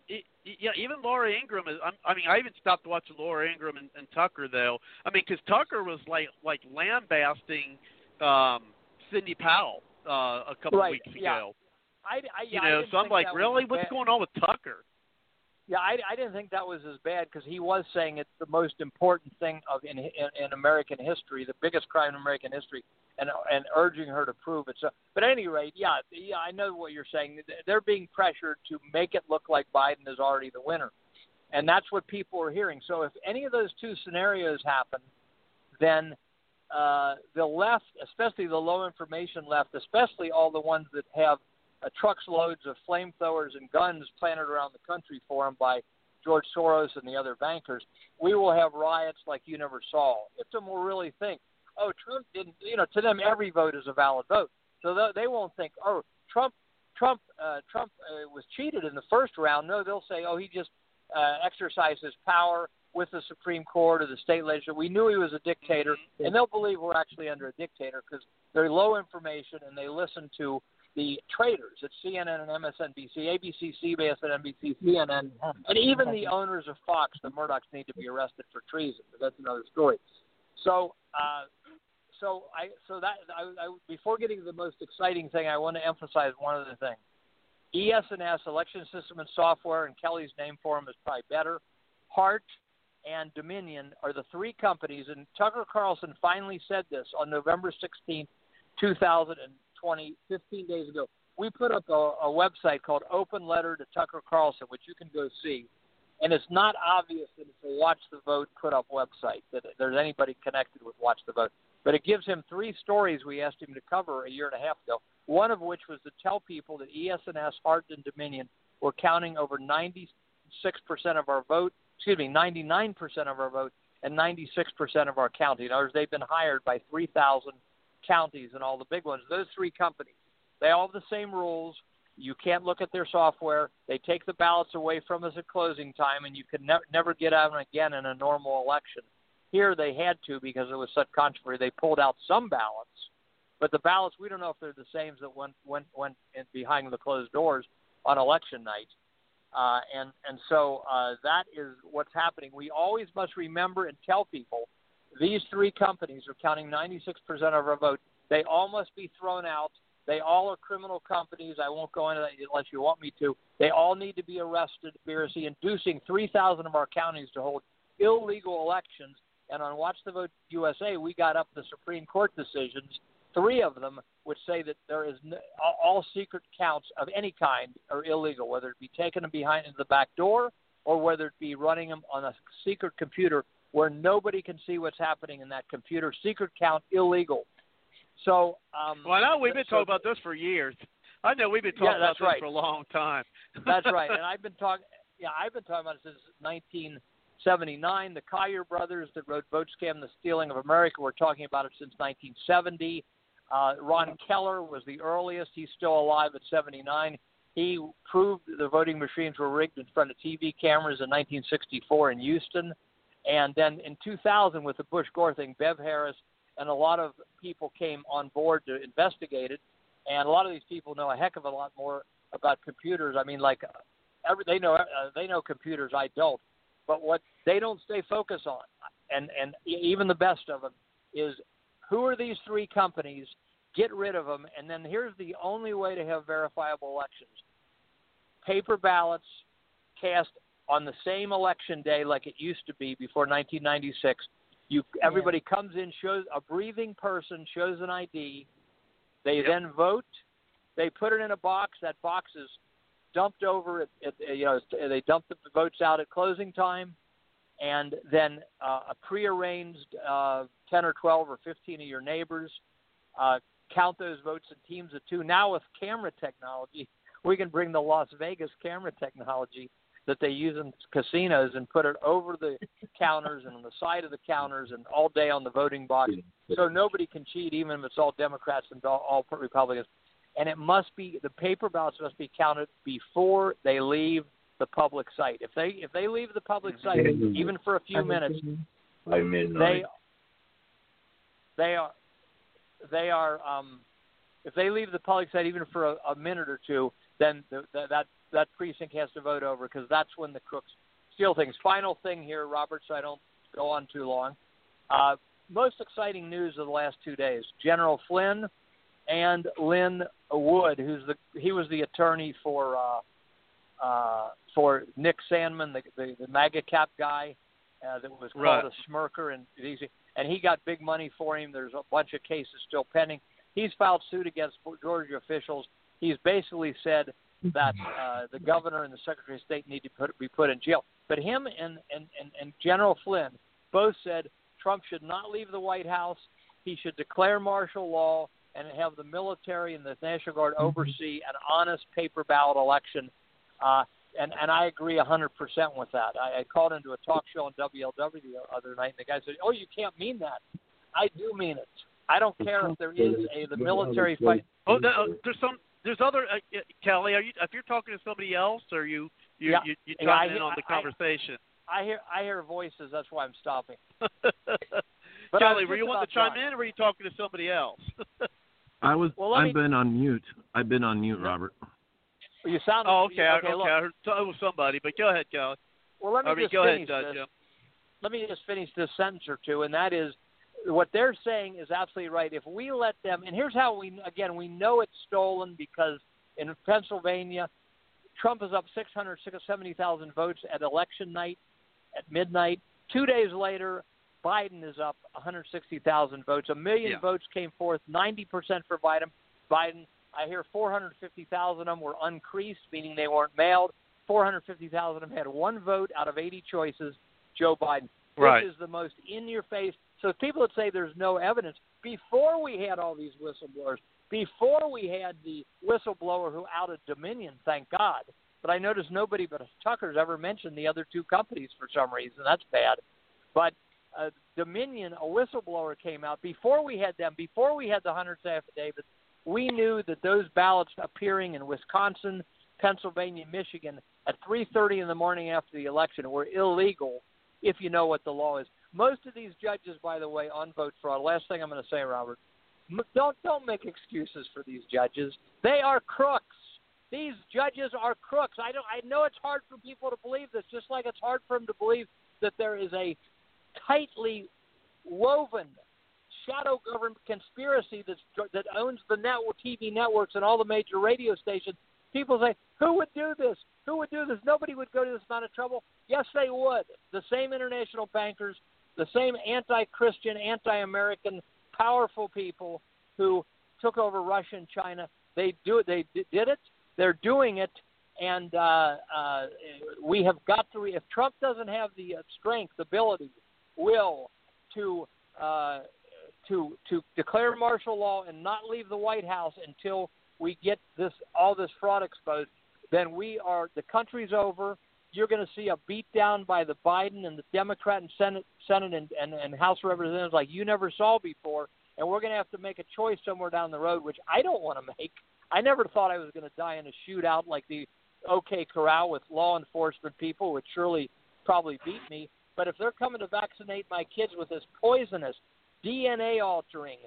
yeah, even Laura Ingraham is. I'm, I mean, I even stopped watching Laura Ingraham and, and Tucker though. I mean, because Tucker was like like lambasting um, Sidney Powell uh, a couple Right, weeks yeah. ago. I, I, you know, so I'm like, really, what's bad. going on with Tucker? Yeah, I, I didn't think that was as bad because he was saying it's the most important thing of in, in in American history, the biggest crime in American history, and and urging her to prove it. So, but at any rate, yeah, yeah, I know what you're saying. They're being pressured to make it look like Biden is already the winner, and that's what people are hearing. So, if any of those two scenarios happen, then uh, the left, especially the low information left, especially all the ones that have uh, trucks loads of flamethrowers and guns planted around the country for them by George Soros and the other bankers, we will have riots like you never saw. If them will really think, oh, Trump didn't, you know, to them every vote is a valid vote. So they- they won't think, oh, Trump, Trump, uh, Trump uh, was cheated in the first round. No, they'll say, oh, he just uh, exercised his power with the Supreme Court or the state legislature. We knew he was a dictator, and they'll believe we're actually under a dictator because they're low information and they listen to the traitors at CNN and MSNBC, ABC, CBS, and NBC, CNN, and even the owners of Fox, the Murdochs, need to be arrested for treason. But that's another story. So, uh, so I, so that I, I, before getting to the most exciting thing, I want to emphasize one other thing. ES&S, Election System and Software, and Kelly's name for them is probably better. Hart and Dominion are the three companies, and Tucker Carlson finally said this on November 16th, 2020, 15 days ago. We put up a, a website called Open Letter to Tucker Carlson, which you can go see. And it's not obvious that it's a Watch the Vote put up website, that there's anybody connected with Watch the Vote. But it gives him three stories we asked him to cover a year and a half ago. One of which was to tell people that ES&S, Hart, and Dominion were counting over 96% of our vote, excuse me, 99% of our vote, and 96% of our county. In other words, they've been hired by 3,000 counties and all the big ones. Those three companies, they all have the same rules. You can't look at their software. They take the ballots away from us at closing time, and you can ne- never get them again in a normal election. Here they had to because it was such controversy. They pulled out some ballots, But the ballots, we don't know if they're the same as that went went went in behind the closed doors on election night. Uh, and and so uh, that is what's happening. We always must remember and tell people these three companies are counting 96% of our vote. They all must be thrown out. They all are criminal companies. I won't go into that unless you want me to. They all need to be arrested, conspiracy inducing 3,000 of our counties to hold illegal elections. And on Watch the Vote USA, we got up the Supreme Court decisions, three of them, which say that there is no, all secret counts of any kind are illegal, whether it be taking them behind the back door or whether it be running them on a secret computer where nobody can see what's happening in that computer. Secret count illegal. So, um, well, I know we've been so, talking about this for years. I know we've been talking yeah, about this right. for a long time. that's right, and I've been talking. Yeah, I've been talking about it since 1979. The Collier brothers that wrote "Vote Scam: The Stealing of America" were talking about it since 1970. Uh, Ron Keller was the earliest. He's still alive at 79. He proved the voting machines were rigged in front of TV cameras in 1964 in Houston. And then in 2000, with the Bush Gore thing, Bev Harris and a lot of people came on board to investigate it. And a lot of these people know a heck of a lot more about computers. I mean, like every, they know uh, they know computers. I don't. But what they don't stay focused on, and and even the best of them, is who are these three companies? Get rid of them, and then here's the only way to have verifiable elections: paper ballots cast on the same election day like it used to be before 1996. You everybody yeah. comes in, shows a breathing person, shows an ID. They yep. then vote. They put it in a box. That box is dumped over. At, at, you know, they dump the votes out at closing time, and then uh, a prearranged uh, 10 or 12 or 15 of your neighbors uh, count those votes in teams of two. Now with camera technology, we can bring the Las Vegas camera technology that they use in casinos and put it over the counters and on the side of the counters and all day on the voting box, so nobody can cheat, even if it's all Democrats and all, all Republicans. And it must be the paper ballots must be counted before they leave the public site. If they if they leave the public site, even for a few minutes, by midnight, they they are they are um, if they leave the public site even for a, a minute or two, then the, the, that that precinct has to vote over because that's when the crooks steal things. Final thing here, Robert, so I don't go on too long. Uh, most exciting news of the last two days: General Flynn and Lin Wood, who's the he was the attorney for uh, uh, for Nick Sandmann, the, the the MAGA cap guy uh, that was called right. a smirker, and and he got big money for him. There's a bunch of cases still pending. He's filed suit against Georgia officials. He's basically said that uh, the governor and the secretary of state need to put, be put in jail. But him and, and, and, and General Flynn both said Trump should not leave the White House. He should declare martial law and have the military and the National Guard oversee an honest paper ballot election. Uh, and, and I agree 100% with that. I, I called into a talk show on WLW the other night, and the guy said, "Oh, you can't mean that." I do mean it. I don't care if there is a the military fight. Oh, there's some there's other uh, Kelly. Are you if you're talking to somebody else, or you you yeah. you, you chiming yeah, in on the conversation? I, I hear I hear voices. That's why I'm stopping. Kelly, were you wanting to chime in, or were you talking to somebody else? I was. Well, I've me, been on mute. I've been on mute, Robert. You sound. Oh, okay. Okay, okay. look. I heard it was somebody, but go ahead, Kelly. Well, let me I mean, just go finish ahead, this. Jim. Let me just finish this sentence or two, and that is what they're saying is absolutely right. If we let them, and here's how we again we know it's stolen because in Pennsylvania, Trump is up 670,000 votes at election night at midnight. Two days later, Biden is up 160,000 votes. A million Yeah. votes came forth, 90% for Biden. Biden, I hear 450,000 of them were uncreased, meaning they weren't mailed. 450,000 of them had one vote out of 80 choices. Joe Biden. Right. This is the most in your face. So people that say there's no evidence, before we had all these whistleblowers, before we had the whistleblower who outed Dominion, thank God. But I noticed nobody but Tucker's ever mentioned the other two companies for some reason. That's bad. But uh, Dominion, a whistleblower came out before we had them, before we had the hundreds affidavits. We knew that those ballots appearing in Wisconsin, Pennsylvania, Michigan at 3:30 in the morning after the election were illegal if you know what the law is. Most of these judges, by the way, on vote fraud. Last thing I'm going to say, Robert. Don't don't make excuses for these judges. They are crooks. These judges are crooks. I don't. I know it's hard for people to believe this, just like it's hard for them to believe that there is a tightly woven shadow government conspiracy that's, that owns the network, TV networks and all the major radio stations. People say, "Who would do this? Who would do this? Nobody would go to this amount of trouble." Yes, they would. The same international bankers, the same anti-Christian, anti-American, powerful people who took over Russia and China. They do it. They did it. They're doing it, and uh, uh, we have got to. If Trump doesn't have the uh, strength, ability, will to uh, to to declare martial law and not leave the White House until we get this all this fraud exposed, then we are the country's over. You're going to see a beatdown by the Biden and the Democrat and Senate, Senate and, and, and House Representatives like you never saw before, and we're going to have to make a choice somewhere down the road, which I don't want to make. I never thought I was going to die in a shootout like the OK Corral with law enforcement people, which surely probably beat me. But if they're coming to vaccinate my kids with this poisonous, DNA altering,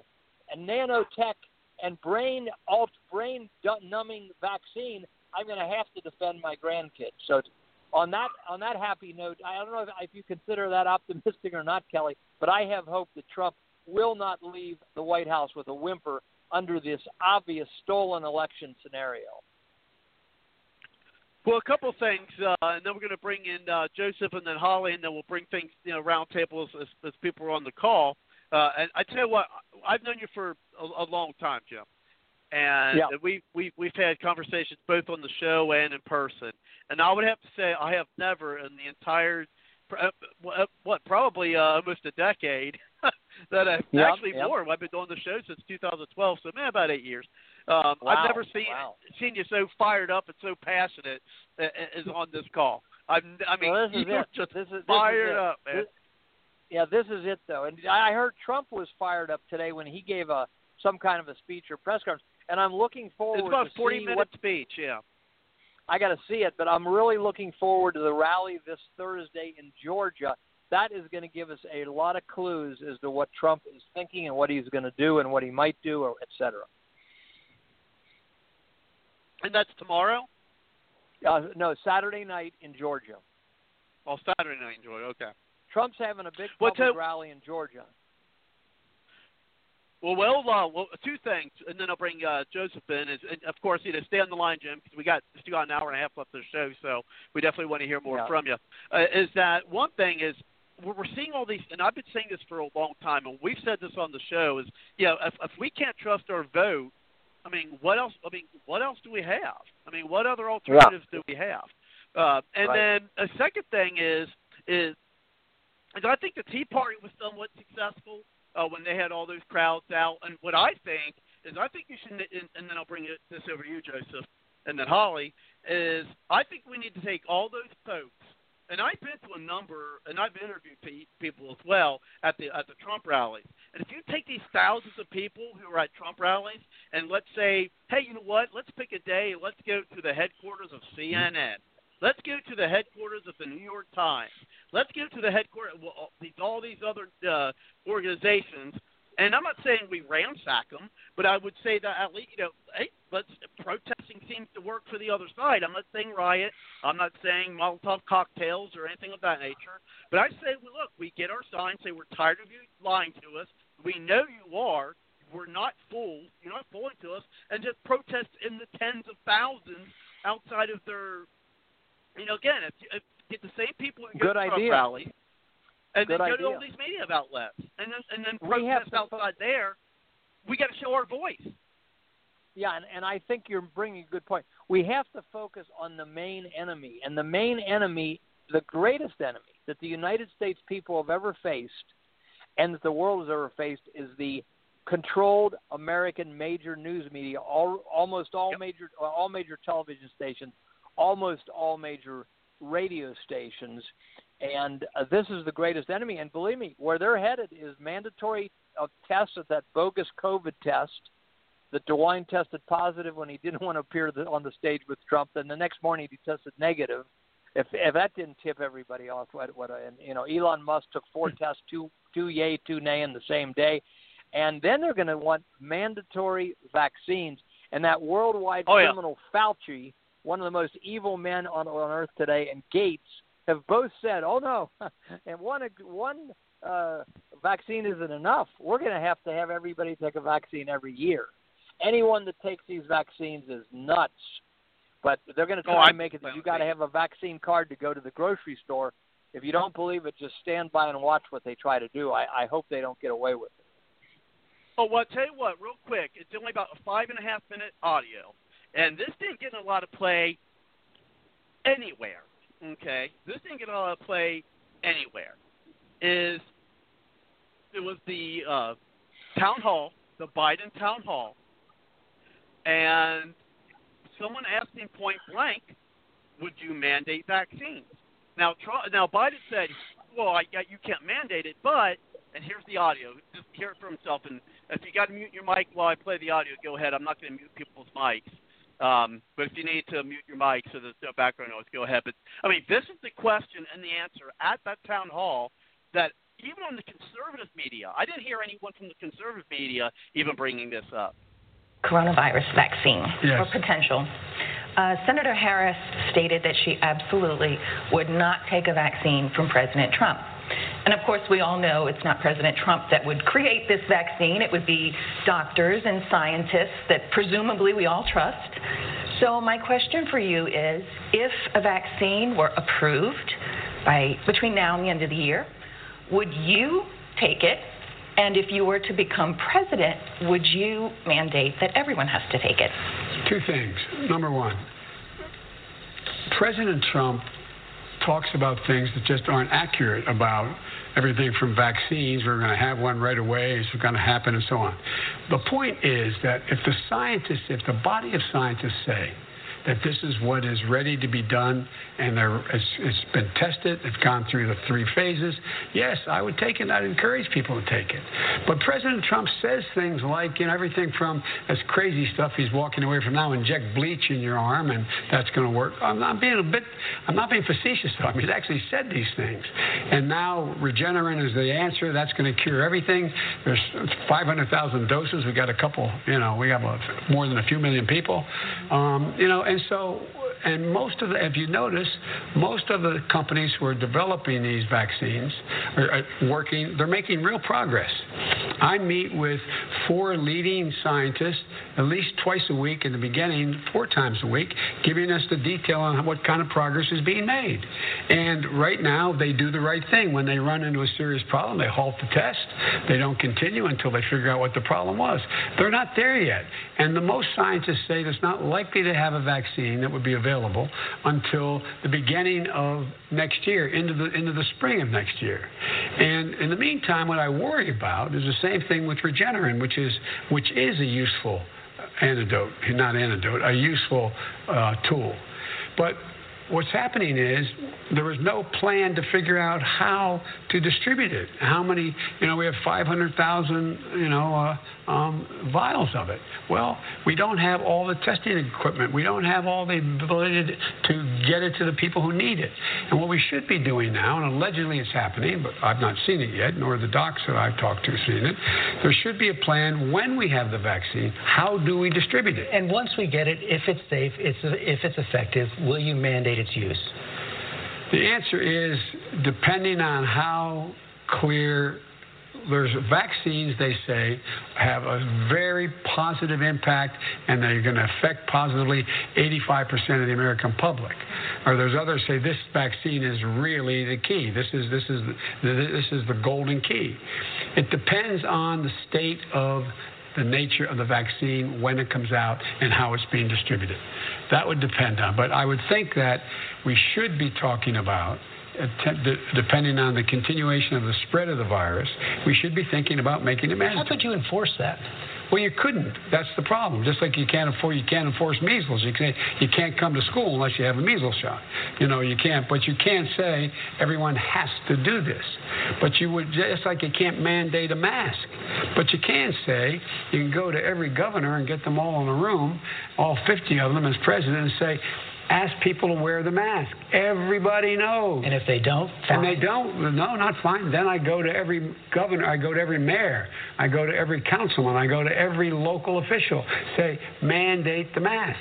and nanotech and brain alt brain numbing vaccine, I'm going to have to defend my grandkids. So on that on that happy note, I don't know if, if you consider that optimistic or not, Kelly, but I have hope that Trump will not leave the White House with a whimper under this obvious stolen election scenario. Well, a couple things, uh, and then we're going to bring in uh, Joseph and then Holly, and then we'll bring things, you know, round tables as, as people are on the call. Uh, and I tell you what, I've known you for a, a long time, Jim, and yeah. we we we've had conversations both on the show and in person. And I would have to say, I have never in the entire uh, uh, what probably uh, almost a decade that I've yep, actually yep. more. I've been doing the show since 2012, so man, about eight years. Um, wow, I've never seen wow. seen you so fired up and so passionate as on this call. I've, I mean, well, this is you're it. just this is, fired this is up, man. This, yeah, this is it though, and I heard Trump was fired up today when he gave a some kind of a speech or press conference, and I'm looking forward it's about to a 40 see minute what speech. Yeah. I got to see it, but I'm really looking forward to the rally this Thursday in Georgia. That is going to give us a lot of clues as to what Trump is thinking and what he's going to do and what he might do, or et cetera. And that's tomorrow. Uh, no, Saturday night in Georgia. Oh, Saturday night in Georgia. Okay. Trump's having a big public rally in Georgia. Well, well, uh, well, two things, and then I'll bring uh, Joseph in. Is and of course, you know, stay on the line, Jim, because we got still got an hour and a half left of the show, so we definitely want to hear more Yeah. from you. Uh, is that one thing? Is we're we're seeing all these, and I've been saying this for a long time, and we've said this on the show. Is you know, if, if we can't trust our vote, I mean, what else? I mean, what else do we have? I mean, what other alternatives do we have? Uh, and Right. then a second thing is is, is I think the Tea Party was somewhat successful uh, when they had all those crowds out. And what I think is, I think you should, and, and then I'll bring it, this over to you, Joseph, and then Holly. Is I think we need to take all those folks, and I've been to a number, and I've interviewed pe- people as well at the at the Trump rallies. And if you take these thousands of people who are at Trump rallies, and let's say, hey, you know what? Let's pick a day. Let's go to the headquarters of CNN. Let's go to the headquarters of the New York Times. Let's go to the headquarters well, all these other uh, organizations. And I'm not saying we ransack them, but I would say that at least you know, hey, let's protesting seems to work for the other side. I'm not saying riot. I'm not saying Molotov cocktails or anything of that nature. But I say, well, look, we get our signs, say we're tired of you lying to us. We know you are. We're not fools. You're not fooling to us, and just protest in the tens of thousands outside of their you know, again, if, if get the same people who go Good idea. rallies, and Good then go to all these media outlets, and then and then We protest outside there. We got to show our voice. Yeah, and, and I think you're bringing a good point. We have to focus on the main enemy, and the main enemy, the greatest enemy that the United States people have ever faced, and that the world has ever faced, is the controlled American major news media. All, almost all Yep. major, all major television stations, almost all major radio stations, and uh, this is the greatest enemy. And believe me, where they're headed is mandatory uh, tests of that bogus COVID test that DeWine tested positive when he didn't want to appear the, on the stage with Trump. Then the next morning he tested negative. If if that didn't tip everybody off, what what and you know Elon Musk took four tests, two two yay, two nay in the same day, and then they're going to want mandatory vaccines. And that worldwide oh, yeah. criminal Fauci, one of the most evil men on on earth today, and Gates have both said, "Oh no, and one one uh, vaccine isn't enough. We're going to have to have everybody take a vaccine every year. Anyone that takes these vaccines is nuts." But they're going to try oh, and make it that you got to have a vaccine card to go to the grocery store. If you don't believe it, just stand by and watch what they try to do. I, I hope they don't get away with it. Oh, well, I'll tell you what, real quick. It's only about a five and a half minute audio, and this didn't get a lot of play anywhere. Okay, this didn't get a lot of play anywhere. Is it was the uh, town hall, the Biden town hall, and someone asked him point blank, "Would you mandate vaccines?" Now, now Biden said, "Well, I, you can't mandate it, but." And here's the audio. Just hear it for himself. And if you got to mute your mic while I play the audio, go ahead. I'm not going to mute people's mics. Um, but if you need to mute your mic so there's no background noise, go ahead. But I mean, this is the question and the answer at that town hall that even on the conservative media, I didn't hear anyone from the conservative media even bringing this up. Coronavirus vaccine yes. or potential. Uh, Senator Harris stated that she absolutely would not take a vaccine from President Trump. And of course, we all know it's not President Trump that would create this vaccine. It would be doctors and scientists that presumably we all trust. So, my question for you is if a vaccine were approved by between now and the end of the year, would you take it? And if you were to become president, would you mandate that everyone has to take it? Two things. Number one, President Trump talks about things that just aren't accurate about everything from vaccines, we're going to have one right away, it's going to happen, and so on. The point is that if the scientists, if the body of scientists say that this is what is ready to be done and it's, it's been tested, it's gone through the three phases, yes, I would take it. I'd encourage people to take it. But President Trump says things like, you know, everything from this crazy stuff he's walking away from now, inject bleach in your arm and that's going to work. I'm not being a bit, I'm not being facetious though. I mean, he's actually said these things. And now Regeneron is the answer. That's going to cure everything. There's 500,000 doses. We got a couple, you know, we have a, more than a few million people. Um, you know, and so, and most of the, if you notice, most of the companies who are developing these vaccines are, working, they're making real progress. I meet with four leading scientists at least twice a week in the beginning, four times a week, giving us the detail on what kind of progress is being made. And right now, they do the right thing. When they run into a serious problem, they halt the test. They don't continue until they figure out what the problem was. They're not there yet. And the most scientists say it's not likely to have a vaccine vaccine that would be available until the beginning of next year, into the into the spring of next year. And in the meantime, what I worry about is the same thing with Regeneron, which is which is a useful antidote, not antidote, a useful uh, tool. But what's happening is there was no plan to figure out how to distribute it. How many, you know, we have 500,000, you know, uh, um, vials of it. Well, we don't have all the testing equipment. We don't have all the ability to get it to the people who need it. And what we should be doing now, and allegedly it's happening, but I've not seen it yet, nor the docs that I've talked to seen it. There should be a plan when we have the vaccine. How do we distribute it? And once we get it, if it's safe, it's, if it's effective, will you mandate its use? The answer is depending on how clear there's vaccines they say have a very positive impact and they're going to affect positively 85% of the American public. Or there's others say this vaccine is really the key. This is this is this is the golden key. It depends on the state of the nature of the vaccine, when it comes out, and how it's being distributed. That would depend on. But I would think that we should be talking about depending on the continuation of the spread of the virus, we should be thinking about making it mandatory. How could you enforce that? Well, you couldn't. That's the problem. Just like you can't afford, you can't enforce measles. You can't, you can't come to school unless you have a measles shot. You know, you can't. But you can't say everyone has to do this. But you would just like you can't mandate a mask. But you can say you can go to every governor and get them all in a room, all 50 of them as president, and say, ask people to wear the mask. Everybody knows. And if they don't, fine. and they don't, no, not fine. Then I go to every governor, I go to every mayor, I go to every councilman, I go to every local official. Say, mandate the mask.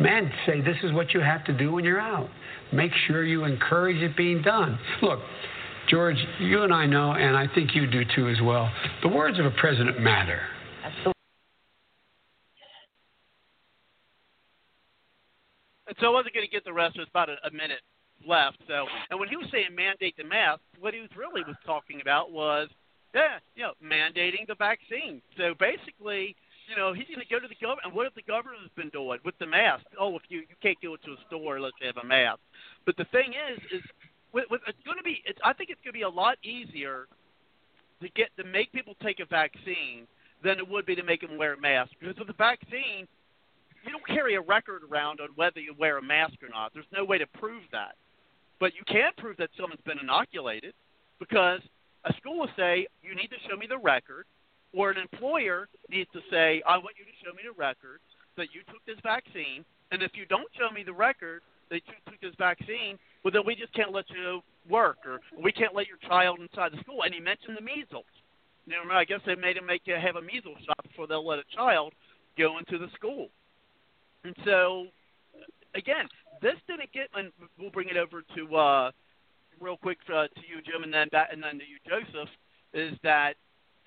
Man, say this is what you have to do when you're out. Make sure you encourage it being done. Look, George, you and I know, and I think you do too as well. The words of a president matter. Absolutely. And so I wasn't going to get the rest. There's about a, a minute left. So, and when he was saying mandate the mask, what he was really was talking about was, yeah, you know, mandating the vaccine. So basically, you know, he's going to go to the government. And what have the government's been doing with the mask? Oh, if you you can't go into a store unless you have a mask. But the thing is, is with, with, it's going to be. It's, I think it's going to be a lot easier to get to make people take a vaccine than it would be to make them wear a mask. Because with the vaccine, you don't carry a record around on whether you wear a mask or not. There's no way to prove that. But you can prove that someone's been inoculated because a school will say, you need to show me the record or an employer needs to say, I want you to show me the record that you took this vaccine, and if you don't show me the record that you took this vaccine, well, then we just can't let you work, or we can't let your child inside the school. And he mentioned the measles. Know, I guess they made him make you have a measles shot before they'll let a child go into the school. And so, again, this didn't get. And we'll bring it over to uh, real quick uh, to you, Jim, and then back, and then to you, Joseph. Is that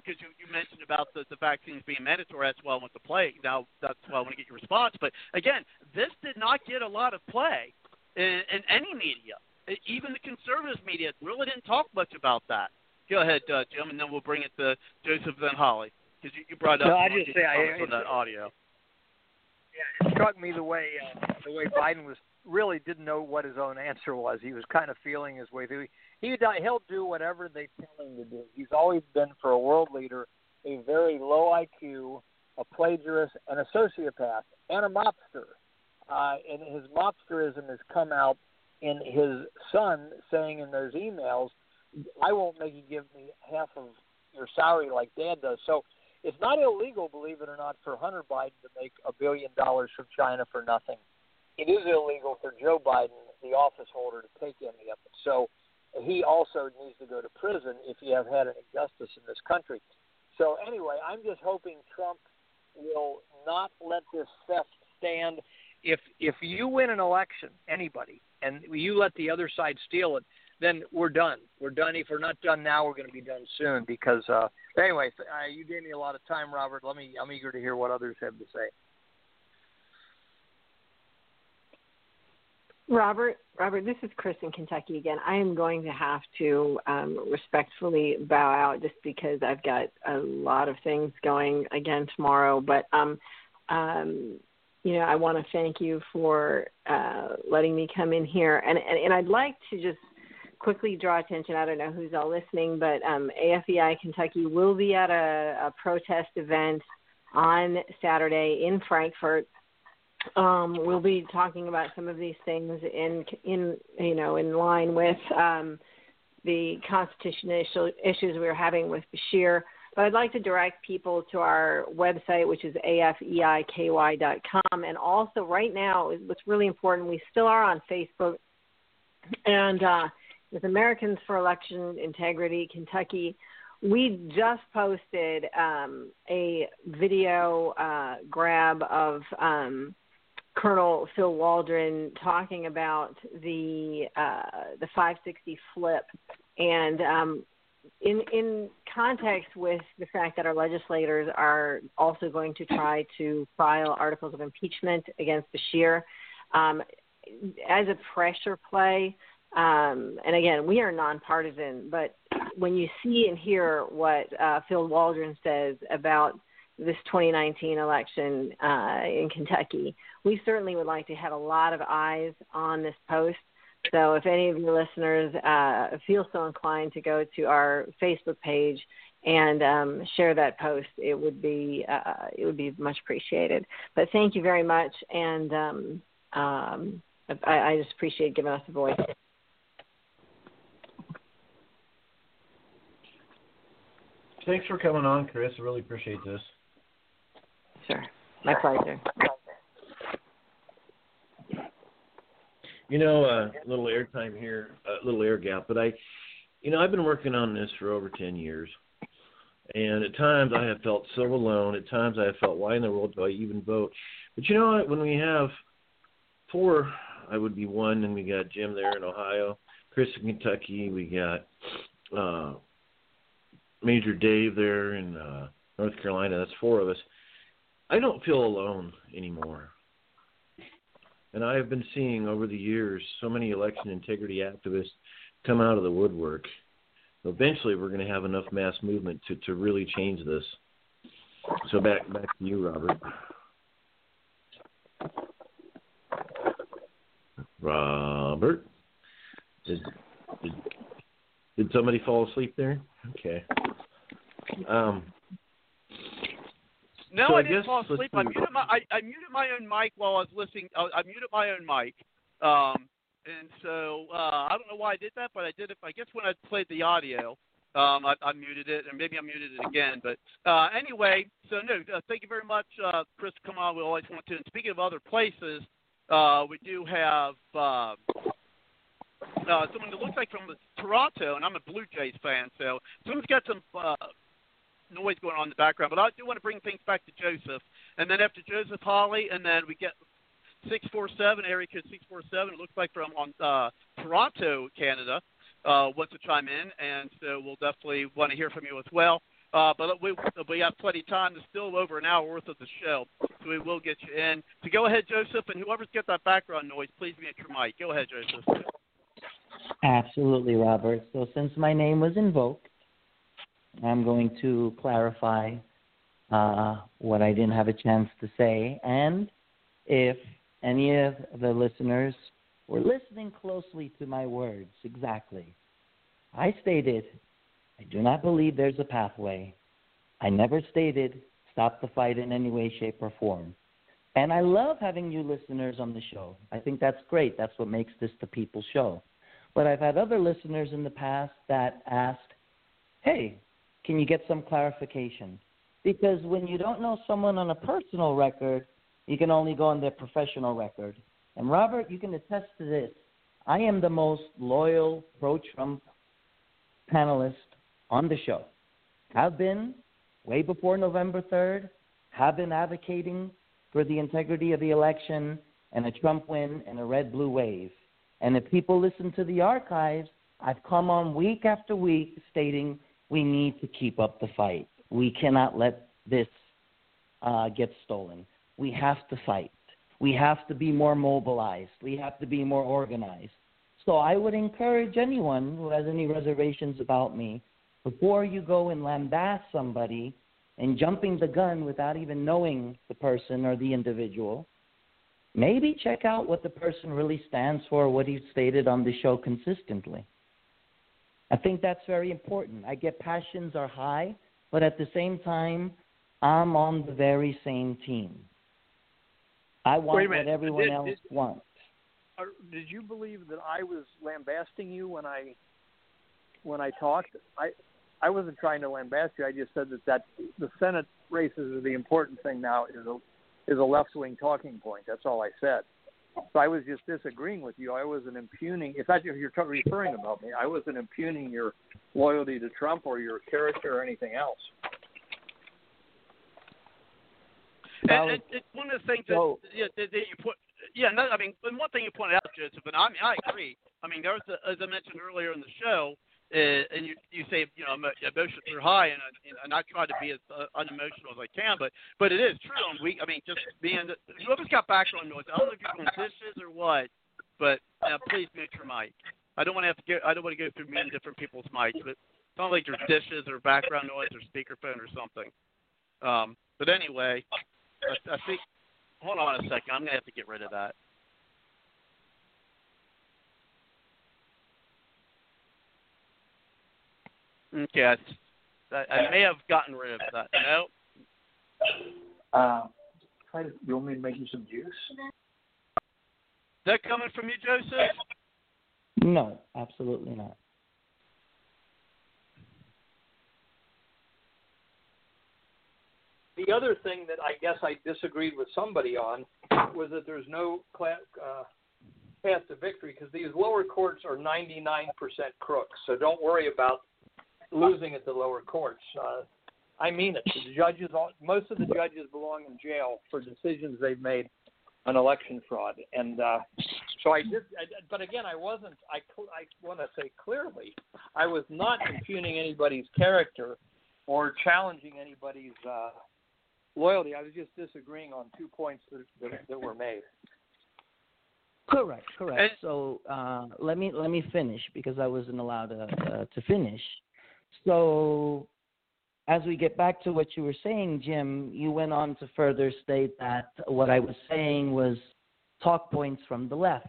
because you, you mentioned about the, the vaccines being mandatory. That's why I want to play. Now, that's why I want to get your response. But again, this did not get a lot of play in, in any media. Even the conservative media really didn't talk much about that. Go ahead, uh, Jim, and then we'll bring it to Joseph then Holly because you, you brought up no, I just say I, that audio. Yeah, it struck me the way uh, the way Biden was really didn't know what his own answer was. He was kind of feeling his way through. He he'll do whatever they tell him to do. He's always been for a world leader a very low IQ, a plagiarist, and a sociopath, and a mobster. Uh, and his mobsterism has come out in his son saying in those emails, "I won't make you give me half of your salary like Dad does." So it's not illegal, believe it or not, for Hunter Biden to make a billion dollars from China for nothing. It is illegal for Joe Biden, the office holder, to take any of it. So he also needs to go to prison if you have had an injustice in this country. So anyway, I'm just hoping Trump will not let this theft stand. If if you win an election, anybody, and you let the other side steal it, then we're done. We're done. If we're not done now, we're going to be done soon. Because uh, anyway, uh, you gave me a lot of time, Robert. Let me. I'm eager to hear what others have to say. Robert, Robert, this is Chris in Kentucky again. I am going to have to um, respectfully bow out just because I've got a lot of things going again tomorrow. But um, um, you know, I want to thank you for uh, letting me come in here, and, and and I'd like to just quickly draw attention. I don't know who's all listening, but um, AFEI Kentucky will be at a, a protest event on Saturday in Frankfort. um, we'll be talking about some of these things in in you know in line with um, the constitutional issues we are having with Beshear. But I'd like to direct people to our website, which is afeiky.com, and also right now, what's really important, we still are on Facebook, and uh, with Americans for Election Integrity Kentucky. We just posted um, a video uh, grab of um, Colonel Phil Waldron talking about the uh, the 560 flip, and um, in in context with the fact that our legislators are also going to try to file articles of impeachment against Beshear, um, as a pressure play. Um, and again, we are nonpartisan, but when you see and hear what uh, Phil Waldron says about this 2019 election uh, in Kentucky, we certainly would like to have a lot of eyes on this post. So if any of your listeners uh, feel so inclined to go to our Facebook page and um, share that post, it would be uh, it would be much appreciated. But thank you very much, and um, um, I, I just appreciate giving us a voice. Thanks for coming on, Chris. I really appreciate this. Sure. My pleasure. You know, a uh, little airtime here, a little air gap, but I, you know, I've been working on this for over ten years, and at times I have felt so alone. At times I have felt, why in the world do I even vote? But you know what? When we have four, I would be one, and we got Jim there in Ohio, Chris in Kentucky, we got uh, Major Dave there in uh, North Carolina. That's four of us. I don't feel alone anymore. And I have been seeing over the years so many election integrity activists come out of the woodwork. Eventually, we're going to have enough mass movement to, to really change this. So back back to you, Robert. Robert, did, did, did somebody fall asleep there? Okay. Um, no, so I, I didn't fall asleep. I muted my I, I muted my own mic while I was listening. I, I muted my own mic, um, and so uh, I don't know why I did that, but I did it. I guess when I played the audio, um, I, I muted it, and maybe I muted it again. But uh, anyway, so no, uh, thank you very much, uh, Chris. Come on, we always want to. And speaking of other places, uh, we do have. Uh, uh, someone that looks like from Toronto, and I'm a Blue Jays fan, so someone's got some uh, noise going on in the background. But I do want to bring things back to Joseph, and then after Joseph Holly, and then we get six four seven area code six four seven. It looks like from on uh, Toronto, Canada, uh, wants to chime in, and so we'll definitely want to hear from you as well. Uh, but we we have plenty of time. There's still over an hour worth of the show, so we will get you in. So go ahead, Joseph, and whoever's got that background noise, please mute your mic. Go ahead, Joseph. Absolutely, Robert. So since my name was invoked, I'm going to clarify uh, what I didn't have a chance to say. And if any of the listeners were listening closely to my words, exactly, I stated, I do not believe there's a pathway. I never stated stop the fight in any way, shape, or form. And I love having you listeners on the show. I think that's great. That's what makes this the People Show. But I've had other listeners in the past that asked, hey, can you get some clarification? Because when you don't know someone on a personal record, you can only go on their professional record. And Robert, you can attest to this. I am the most loyal pro Trump panelist on the show. Have been way before November 3rd, have been advocating for the integrity of the election and a Trump win and a red blue wave. And if people listen to the archives, I've come on week after week stating we need to keep up the fight. We cannot let this uh, get stolen. We have to fight. We have to be more mobilized. We have to be more organized. So I would encourage anyone who has any reservations about me, before you go and lambast somebody and jumping the gun without even knowing the person or the individual, maybe check out what the person really stands for, what he stated on the show consistently. I think that's very important. I get passions are high, but at the same time, I'm on the very same team. I want what everyone did, else did, wants. Did you believe that I was lambasting you when I when I talked? I I wasn't trying to lambast you. I just said that that the Senate races are the important thing now. Is a is a left wing talking point. That's all I said. So I was just disagreeing with you. I wasn't impugning. If that's if you're referring about me, I wasn't impugning your loyalty to Trump or your character or anything else. And, and, and one of the things that, so, yeah, that, that you put, yeah, no, I mean, and one thing you pointed out, Joseph, and I mean, I agree. I mean, there was, a, as I mentioned earlier in the show, uh, and you you say you know emotions are high, and I, and I try to be as uh, unemotional as I can, but but it is true. And we, I mean, just being whoever's got background noise, I don't know if you're doing dishes or what, but uh, please mute your mic. I don't want to have to go. I don't want to go through many different people's mics, but it sounds like there's dishes or background noise or speakerphone or something. Um, but anyway, I, I think. Hold on a second. I'm gonna have to get rid of that. Okay, I, I may have gotten rid of that. No. Uh, try to. You want me to make you some juice? Is that coming from you, Joseph? No, absolutely not. The other thing that I guess I disagreed with somebody on was that there's no class, uh, path to victory because these lower courts are 99% crooks. So don't worry about losing at the lower courts. Uh, I mean it. The judges, most of the judges belong in jail for decisions they've made on election fraud, and uh, so I did. I, but again, I wasn't. I I want to say clearly, I was not impugning anybody's character or challenging anybody's uh, loyalty. I was just disagreeing on two points that, that, that were made. Correct, correct. so uh, let me let me finish because I wasn't allowed to uh, to finish. So as we get back to what you were saying, Jim, you went on to further state that what I was saying was talk points from the left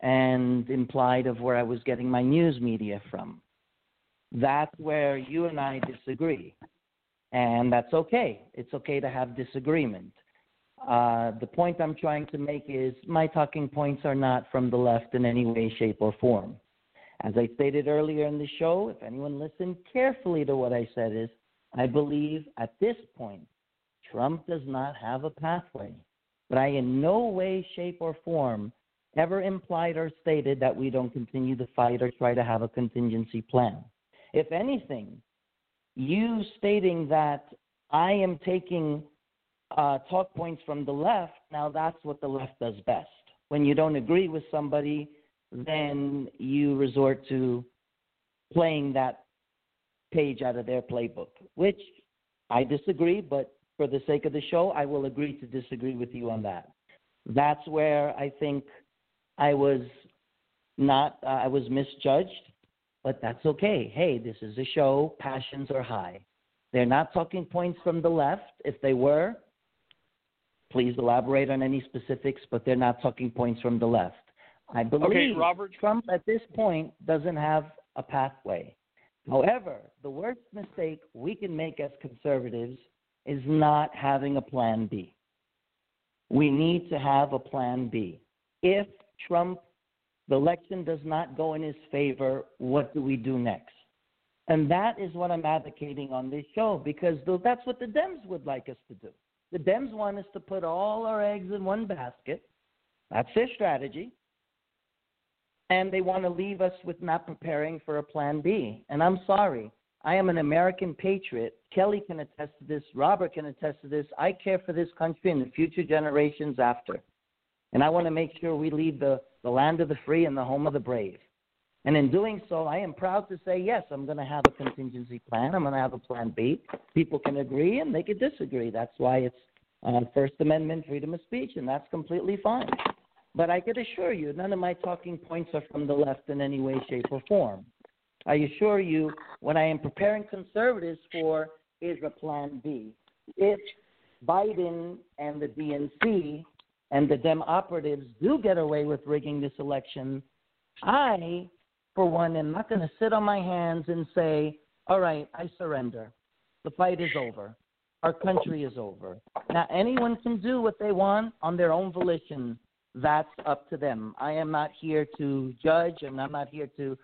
and implied of where I was getting my news media from. That's where you and I disagree. And that's okay. It's okay to have disagreement. Uh, the point I'm trying to make is my talking points are not from the left in any way, shape, or form. As I stated earlier in the show, if anyone listened carefully to what I said, is I believe at this point Trump does not have a pathway. But I, in no way, shape, or form, ever implied or stated that we don't continue to fight or try to have a contingency plan. If anything, you stating that I am taking uh, talk points from the left, now that's what the left does best. When you don't agree with somebody, then you resort to playing that page out of their playbook, which I disagree, but for the sake of the show, I will agree to disagree with you on that. That's where I think I was not, uh, I was misjudged, but that's okay. Hey, this is a show, passions are high. They're not talking points from the left. If they were, please elaborate on any specifics, but they're not talking points from the left. I believe okay, Robert. Trump at this point doesn't have a pathway. However, the worst mistake we can make as conservatives is not having a plan B. We need to have a plan B. If Trump, the election does not go in his favor, what do we do next? And that is what I'm advocating on this show because that's what the Dems would like us to do. The Dems want us to put all our eggs in one basket. That's their strategy and they want to leave us with not preparing for a plan B. And I'm sorry. I am an American patriot. Kelly can attest to this. Robert can attest to this. I care for this country and the future generations after. And I want to make sure we leave the, the land of the free and the home of the brave. And in doing so, I am proud to say, yes, I'm going to have a contingency plan. I'm going to have a plan B. People can agree and they can disagree. That's why it's uh, First Amendment freedom of speech, and that's completely fine. But I can assure you, none of my talking points are from the left in any way, shape, or form. I assure you, what I am preparing conservatives for is a plan B. If Biden and the DNC and the Dem operatives do get away with rigging this election, I, for one, am not going to sit on my hands and say, all right, I surrender. The fight is over. Our country is over. Now, anyone can do what they want on their own volition that's up to them. I am not here to judge, and I'm not here to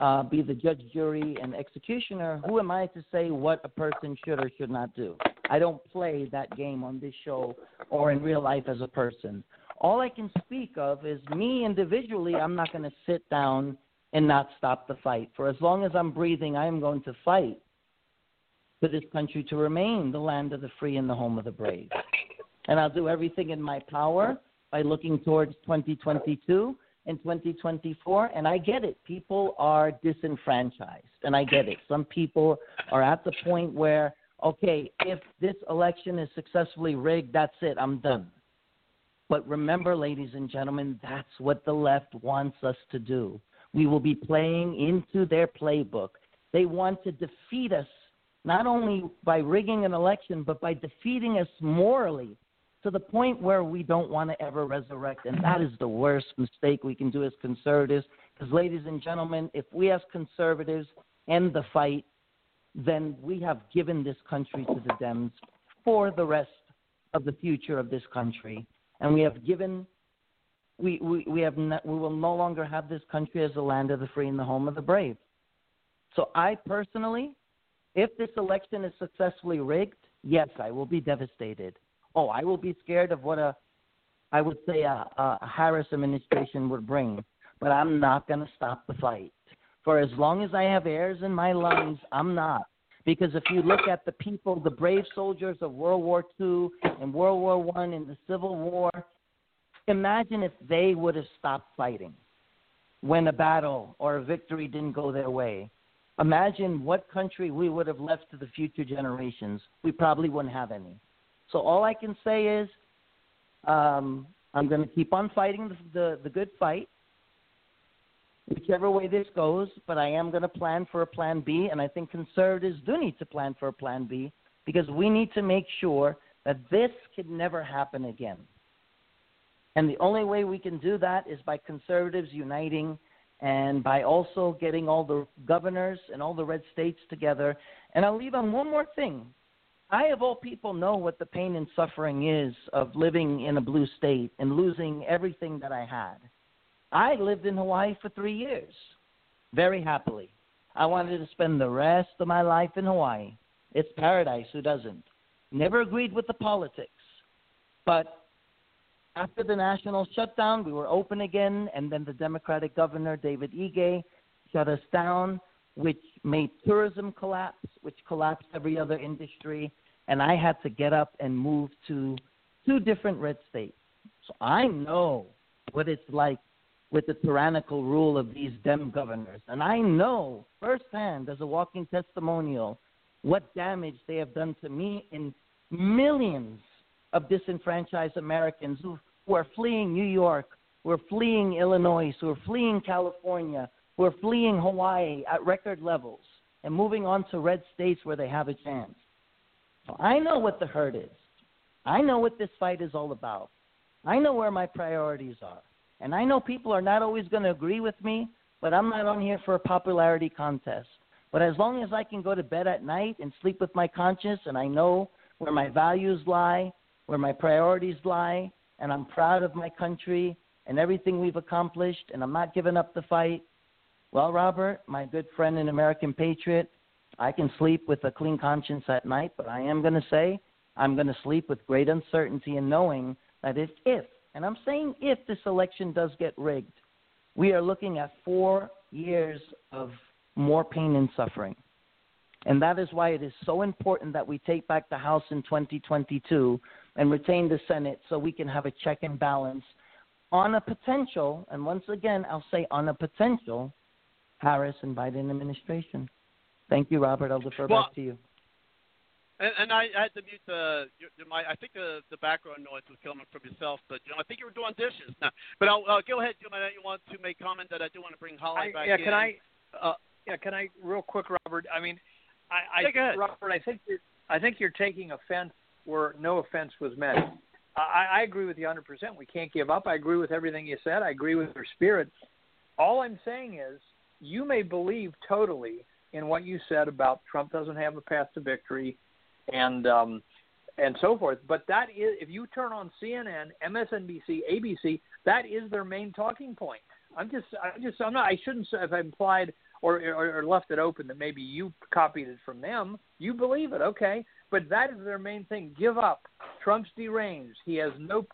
uh, be the judge, jury, and executioner. Who am I to say what a person should or should not do? I don't play that game on this show or in real life as a person. All I can speak of is me individually. I'm not going to sit down and not stop the fight. For as long as I'm breathing, I am going to fight for this country to remain the land of the free and the home of the brave. And I'll do everything in my power by looking towards 2022 and 2024. And I get it. People are disenfranchised. And I get it. Some people are at the point where, okay, if this election is successfully rigged, that's it. I'm done. But remember, ladies and gentlemen, that's what the left wants us to do. We will be playing into their playbook. They want to defeat us not only by rigging an election, but by defeating us morally to the point where we don't want to ever resurrect. And that is the worst mistake we can do as conservatives. Because, ladies and gentlemen, if we as conservatives end the fight, then we have given this country to the Dems for the rest of the future of this country. And we have given, we, we, we, have we will no longer have this country as the land of the free and the home of the brave. So, I personally, if this election is successfully rigged, yes, I will be devastated oh, I will be scared of what a I would say a, a Harris administration would bring. But I'm not going to stop the fight. For as long as I have airs in my lungs, I'm not. Because if you look at the people, the brave soldiers of World War II and World War One and the Civil War, imagine if they would have stopped fighting when a battle or a victory didn't go their way. Imagine what country we would have left to the future generations. We probably wouldn't have any. So all I can say is, um, I'm going to keep on fighting the, the, the good fight, whichever way this goes. But I am going to plan for a plan B, and I think conservatives do need to plan for a plan B because we need to make sure that this could never happen again. And the only way we can do that is by conservatives uniting and by also getting all the governors and all the red states together. And I'll leave on one more thing. I, of all people, know what the pain and suffering is of living in a blue state and losing everything that I had. I lived in Hawaii for three years, very happily. I wanted to spend the rest of my life in Hawaii. It's paradise, who doesn't? Never agreed with the politics. But after the national shutdown, we were open again, and then the Democratic governor, David Ige, shut us down, which made tourism collapse, which collapsed every other industry, and I had to get up and move to two different red states. So I know what it's like with the tyrannical rule of these Dem governors. And I know firsthand, as a walking testimonial, what damage they have done to me and millions of disenfranchised Americans who who are fleeing New York, who are fleeing Illinois, who are fleeing California, who are fleeing Hawaii at record levels and moving on to red states where they have a chance. So I know what the hurt is. I know what this fight is all about. I know where my priorities are. And I know people are not always going to agree with me, but I'm not on here for a popularity contest. But as long as I can go to bed at night and sleep with my conscience and I know where my values lie, where my priorities lie, and I'm proud of my country and everything we've accomplished, and I'm not giving up the fight. Well, Robert, my good friend and American patriot, I can sleep with a clean conscience at night, but I am going to say I'm going to sleep with great uncertainty and knowing that if, if, and I'm saying if this election does get rigged, we are looking at four years of more pain and suffering. And that is why it is so important that we take back the House in 2022 and retain the Senate so we can have a check and balance on a potential, and once again, I'll say on a potential Harris and Biden administration. Thank you, Robert. I'll defer well, back to you. And, and I, I had to mute the my. I think the the background noise was coming from yourself, but you know I think you were doing dishes. Now, but I'll uh, go ahead, Jim. I know you want to make comment that I do want to bring Holly I, back yeah, in. can I? Uh, yeah, can I real quick, Robert? I mean, I, I Robert, I think you're, I think you're taking offense where no offense was meant. I, I agree with you 100%. We can't give up. I agree with everything you said. I agree with your spirit. All I'm saying is you may believe totally in what you said about Trump doesn't have a path to victory and um, and so forth. But that is, if you turn on CNN, MSNBC, ABC, that is their main talking point. I'm just, I'm just, I'm not. I shouldn't have implied or, or, or left it open that maybe you copied it from them. You believe it, okay? But that is their main thing. Give up. Trump's deranged. He has no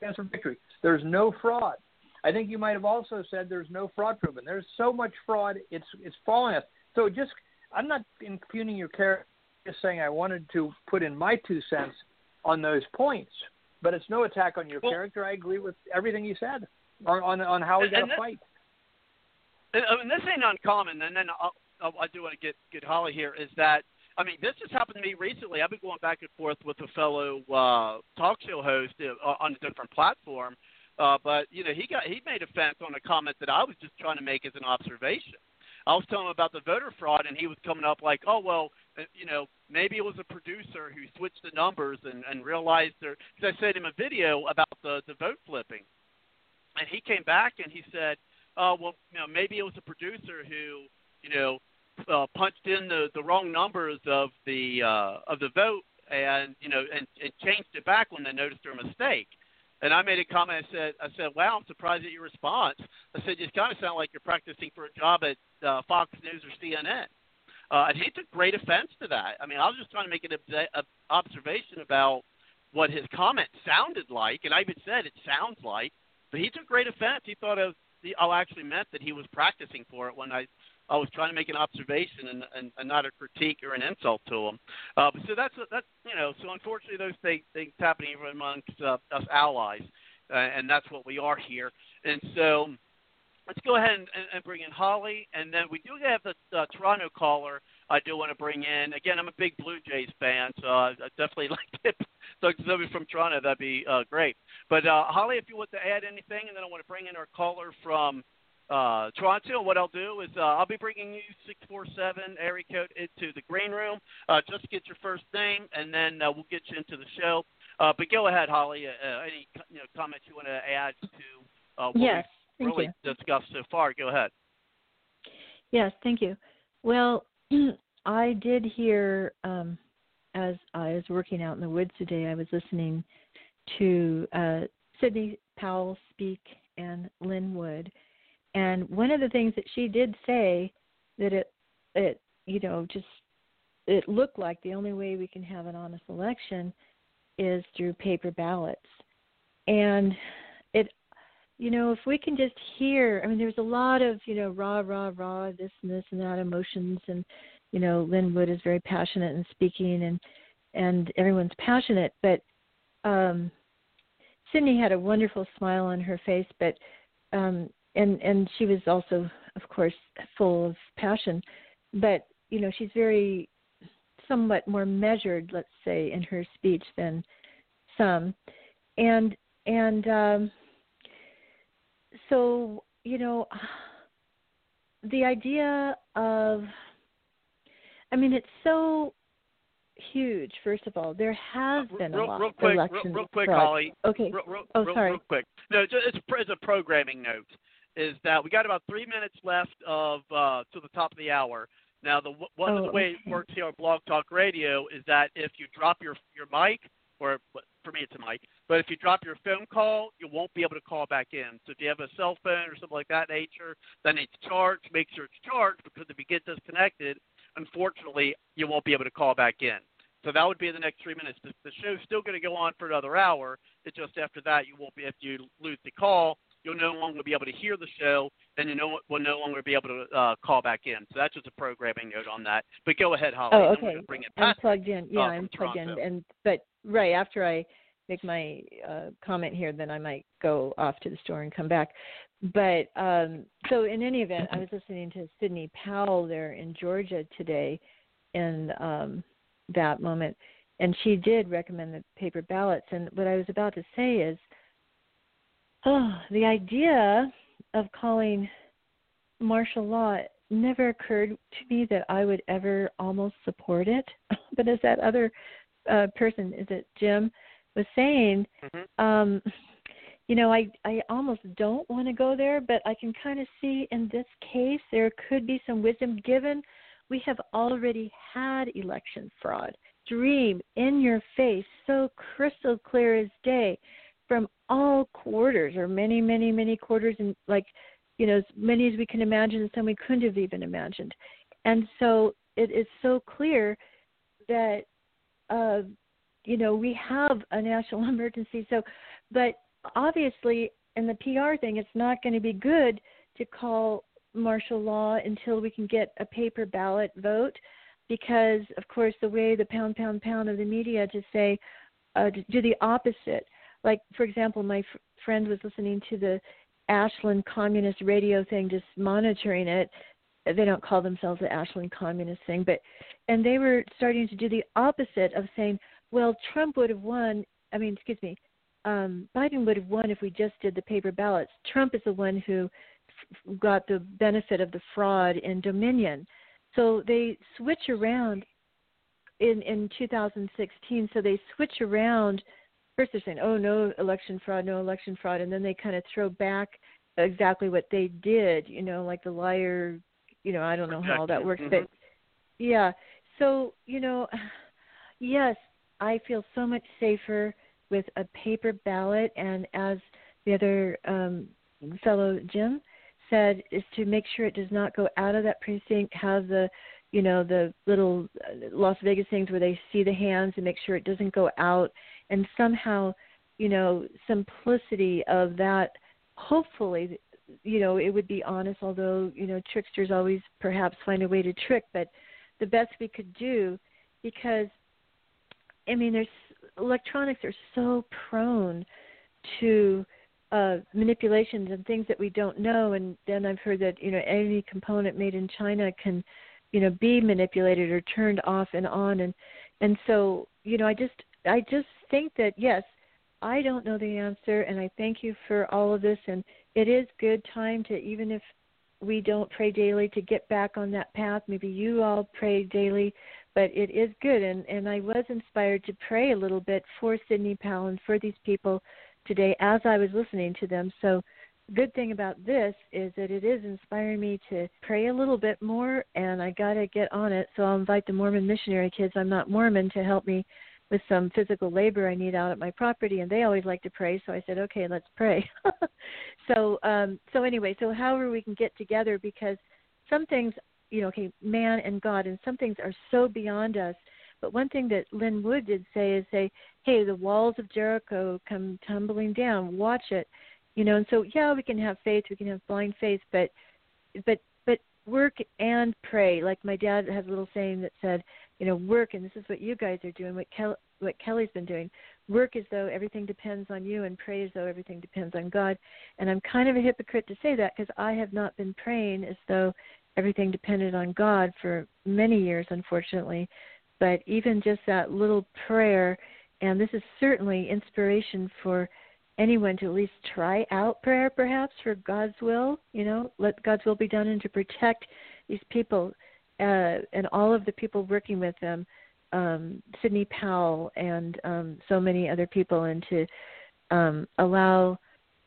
chance for victory. There's no fraud. I think you might have also said there's no fraud proven. There's so much fraud, it's it's falling us. So just, I'm not impugning your character. Just saying I wanted to put in my two cents on those points. But it's no attack on your well, character. I agree with everything you said on on, on how we got to fight. I mean, this ain't uncommon. And then I'll, I'll, I do want to get get Holly here. Is that I mean, this just happened to me recently. I've been going back and forth with a fellow uh, talk show host uh, on a different platform, uh, but you know, he got he made offense on a comment that I was just trying to make as an observation. I was telling him about the voter fraud, and he was coming up like, "Oh well, uh, you know, maybe it was a producer who switched the numbers and, and realized there." Because I sent him a video about the the vote flipping, and he came back and he said, "Oh well, you know, maybe it was a producer who, you know, uh, punched in the, the wrong numbers of the uh, of the vote and you know and, and changed it back when they noticed their mistake. And I made a comment. I said, I said, wow, I'm surprised at your response. I said, you kind of sound like you're practicing for a job at uh, Fox News or CNN. Uh, and he took great offense to that. I mean, I was just trying to make an obs- observation about what his comment sounded like, and I even said it sounds like, but he took great offense. He thought it was, I actually meant that he was practicing for it when I I was trying to make an observation and, and, and not a critique or an insult to them. Uh, so that's that's you know so unfortunately those things, things happening even amongst uh, us allies, uh, and that's what we are here. And so let's go ahead and, and bring in Holly, and then we do have the uh, Toronto caller. I do want to bring in again. I'm a big Blue Jays fan, so I, I definitely like to talk to somebody from Toronto. That'd be uh, great. But uh, Holly, if you want to add anything, and then I want to bring in our caller from uh, Toronto. What I'll do is uh, I'll be bringing you 647 area code into the green room. Uh, just get your first name, and then uh, we'll get you into the show. Uh, but go ahead, Holly. Uh, uh any you know, comments you want to add to uh, what yes, we've really you. discussed so far? Go ahead. Yes, thank you. Well, I did hear um, as I was working out in the woods today. I was listening to uh, Sidney Powell speak and Lin Wood and one of the things that she did say that it it you know just it looked like the only way we can have an honest election is through paper ballots. And it you know, if we can just hear I mean there's a lot of, you know, rah rah rah this and this and that emotions. And you know, Lin Wood is very passionate in speaking and and everyone's passionate, but um Sidney had a wonderful smile on her face, but um and and she was also of course full of passion. But you know she's very somewhat more measured let's say in her speech than some. And and um so you know the idea of i mean it's so huge first of all. There has uh, been real, a lot real quick, of election real, real quick fraud. holly. Okay. Real, real, oh sorry. real quick. No it's, it's a programming note is that we got about three minutes left of uh, to the top of the hour. Now, the one oh, of the way it works here on Blog Talk Radio is that if you drop your your mic, or for me it's a mic, but if you drop your phone call, you won't be able to call back in. So if you have a cell phone or something like that nature, then it's charged. Make sure it's charged because if you get disconnected, unfortunately, you won't be able to call back in. So that would be in the next three minutes. The, the show's still going to go on for another hour. It's just after that you won't be if you lose the call, you'll no longer be able to hear the show, and you know will no longer be able to uh, call back in. So that's just a programming note on that. But go ahead, Holly. Oh, okay. Bring it I'm plugged in. Yeah, uh, I'm plugged Toronto. in. And but right after I make my uh, comment here, then I might go off to the store and come back. But um, so in any event, I was listening to Sidney Powell there in Georgia today, in um, that moment, and she did recommend the paper ballots. And what I was about to say is Oh, the idea of calling martial law never occurred to me that I would ever almost support it. but as that other uh, person, is it Jim, was saying, mm-hmm. um, you know, I I almost don't want to go there, but I can kind of see in this case there could be some wisdom given we have already had election fraud. Dream in your face, so crystal clear as day from all quarters or many, many, many quarters and like, you know, as many as we can imagine and some we couldn't have even imagined. And so it is so clear that uh, you know, we have a national emergency. So but obviously in the PR thing it's not going to be good to call martial law until we can get a paper ballot vote because of course the way the pound pound pound of the media to say uh, do the opposite like for example my friend was listening to the ashland communist radio thing just monitoring it. They don't call themselves the ashland communist thing but and they were starting to do the opposite of saying well trump would have won i mean excuse me um biden would have won if we just did the paper ballots. Trump is the one who got the benefit of the fraud in dominion. So they switch around in in 2016 so they switch around first they're saying, "Oh, no election fraud, no election fraud," and then they kind of throw back exactly what they did. You know, like the liar. You know, I don't know how all that works, mm-hmm. but yeah. So you know, yes, I feel so much safer with a paper ballot, and as the other um, fellow Jim said, is to make sure it does not go out of that precinct. Have the you know the little uh, Las Vegas things where they see the hands and make sure it doesn't go out and somehow, you know, simplicity of that. Hopefully, you know, it would be honest. Although you know, tricksters always perhaps find a way to trick, but the best we could do, because I mean, there's electronics are so prone to uh, manipulations and things that we don't know. And then I've heard that you know any component made in China can, you know, be manipulated or turned off and on. And and so you know, I just I just think that yes, I don't know the answer, and I thank you for all of this. And it is good time to even if we don't pray daily to get back on that path. Maybe you all pray daily, but it is good. And and I was inspired to pray a little bit for Sidney Powell and for these people today as I was listening to them. So, good thing about this is that it is inspiring me to pray a little bit more, and I got to get on it. So, I'll invite the Mormon missionary kids. I'm not Mormon to help me with some physical labor I need out at my property, and they always like to pray. So I said, okay, let's pray. so, um, so anyway, so however we can get together because some things, you know, okay, man and God, and some things are so beyond us but one thing that Lin Wood did say is say, "Hey, the walls of Jericho come tumbling down. Watch it." You know, and so yeah, we can have faith, we can have blind faith, but but but work and pray. Like my dad has a little saying that said, you know, work, and this is what you guys are doing, what Kel- what Kelly's been doing. Work as though everything depends on you, and pray as though everything depends on God. And I'm kind of a hypocrite to say that because I have not been praying as though everything depended on God for many years, unfortunately but even just that little prayer, and this is certainly inspiration for anyone to at least try out prayer, perhaps for God's will. You know, let God's will be done, and to protect these people uh, and all of the people working with them, um, Sidney Powell and um, so many other people, and to um, allow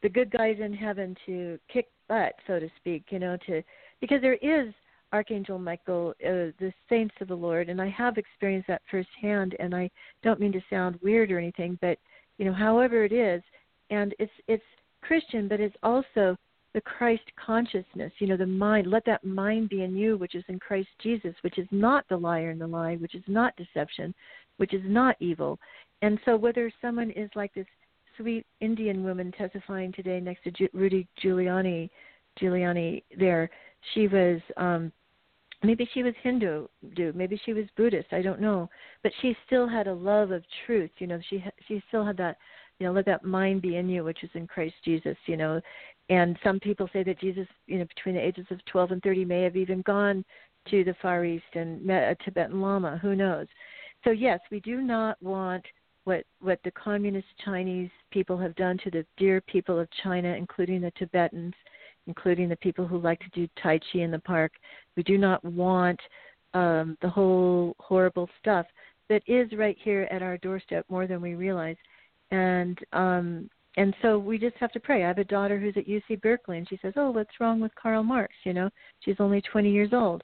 the good guys in heaven to kick butt, so to speak. You know, to because there is Archangel Michael, uh, the saints of the Lord, and I have experienced that firsthand. And I don't mean to sound weird or anything, but you know, however it is, and it's it's Christian, but it's also the Christ consciousness. You know, the mind. Let that mind be in you, which is in Christ Jesus, which is not the liar and the lie, which is not deception, which is not evil. And so, whether someone is like this sweet Indian woman testifying today next to Rudy Giuliani, Giuliani there she was um maybe she was Hindu, do maybe she was Buddhist, I don't know, but she still had a love of truth. You know, she she still had that, you know, let that mind be in you, which is in Christ Jesus. You know, and some people say that Jesus, you know, between the ages of 12 and 30, may have even gone to the Far East and met a Tibetan Lama. Who knows? So yes, we do not want what what the communist Chinese people have done to the dear people of China, including the Tibetans including the people who like to do Tai Chi in the park. We do not want um, the whole horrible stuff that is right here at our doorstep more than we realize. And um, and so we just have to pray. I have a daughter who's at UC Berkeley, and she says, "Oh, what's wrong with Karl Marx?" You know, she's only 20 years old.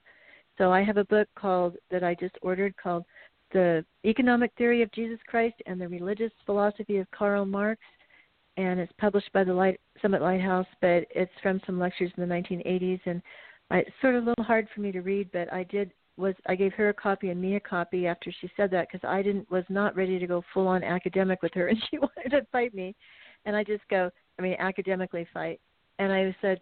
So I have a book called that I just ordered called "The Economic Theory of Jesus Christ and the Religious Philosophy of Karl Marx." and it's published by the Light, Summit Lighthouse, but it's from some lectures in the 1980s, and I, it's sort of a little hard for me to read, but I did was I gave her a copy and me a copy after she said that because I didn't was not ready to go full on academic with her, and she wanted to fight me, and I just go, I mean, academically fight, and I said,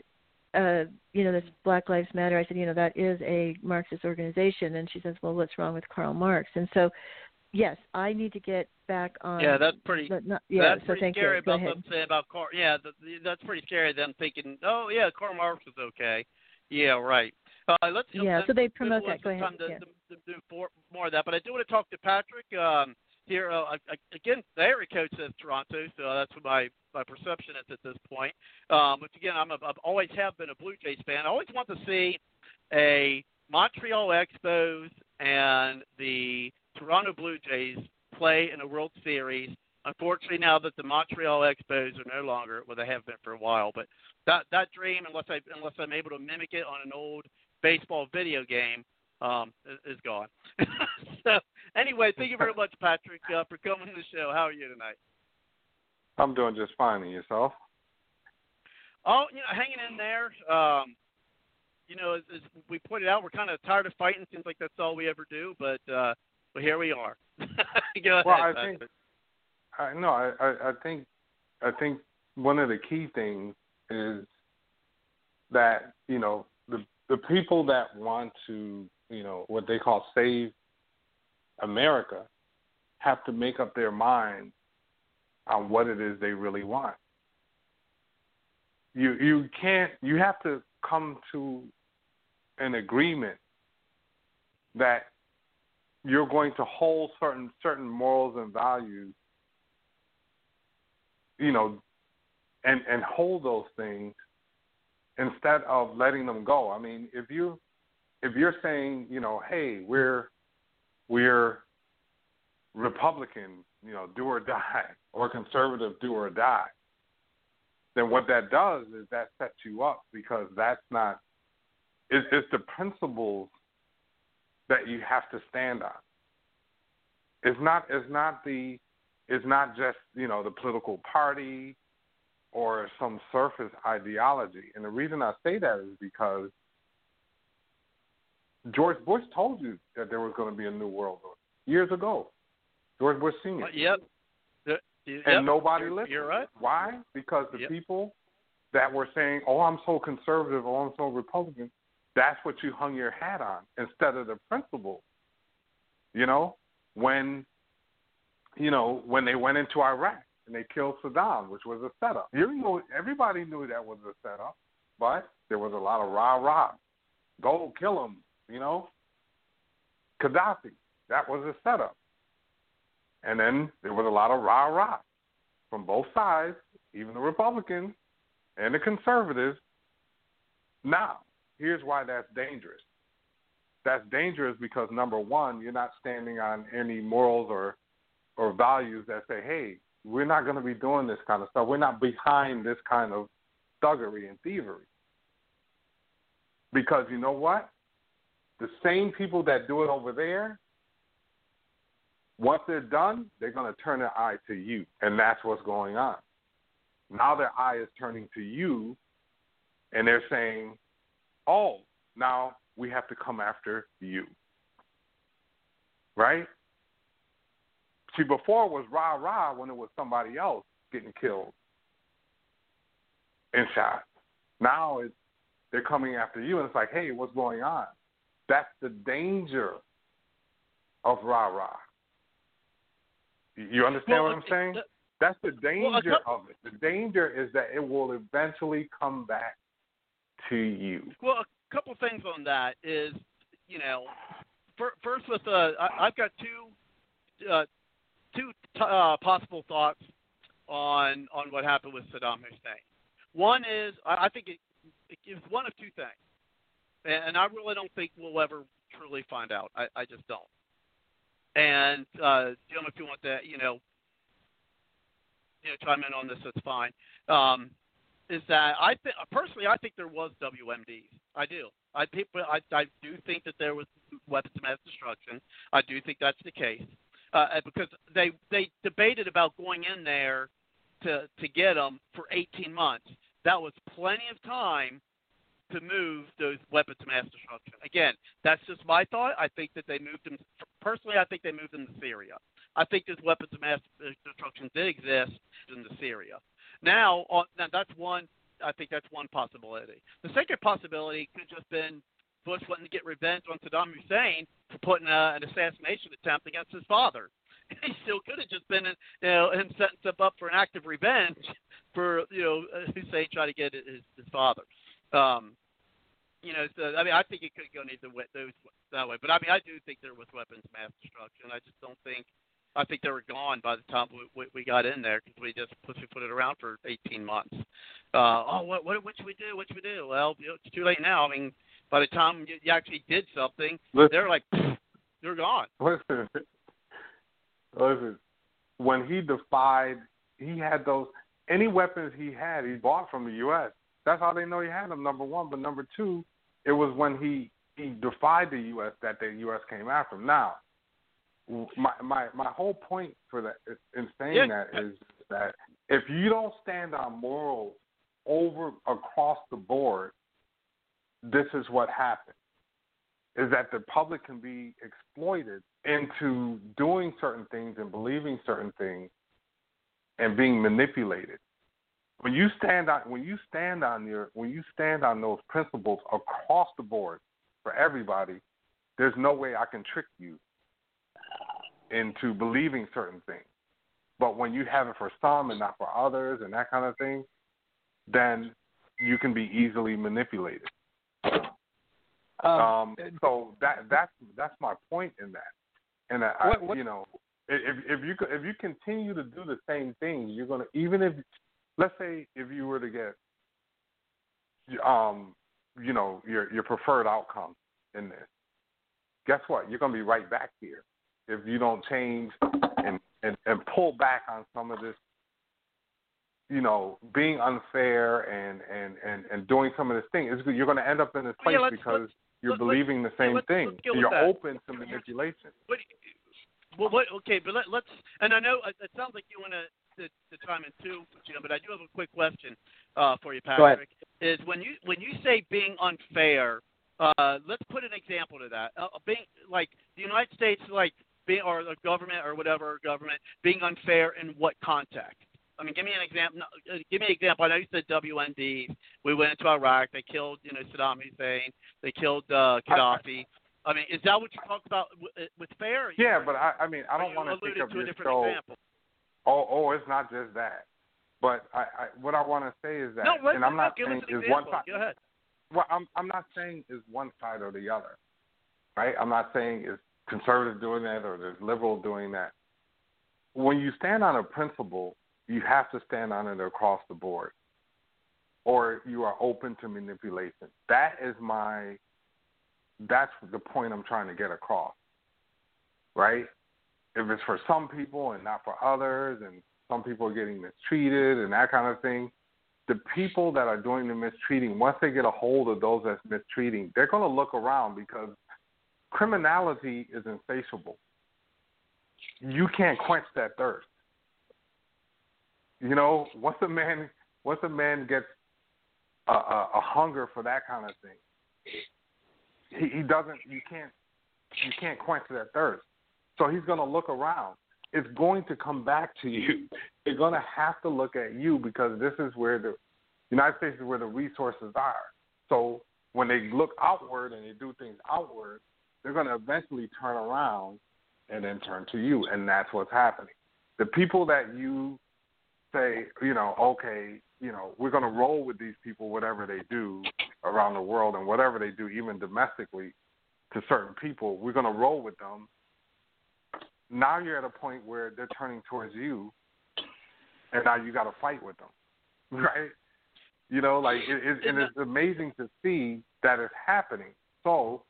uh, you know, this Black Lives Matter. I said, you know, that is a Marxist organization, and she says, well, what's wrong with Karl Marx? And so yes, I need to get back on. Yeah, that's pretty. Not, yeah, that's so pretty scary you. Go about them saying about Karl. Yeah, the, the, that's pretty scary. Them thinking, oh yeah, Karl Marx is okay. Yeah, right. Uh, let's. Yeah, so they promote that. Go ahead. To, yeah. to, to do more, more of that, but I do want to talk to Patrick. Um, here uh, again, the area code says Toronto, so that's what my my perception is at this point. Um, but again, I'm a, I've always have been a Blue Jays fan. I always want to see a Montreal Expos and the Toronto Blue Jays play in a World Series. Unfortunately, now that the Montreal Expos are no longer, well, they have been for a while, but that that dream, unless I unless I'm able to mimic it on an old baseball video game, um, is gone. so anyway, thank you very much, Patrick, uh, for coming to the show. How are you tonight? I'm doing just fine. And yourself? Oh, you know, hanging in there. Um, you know, as, as we pointed out, we're kind of tired of fighting. Seems like that's all we ever do, but uh, but here we are. Go well, ahead, I think I no, I, I, I think I think one of the key things is that you know the the people that want to you know what they call save America have to make up their mind on what it is they really want. You you can't you have to come to an agreement that you're going to hold certain certain morals and values you know and and hold those things instead of letting them go i mean if you if you're saying you know hey we're we're republican you know do or die or conservative do or die then what that does is that sets you up because that's not it's, it's the principles that you have to stand on. It's not it's not the it's not just, you know, the political party or some surface ideology. And the reason I say that is because George Bush told you that there was going to be a new world order years ago. George Bush Senior. Uh, yep. The, and yep. nobody you're, listened. You're right. Why? Because the Yep. people that were saying, "Oh, I'm so conservative," "Oh, I'm so Republican," that's what you hung your hat on instead of the principle. You know, when you know when they went into Iraq and they killed Saddam, which was a setup. You know, everybody knew that was a setup, but there was a lot of rah rah. Go kill him. You know, Gaddafi. That was a setup. And then there was a lot of rah rah from both sides, even the Republicans and the conservatives. Now, here's why that's dangerous. That's dangerous because number one, you're not standing on any morals or or values that say, hey, we're not going to be doing this kind of stuff. We're not behind this kind of thuggery and thievery. Because you know what? The same people that do it over there, once they're done, they're going to turn their eye to you. And that's what's going on. Now their eye is turning to you, and they're saying, oh, now we have to come after you. Right? See, before it was rah rah when it was somebody else getting killed and shot. Now it's they're coming after you, and it's like, hey, what's going on? That's the danger of rah rah. You understand Well, what I'm saying? the- That's the Well, danger cou- of it. The danger is that it will eventually come back to you. Well, a couple things on that is, you know, fir- first with uh, I, I've got two uh, two t- uh, possible thoughts on on what happened with Saddam Hussein. One is I, I think it, it gives one of two things, and, I really don't think we'll ever truly find out. I, I just don't. And uh, Jim, if you want to, you know, you know, chime in on this, that's fine. Um, is that I think personally, I think there was WMDs. I do. I think, I, I do think that there was weapons of mass destruction. I do think that's the case uh, because they they debated about going in there to to get them for 18 months. That was plenty of time to move those weapons of mass destruction. Again, that's just my thought. I think that they moved them. Personally, I think they moved them to Syria. I think those weapons of mass destruction did exist in the Syria. Now, on, now that's one. I think that's one possibility. The second possibility could just been Bush wanting to get revenge on Saddam Hussein for putting uh, an assassination attempt against his father. He still could have just been, you know, him setting himself up for an act of revenge for, you know, Hussein trying to get his, his father. Um, you know, so I mean, I think it could go either way, those that way. But I mean, I do think there was weapons of mass destruction. I just don't think. I think they were gone by the time we, we, we got in there because we just pussyfooted put it around for 18 months. Uh, oh, what, what what should we do? What should we do? Well, you know, it's too late now. I mean, by the time you, you actually did something, Listen. they're like, they're gone. Listen, listen. When he defied, he had those any weapons he had, he bought from the U.S. That's how they know he had them. Number one, but number two, it was when he he defied the U.S. that the U.S. came after him. Now, my my my whole point for that in saying Yeah. that is that if you don't stand on morals over across the board, this is what happens. Is that the public can be exploited into doing certain things and believing certain things and being manipulated. When you stand on when you stand on your when you stand on those principles across the board for everybody, there's no way I can trick you into believing certain things. But when you have it for some and not for others and that kind of thing, then you can be easily manipulated. Um, um, so that that's that's my point in that. And I, What- what- you know, if if you if you continue to do the same thing, you're gonna even if let's say if you were to get um you know your your preferred outcome in this, guess what? You're gonna be right back here if you don't change and and and pull back on some of this you know, being unfair and and and and doing some of this thing, is you're going to end up in this place Yeah, let's- because let's- you're let's- believing the same thing. you're open to manipulation. What, well, what? Okay, but let, let's. And I know it it sounds like you want to to, to chime in too, Jim. But I do have a quick question uh, for you. Patrick. Is when you when you say being unfair, uh, let's put an example to that. Uh, being like the United States, like being or the government or whatever government being unfair in what context? I mean, give me an example. uh, Give me an example. I know you said WMD. We went into Iraq. They killed, you know, Saddam Hussein. They killed uh, Gaddafi. I mean, is that what you talk about with, with fair? Yeah, but I, I mean, I don't want to think of to a different show. example. Oh, oh, it's not just that. But I, I what I want to say is that, No, and I'm not give saying is one side. Go ahead. Well, I'm I'm not saying is one side or the other, right? I'm not saying is conservative doing that or there's liberal doing that. When you stand on a principle, you have to stand on it across the board, or you are open to manipulation. That is my. That's the point I'm trying to get across, right? If it's for some people and not for others, and some people are getting mistreated and that kind of thing, the people that are doing the mistreating, once they get a hold of those that's mistreating, they're going to look around because criminality is insatiable. You can't quench that thirst. You know, once a man once a man gets a, a, a hunger for that kind of thing, he, he doesn't. You can't you can't quench that thirst. So he's going to look around. It's going to come back to you. They're going to have to look at you because this is where the United States is where the resources are. So when they look outward and they do things outward, they're going to eventually turn around and then turn to you, and that's what's happening. The people that you say, you know, okay, you know, we're going to roll with these people, whatever they do around the world, and whatever they do, even domestically, to certain people, we're going to roll with them. Now you're at a point where they're turning towards you, and now you got to fight with them, right? You know, like it, it, and it's amazing to see that it's happening. So,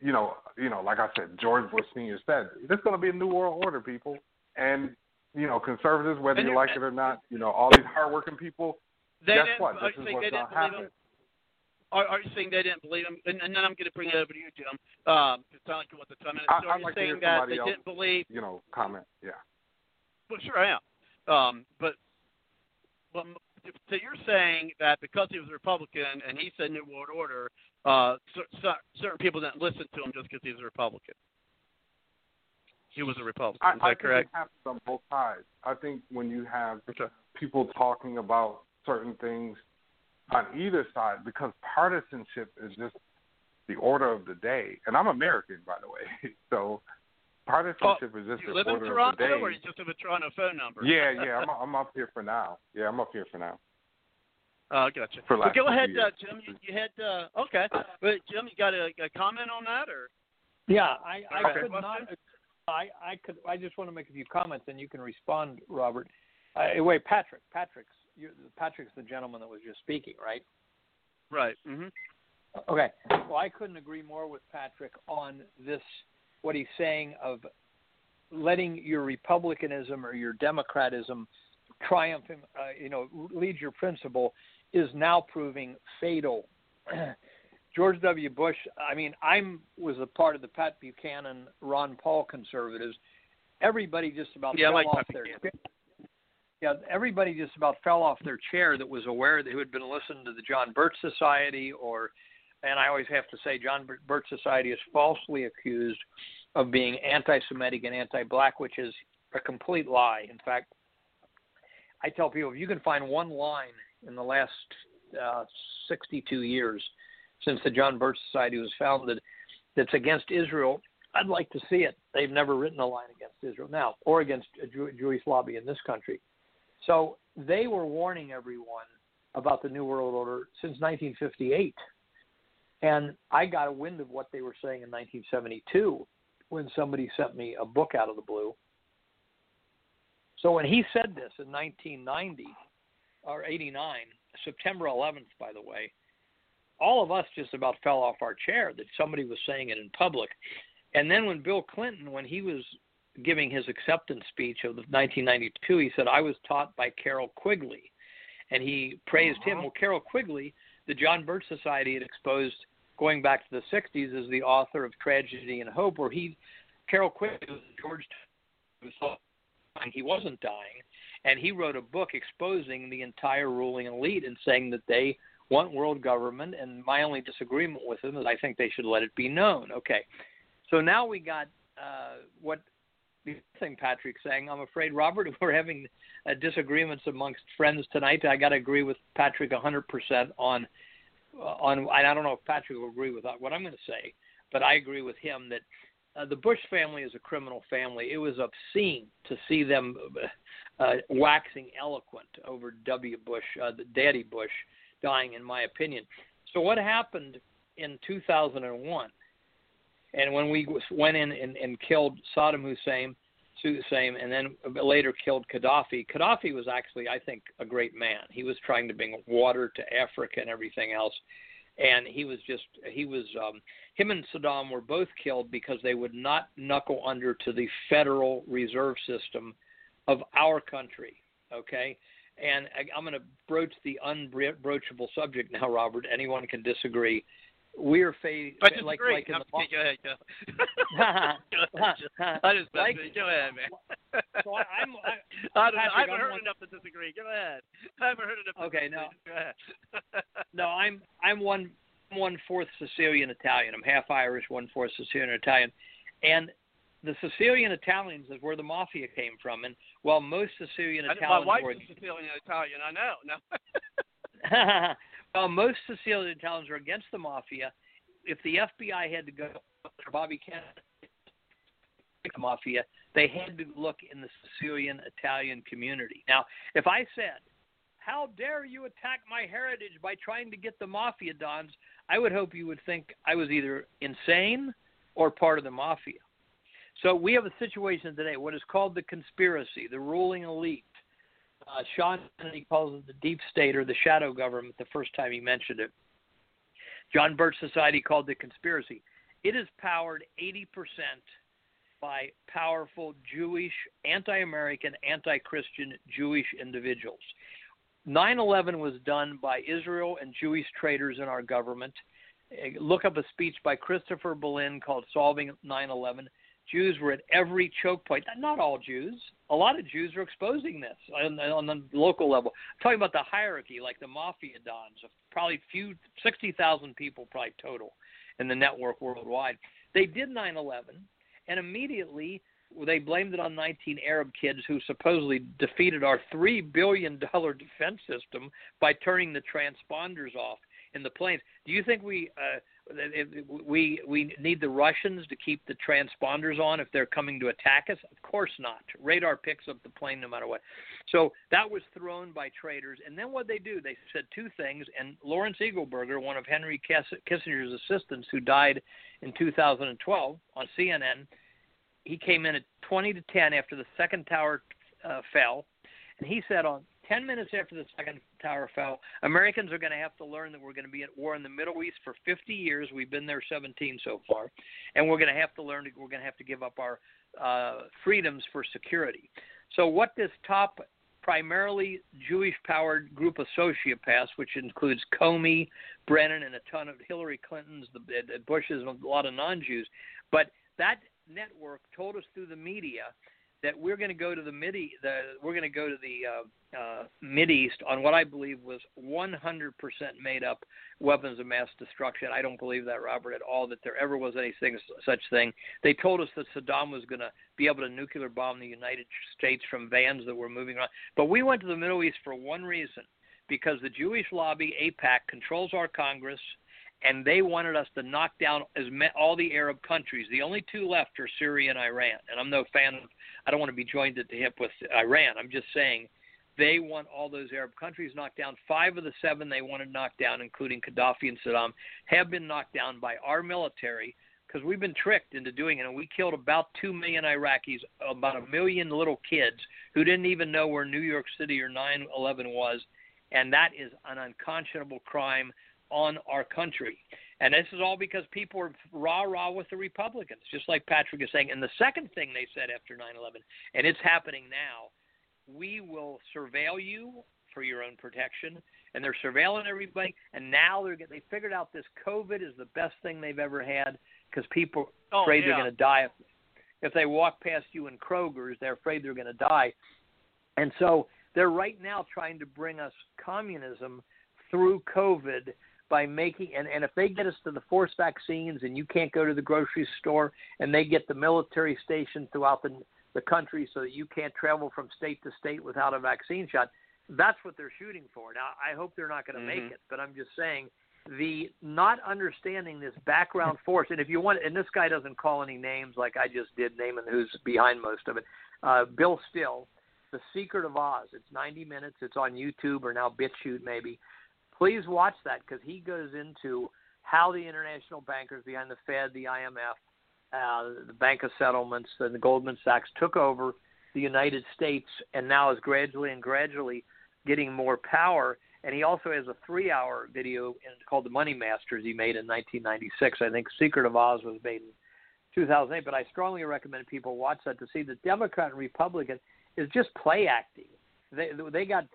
you know, you know, like I said, George Bush Senior said, "There's going to be a new world order, people." And you know, conservatives, whether you like it or not, you know, all these hardworking people. They guess what? This is what's going to happen. Are, are you saying they didn't believe him? And, and then I'm going to bring it over to you, Jim. Um, it sounds like you want the time minutes. I, So are you like saying that they else, didn't believe? you know, comment. Yeah. Well, sure I am. Um, but but so you're saying that because he was a Republican and he said New World Order, uh, cer- certain people didn't listen to him just because he was a Republican. He was a Republican. I, Is I that think correct? it happens on both sides. I think when you have people talking about certain things on either side, because partisanship is just the order of the day. And I'm American, by the way, so partisanship is just You the live in order Toronto, of the day. or you just have a Toronto phone number? Yeah, yeah, I'm I'm up here for now. Yeah, I'm up here for now. Oh, gotcha. For Well, last go ahead, uh, Jim. You, you had uh, okay, but Jim, you got a, a comment on that, or Yeah, I, I Okay. could not. I, I could. I just want to make a few comments, and you can respond, Robert. Uh, wait, Patrick. Patrick's. You, Patrick's the gentleman that was just speaking, right? right? Mm-hmm. Okay. Well, I couldn't agree more with Patrick on this. What he's saying of letting your republicanism or your democratism triumph, uh, you know, lead your principle is now proving fatal. George W. Bush. I mean, I'm was a part of the Pat Buchanan, Ron Paul conservatives. Everybody just about Yeah, fell like off Pat their Buchanan. Yeah, everybody just about fell off their chair that was aware that who had been listening to the John Birch Society or and I always have to say John Birch Society is falsely accused of being anti-Semitic and anti-black, which is a complete lie. In fact, I tell people if you can find one line in the last uh, 62 years since the John Birch Society was founded that's against Israel, I'd like to see it. They've never written a line against Israel now or against a Jew- Jewish lobby in this country. So they were warning everyone about the New World Order since 1958. And I got a wind of what they were saying in 1972 when somebody sent me a book out of the blue. So when he said this in 1990 or 89, September 11th, by the way, all of us just about fell off our chair that somebody was saying it in public. And then when Bill Clinton, when he was giving his acceptance speech of 1992, he said, I was taught by Carroll Quigley. And he praised uh-huh. him. Well, Carroll Quigley, the John Birch Society had exposed going back to the 60s as the author of Tragedy and Hope, where he, Carroll Quigley, was George, he wasn't dying. And he wrote a book exposing the entire ruling elite and saying that they want world government. And my only disagreement with him is I think they should let it be known. Okay. So now we got uh, what thing Patrick's saying. I'm afraid, Robert, we're having uh, disagreements amongst friends tonight. I got to agree with Patrick 100% on uh, on. I don't know if Patrick will agree with what I'm going to say, but I agree with him that uh, the Bush family is a criminal family. It was obscene to see them uh, waxing eloquent over W. Bush, uh, the Daddy Bush, dying, in my opinion. So what happened in 2001? And when we went in and, and killed Saddam Hussein, Hussein, and then later killed Gaddafi. Gaddafi was actually, I think, a great man. He was trying to bring water to Africa and everything else, and he was just he was um, him and Saddam were both killed because they would not knuckle under to the Federal Reserve System of our country. Okay, and I, I'm going to broach the unbroachable subject now, Robert. Anyone can disagree we're fa- I disagree. like like in the go ahead, go. I just like, go ahead, man. so I, I'm. I, I, Patrick, I haven't I'm heard one, enough to disagree. Go ahead. I haven't heard enough. Okay, disagree. no. Go ahead. no, I'm I'm one one fourth Sicilian Italian. I'm half Irish, one fourth Sicilian Italian, and the Sicilian Italians is where the mafia came from. And while most Sicilian Italians my wife were is Sicilian Italian, I know. No. While most Sicilian towns are against the mafia, if the FBI had to go after Bobby Kennedy, the mafia, they had to look in the Sicilian Italian community. Now, if I said, "How dare you attack my heritage by trying to get the mafia dons?" I would hope you would think I was either insane or part of the mafia. So we have a situation today, what is called the conspiracy, the ruling elite. Uh, Sean Kennedy calls it the deep state or the shadow government the first time he mentioned it. John Birch Society called it conspiracy. It is powered 80% by powerful Jewish, anti American, anti Christian Jewish individuals. 9 11 was done by Israel and Jewish traitors in our government. Look up a speech by Christopher Bollyn called Solving 9 11. Jews were at every choke point. Not all Jews. A lot of Jews are exposing this on, on the local level. I'm talking about the hierarchy, like the mafia dons, probably few, 60,000 people probably total in the network worldwide. They did 9/11, and immediately they blamed it on 19 Arab kids who supposedly defeated our three billion dollar defense system by turning the transponders off in the planes. Do you think we uh, we we need the Russians to keep the transponders on if they're coming to attack us? Of course not. Radar picks up the plane no matter what. So that was thrown by traitors. And then what they do? They said two things. And Lawrence Eagleburger, one of Henry Kissinger's assistants, who died in 2012 on CNN, he came in at 20 to 10 after the second tower uh, fell, and he said on 10 minutes after the second tower fell, Americans are going to have to learn that we're going to be at war in the Middle East for 50 years. We've been there 17 so far. And we're going to have to learn, we're going to have to give up our uh, freedoms for security. So, what this top, primarily Jewish powered group of sociopaths, which includes Comey, Brennan, and a ton of Hillary Clintons, the, the Bushes, and a lot of non Jews, but that network told us through the media that we're going to go to the midi the we're going to go to the uh, uh, Mid East on what I believe was 100% made up weapons of mass destruction. I don't believe that, Robert, at all. That there ever was anything such thing. They told us that Saddam was going to be able to nuclear bomb the United States from vans that were moving around. But we went to the Middle East for one reason, because the Jewish lobby, AIPAC controls our Congress and they wanted us to knock down as all the Arab countries. The only two left are Syria and Iran. And I'm no fan of. I don't want to be joined at the hip with Iran. I'm just saying they want all those Arab countries knocked down. Five of the seven they wanted knocked down, including Gaddafi and Saddam, have been knocked down by our military because we've been tricked into doing it. And we killed about two million Iraqis, about a million little kids who didn't even know where New York City or 9/11 was, and that is an unconscionable crime on our country. And this is all because people are rah rah with the Republicans, just like Patrick is saying. And the second thing they said after 9 11, and it's happening now, we will surveil you for your own protection. And they're surveilling everybody. And now they're they figured out this COVID is the best thing they've ever had because people are oh, afraid yeah. they're going to die. If, if they walk past you in Kroger's, they're afraid they're going to die. And so they're right now trying to bring us communism through COVID by making and, and if they get us to the force vaccines and you can't go to the grocery store and they get the military stationed throughout the the country so that you can't travel from state to state without a vaccine shot, that's what they're shooting for. Now I hope they're not going to Mhm. make it, but I'm just saying the not understanding this background force and if you want and this guy doesn't call any names like I just did naming who's behind most of it. Uh Bill Still, The Secret of Oz. It's 90 minutes. It's on YouTube or now BitChute maybe please watch that because he goes into how the international bankers behind the Fed, the IMF, uh, the Bank of Settlements, and the Goldman Sachs took over the United States and now is gradually and gradually getting more power. And he also has a three-hour video called "The Money Masters" he made in 1996. I think "Secret of Oz" was made in 2008, but I strongly recommend people watch that to see the Democrat and Republican is just play acting they they got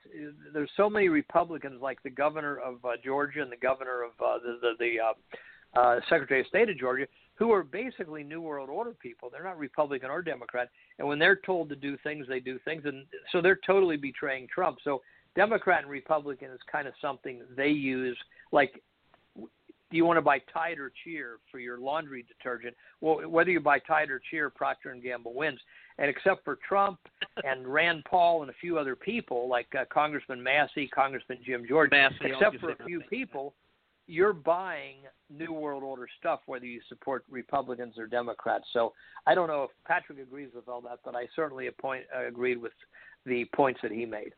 there's so many Republicans like the governor of uh, Georgia and the governor of uh, the the, the uh, uh, Secretary of State of Georgia who are basically New World Order people. They're not Republican or Democrat, and when they're told to do things, they do things, and so they're totally betraying Trump. So Democrat and Republican is kind of something they use like you want to buy Tide or Cheer for your laundry detergent? Well, whether you buy Tide or Cheer, Procter and Gamble wins. And except for Trump and Rand Paul and a few other people like uh, Congressman Massey, Congressman Jim Jordan, Massey, except for a few people, you're buying New World Order stuff, whether you support Republicans or Democrats. So I don't know if Patrick agrees with all that, but I certainly appoint, uh, agreed with the points that he made.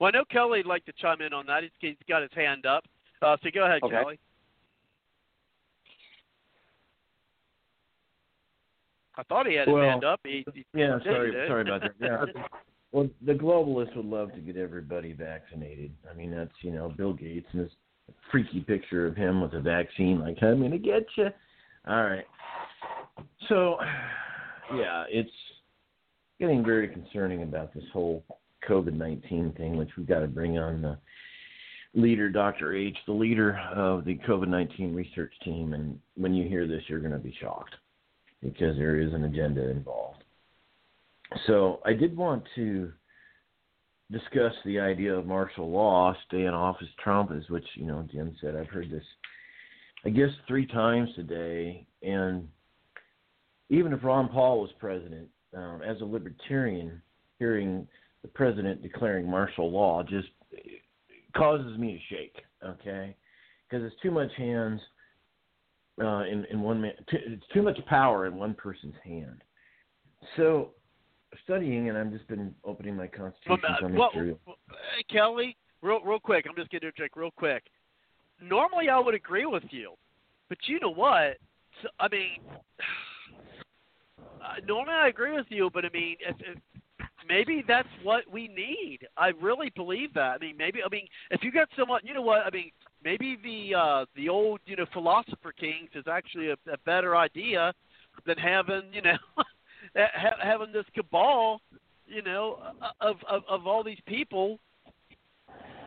Well, I know Kelly'd like to chime in on that. He's, he's got his hand up. Uh, so go ahead, Okay. Kelly. I thought he had his Well, hand up. He, he Yeah, sorry, did. sorry about that. Yeah. Well, the globalists would love to get everybody vaccinated. I mean, that's you know Bill Gates and this freaky picture of him with a vaccine, like I'm gonna get you. All right. So, yeah, it's getting very concerning about this whole COVID nineteen thing, which we've got to bring on the leader, Dr. H, the leader of the COVID nineteen research team. And when you hear this, you're going to be shocked because there is an agenda involved. So I did want to discuss the idea of martial law, stay in office Trump, is which, you know, Jim said. I've heard this, I guess, three times today. And even if Ron Paul was president, um, as a libertarian, hearing the president declaring martial law just causes me to shake, okay? Because it's too much hands uh, in, in one man, too, it's too much power in one person's hand. So, studying, and I've just been opening my Well, constitution uh, on well, material. well, uh, Kelly, real real quick. I'm just going to interject real quick. Normally, I would agree with you, but you know what? So, I mean, uh, normally I agree with you, but I mean, if, if, maybe that's what we need. I really believe that. I mean, maybe I mean, if you got someone, you know what? I mean, maybe the uh the old you know philosopher kings is actually a, a better idea than having you know ha- having this cabal, you know, of of, of all these people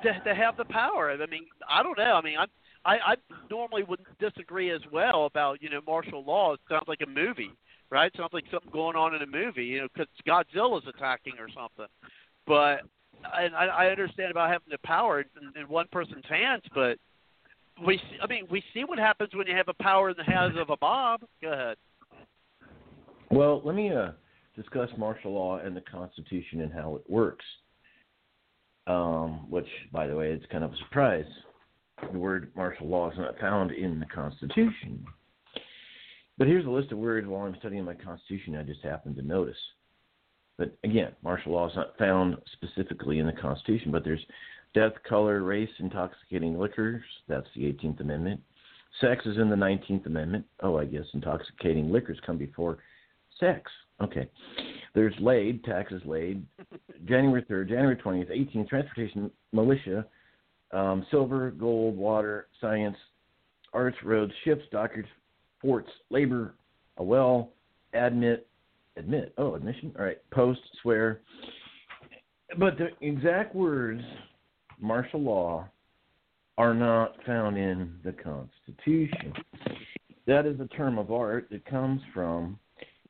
to to have the power. I mean, I don't know. I mean, I I, I normally would disagree as well about you know martial law. It sounds like a movie right? Sounds like something going on in a movie, you know, because Godzilla's attacking or something. But and I, I understand about having the power in, in one person's hands, but we, see, I mean, we see what happens when you have a power in the hands of a mob. Go ahead. Well, let me uh, discuss martial law and the Constitution and how it works. Um, which, by the way, is kind of a surprise. The word martial law is not found in the Constitution. But here's a list of words while I'm studying my Constitution I just happened to notice. But again, martial law is not found specifically in the Constitution, but there's death, color, race, intoxicating liquors. That's the 18th Amendment. Sex is in the 19th Amendment. Oh, I guess intoxicating liquors come before sex. Okay. There's laid, taxes laid, January 3rd, January 20th, 18th, transportation, militia, um, silver, gold, water, science, arts, roads, ships, dockyards, forts, labor, a well, admit, admit, oh, admission, all right, post, swear. But the exact words, martial law, are not found in the Constitution. That is a term of art that comes from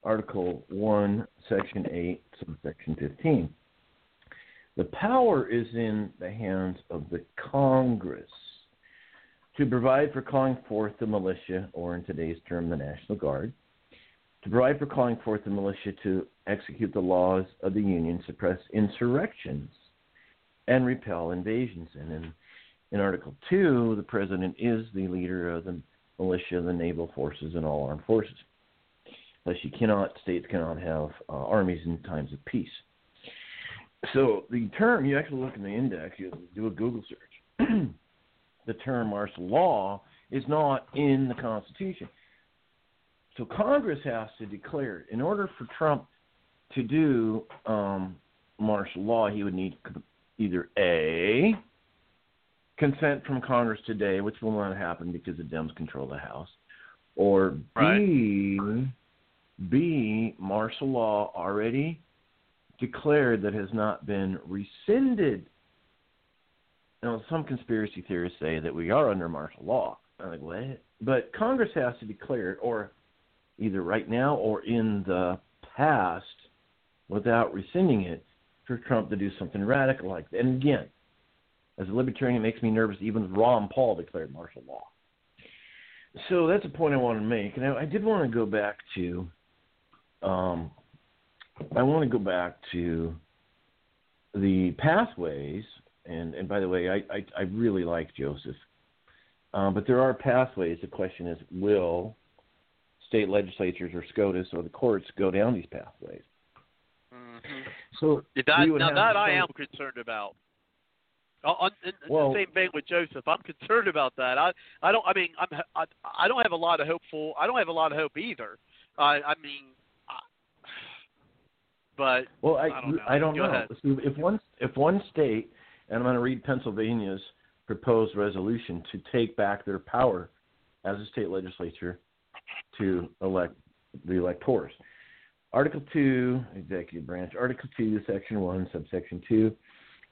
Article 1, Section 8, subsection 15. The power is in the hands of the Congress to provide for calling forth the militia, or in today's term, the National Guard, to provide for calling forth the militia to execute the laws of the Union, suppress insurrections, and repel invasions. And in, in Article 2, the President is the leader of the militia, the naval forces, and all armed forces. Thus, you cannot, states cannot have uh, armies in times of peace. So the term, you actually look in the index, you do a Google search. the term martial law is not in the Constitution. So Congress has to declare it. In order for Trump to do um, martial law, he would need either A, consent from Congress today, which will not happen because the Dems control the House, or B, right. B, martial law already declared that has not been rescinded. Now, some conspiracy theorists say that we are under martial law. I'm like, what? But Congress has to declare it, or either right now or in the past, without rescinding it, for Trump to do something radical like that. And again, as a libertarian, it makes me nervous. Even Ron Paul declared martial law. So that's a point I want to make. And I, I did want to go back to um, I want to go back to the pathways, and and by the way, I I, I really like Joseph, um, but there are pathways. The question is, will state legislatures or SCOTUS or the courts go down these pathways? Mm-hmm. So that, now that I am concerned about. On, in, well, the same vein with Joseph, I'm concerned about that. I I don't. I mean, I'm I, I don't have a lot of hopeful. I don't have a lot of hope either. I I mean, but well, I I don't know. I don't know. If one if one state, and I'm going to read Pennsylvania's proposed resolution to take back their power as a state legislature to elect the electors. Article 2, Executive Branch. Article 2, Section 1, Subsection 2.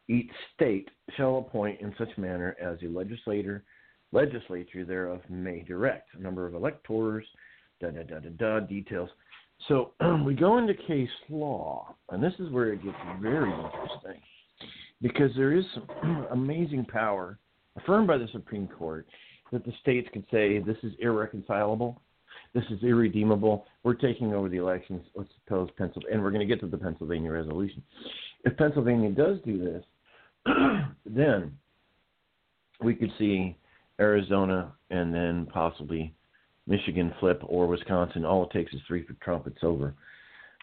Each state shall appoint in such manner as the legislator, legislature thereof may direct. A number of electors, da da da da da, details. So we go into case law, and this is where it gets very interesting because there is some amazing power affirmed by the Supreme Court that the states can say this is irreconcilable, this is irredeemable. We're taking over the elections. Let's suppose Pennsylvania, and we're going to get to the Pennsylvania resolution. If Pennsylvania does do this, then we could see Arizona and then possibly Michigan flip or Wisconsin. All it takes is three for Trump. It's over.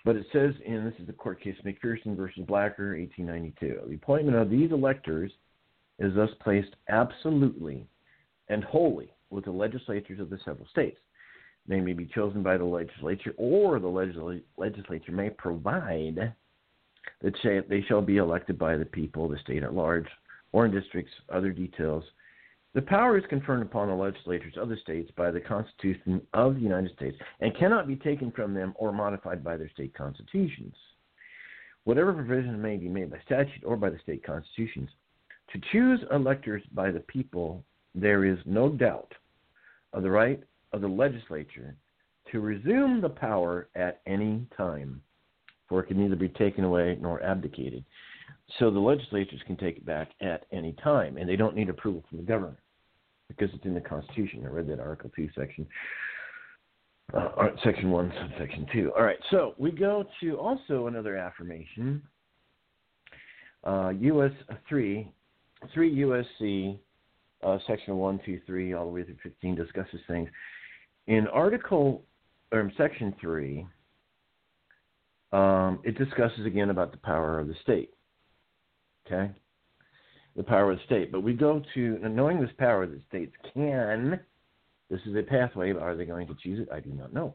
But it says in this is the court case McPherson versus Blacker, 1892. The appointment of these electors is thus placed absolutely and wholly with the legislatures of the several states. They may be chosen by the legislature, or the legisl- legislature may provide that they shall be elected by the people, the state at large, or in districts. Other details the power is conferred upon the legislatures of the states by the Constitution of the United States and cannot be taken from them or modified by their state constitutions. Whatever provisions may be made by statute or by the state constitutions, to choose electors by the people, there is no doubt of the right of the legislature to resume the power at any time, for it can neither be taken away nor abdicated. So the legislatures can take it back at any time, and they don't need approval from the governor because it's in the Constitution. I read that Article 2, Section uh, Section 1, Section 2. All right, so we go to also another affirmation. Uh, US 3, 3 USC, uh, Section 1, 2, 3, all the way through 15 discusses things. In Article, or Section 3, um, it discusses again about the power of the state. Okay? The power of the state. But we go to, knowing this power the states can this is a pathway. but Are they going to choose it? I do not know.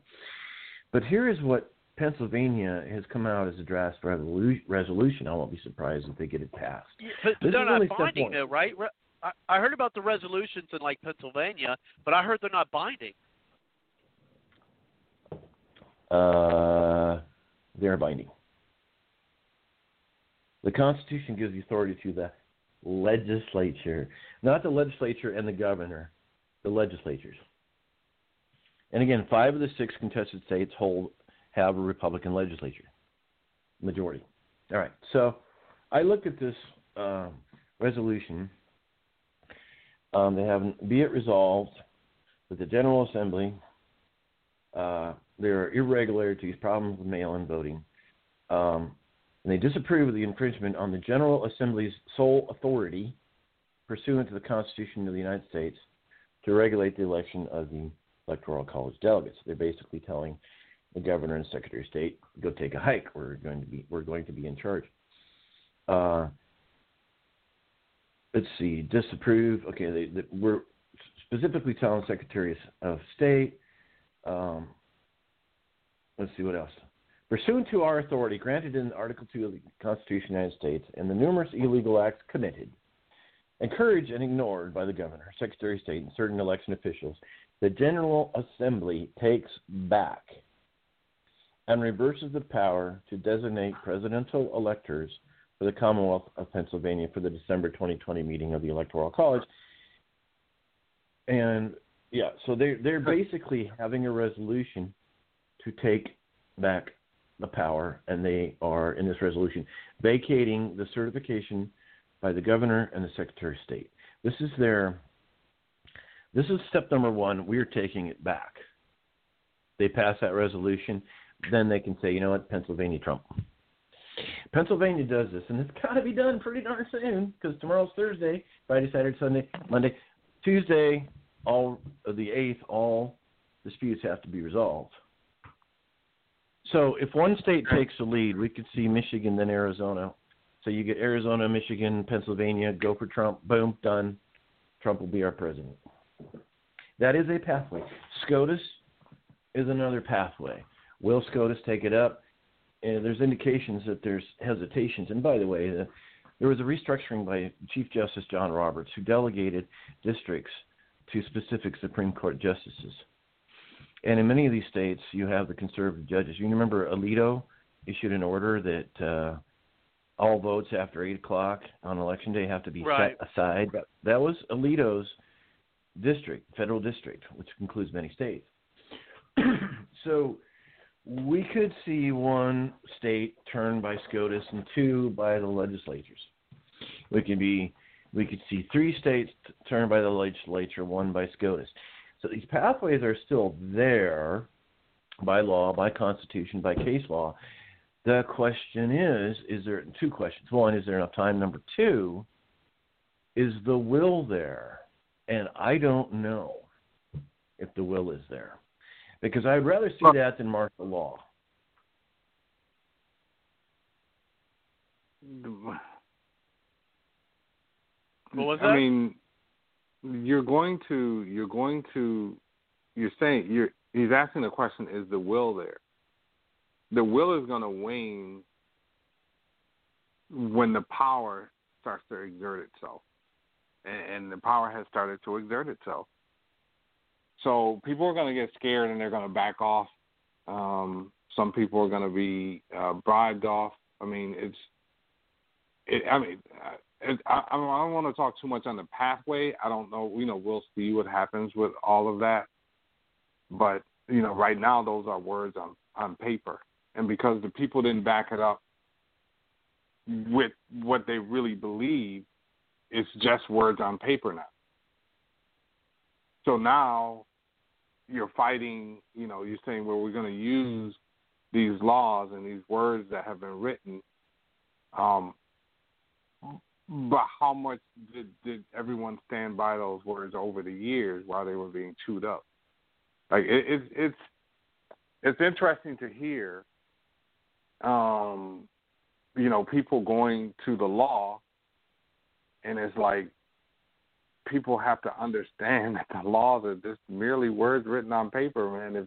But here is what Pennsylvania has come out as a draft resolution. I won't be surprised if they get it passed. But, but they're not binding, though, right? I, I heard about the resolutions in like Pennsylvania, but I heard they're not binding. Uh, they're binding. The Constitution gives the authority to the legislature, not the legislature and the governor the legislatures. And again, five of the six contested states hold have a Republican legislature, majority. All right. So I looked at this uh, resolution. Um, they have be it resolved that the General Assembly uh, there are irregularities, problems with mail-in voting, um, and they disapprove of the infringement on the General Assembly's sole authority pursuant to the Constitution of the United States to regulate the election of the electoral college delegates. They're basically telling the governor and secretary of state, "Go take a hike. We're going to be we're going to be in charge." Uh, let's see, disapprove. Okay, they, they, we're specifically telling secretaries of state. Um, let's see what else. Pursuant to our authority granted in Article 2 of the Constitution of the United States and the numerous illegal acts committed encouraged and ignored by the governor, secretary of state, and certain election officials, the General Assembly takes back and reverses the power to designate presidential electors for the Commonwealth of Pennsylvania for the December 2020 meeting of the Electoral College. And yeah, so they're they're basically having a resolution to take back the power, and they are in this resolution vacating the certification by the governor and the secretary of state. This is their this is step number one. We're taking it back. They pass that resolution, then they can say, you know what, Pennsylvania Trump. Pennsylvania does this, and it's got to be done pretty darn soon because tomorrow's Thursday, Friday, Saturday, Sunday, Monday, Tuesday, all the eighth, all disputes have to be resolved. So if one state takes the lead, we could see Michigan, then Arizona, so you get Arizona, Michigan, Pennsylvania, go for Trump, boom, done. Trump will be our president. That is a pathway. SCOTUS is another pathway. Will SCOTUS take it up? And there's indications that there's hesitations. And by the way, the, there was a restructuring by Chief Justice John Roberts, who delegated districts to specific Supreme Court justices. And in many of these states, you have the conservative judges. You remember Alito issued an order that uh, all votes after eight o'clock on election day have to be right. set aside. That, that was Alito's district, federal district, which includes many states. so we could see one state turned by SCOTUS and two by the legislatures. We could be we could see three states turned by the legislature, one by SCOTUS. So these pathways are still there by law, by constitution, by case law. The question is is there two questions. One, is there enough time? Number two, is the will there? And I don't know if the will is there. Because I'd rather see that than martial law. Hmm. What was that? I mean, you're going to you're going to you're saying you're he's asking the question: Is the will there? the will is going to wane when the power starts to exert itself, and, and the power has started to exert itself. So people are going to get scared and they're going to back off. Um, some people are going to be uh, bribed off. I mean, it's. It, I mean, I, I don't want to talk too much on the pathway. I don't know. You know, we'll see what happens with all of that. But you know, right now those are words on on paper, and because the people didn't back it up with what they really believe, it's just words on paper now. So now you're fighting, you know, you're saying, well, we're going to use these laws and these words that have been written. Um, but how much did, did everyone stand by those words over the years while they were being chewed up? Like it, it, it's it's interesting to hear, um, you know, people going to the law, and it's like people have to understand that the laws are just merely words written on paper, man. If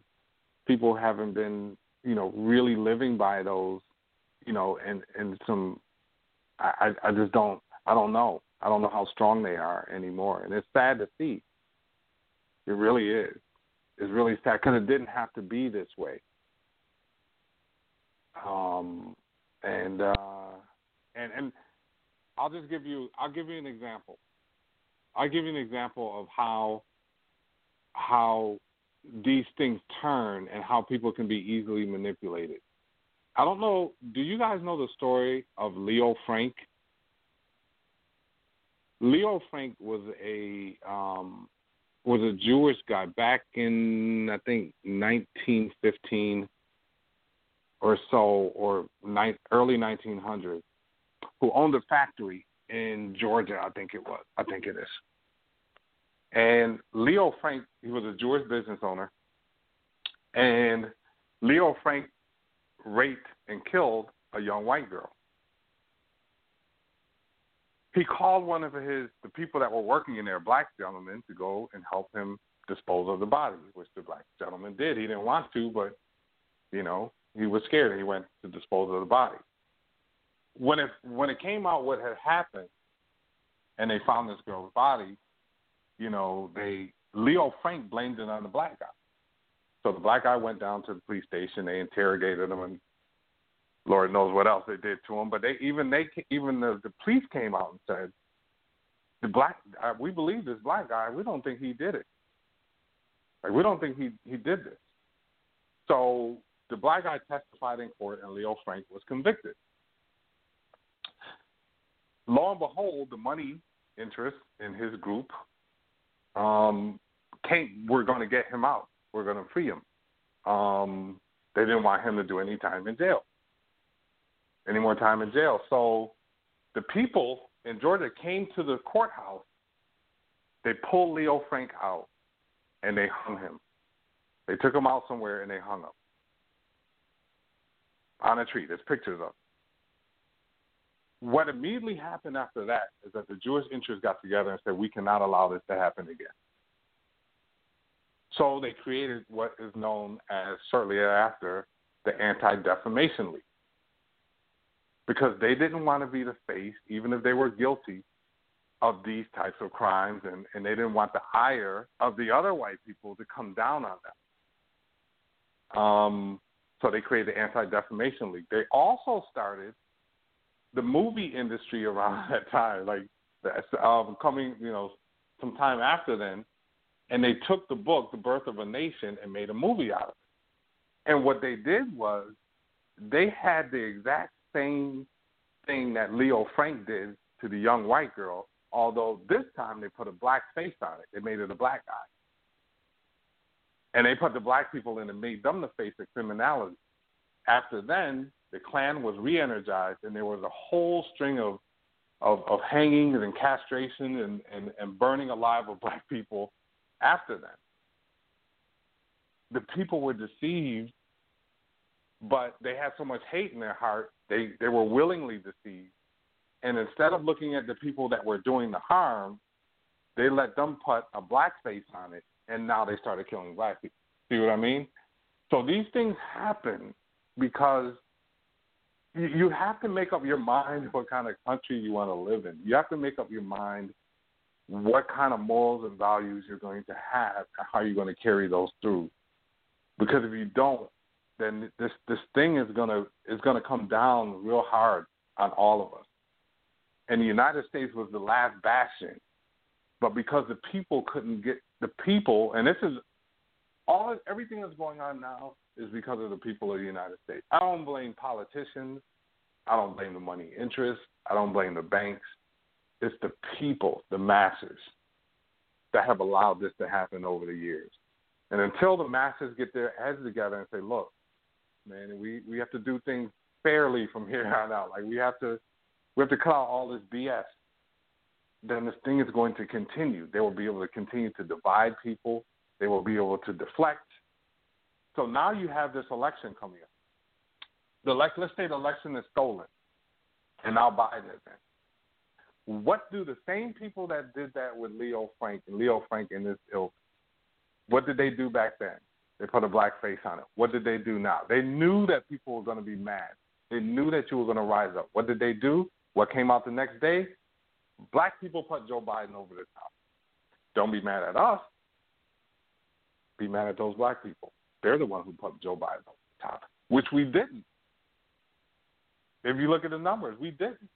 people haven't been, you know, really living by those, you know, and and some, I I just don't I don't know I don't know how strong they are anymore, and it's sad to see. It really is. It's really sad because it didn't have to be this way. Um, and uh, and and I'll just give you I'll give you an example. I'll give you an example of how how these things turn and how people can be easily manipulated. I don't know. Do you guys know the story of Leo Frank? Leo Frank was a um, was a Jewish guy back in I think 1915 or so, or ni- early 1900s, who owned a factory in Georgia. I think it was. I think it is. And Leo Frank, he was a Jewish business owner, and Leo Frank raped and killed a young white girl. He called one of his the people that were working in there, black gentlemen, to go and help him dispose of the body, which the black gentleman did. He didn't want to, but you know, he was scared he went to dispose of the body. When it when it came out what had happened and they found this girl's body, you know, they Leo Frank blamed it on the black guy. So the black guy went down to the police station. They interrogated him, and Lord knows what else they did to him. But they even they even the, the police came out and said, "The black uh, we believe this black guy. We don't think he did it. Like we don't think he he did this." So the black guy testified in court, and Leo Frank was convicted. Lo and behold, the money interest in his group um, came. We're going to get him out. We're going to free him. Um, they didn't want him to do any time in jail, any more time in jail. So the people in Georgia came to the courthouse. They pulled Leo Frank out, and they hung him. They took him out somewhere and they hung him on a tree. There's pictures of. What immediately happened after that is that the Jewish interests got together and said, we cannot allow this to happen again. So they created what is known as, shortly after, the Anti Defamation League. Because they didn't want to be the face, even if they were guilty of these types of crimes, and, and they didn't want the ire of the other white people to come down on them. Um, so they created the Anti Defamation League. They also started the movie industry around that time, like um, coming, you know, some time after then, and they took the book, The Birth of a Nation, and made a movie out of it. And what they did was they had the exact same thing that Leo Frank did to the young white girl, although this time they put a black face on it. They made it a black guy. And they put the black people in and made them the face of criminality. After then, the Klan was re-energized, and there was a whole string of of, of hangings and castration and, and, and burning alive of black people after that. The people were deceived, but they had so much hate in their heart, they, they were willingly deceived. And instead of looking at the people that were doing the harm, they let them put a black face on it, and now they started killing black people. See what I mean? So these things happen because you, you have to make up your mind what kind of country you want to live in. You have to make up your mind what kind of morals and values you're going to have and how you're going to carry those through. Because if you don't, then this this thing is gonna is gonna come down real hard on all of us. And the United States was the last bastion, but because the people couldn't get the people, and this is all everything that's going on now is because of the people of the United States. I don't blame politicians. I don't blame the money interests. I don't blame the banks. It's the people, the masses, that have allowed this to happen over the years. And until the masses get their heads together and say, look, man, we, we have to do things fairly from here on out. Like we have to we have to cut out all this BS. Then this thing is going to continue. They will be able to continue to divide people. They will be able to deflect. So now you have this election coming up. The elect, let's say the election is stolen, and Biden is in. What do the same people that did that with Leo Frank and Leo Frank in this ilk? What did they do back then? They put a black face on it. What did they do now? They knew that people were going to be mad. They knew that you were going to rise up. What did they do? What came out the next day? Black people put Joe Biden over the top. Don't be mad at us. Be mad at those black people. They're the ones who put Joe Biden over the top, which we didn't. If you look at the numbers, we didn't.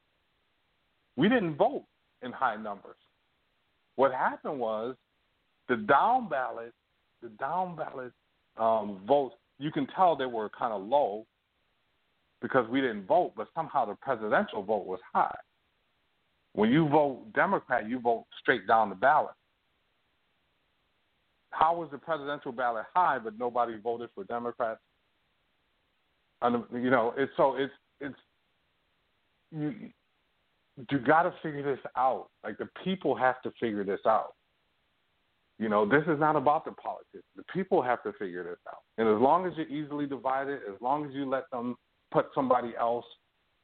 We didn't vote in high numbers. What happened was the down ballot, the down ballot um, votes, you can tell they were kind of low because we didn't vote, but somehow the presidential vote was high. When you vote Democrat, you vote straight down the ballot. How was the presidential ballot high, but nobody voted for Democrats? And, you know, it's so it's it's you you got to figure this out. Like the people have to figure this out. You know, this is not about the politics. The people have to figure this out. And as long as you're easily divided, as long as you let them put somebody else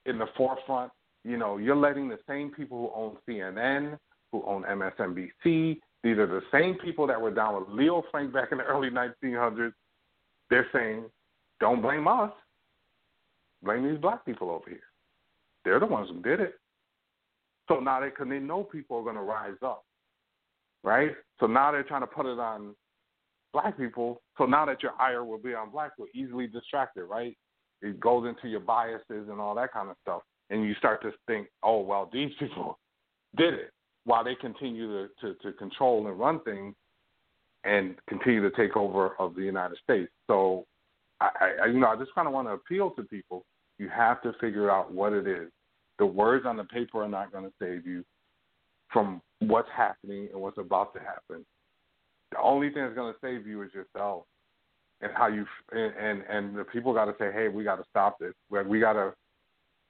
in the forefront, you know, you're letting the same people who own CNN, who own MSNBC, these are the same people that were down with Leo Frank back in the early 1900s. They're saying, don't blame us. Blame these black people over here. They're the ones who did it. So now they, they know people are going to rise up, right? So now they're trying to put it on black people. So now that your ire will be on black, we're easily distracted, right? It goes into your biases and all that kind of stuff, and you start to think, oh well, these people did it, while they continue to, to, to control and run things and continue to take over of the United States. So, I, I you know, I just kind of want to appeal to people. You have to figure out what it is. The words on the paper are not going to save you from what's happening and what's about to happen. The only thing that's going to save you is yourself and how you and and, and the people got to say, hey, we got to stop this. We, we got to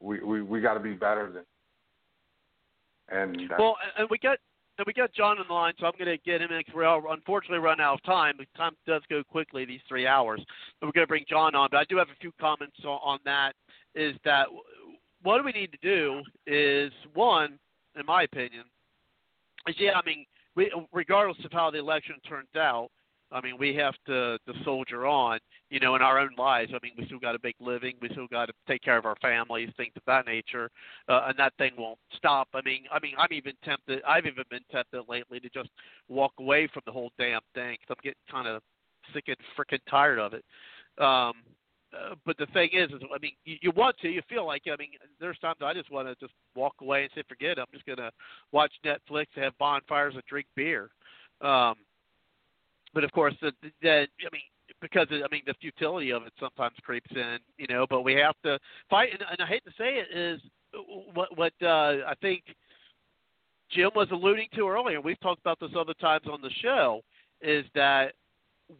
we we, we got to be better than and well, and we got and we got John on the line, so I'm going to get him in. because We're unfortunately run out of time. The time does go quickly these three hours. But we're going to bring John on. But I do have a few comments on that. Is that what we need to do? Is one, in my opinion, yeah. I mean, we, regardless of how the election turns out, I mean, we have to to soldier on, you know, in our own lives. I mean, we still got to make living, we still got to take care of our families, things of that nature, uh, and that thing won't stop. I mean, I mean, I'm even tempted. I've even been tempted lately to just walk away from the whole damn thing because I'm getting kind of sick and freaking tired of it. Um, uh, but the thing is, is I mean, you, you want to, you feel like. I mean, there's times I just want to just walk away and say, forget it. I'm just gonna watch Netflix, have bonfires, and drink beer. Um, but of course, the I mean, because I mean the futility of it sometimes creeps in, you know. But we have to fight, and, and I hate to say it, is what what uh, I think Jim was alluding to earlier. We've talked about this other times on the show. Is that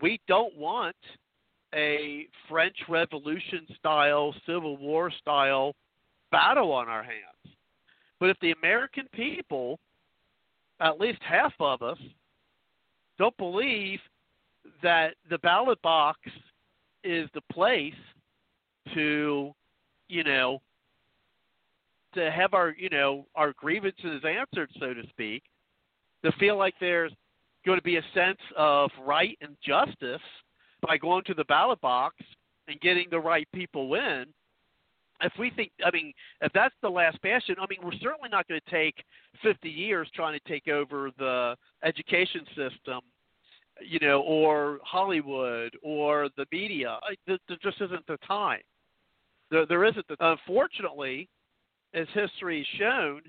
we don't want a French Revolution style, Civil War style battle on our hands. But if the American people, at least half of us, don't believe that the ballot box is the place to, you know, to have our, you know, our grievances answered, so to speak, to feel like there's going to be a sense of right and justice by going to the ballot box and getting the right people in. If we think, I mean, if that's the last bastion, I mean, we're certainly not going to take 50 years trying to take over the education system you know, or Hollywood or the media. There just isn't the time. There, there isn't. The, unfortunately, as history has shown,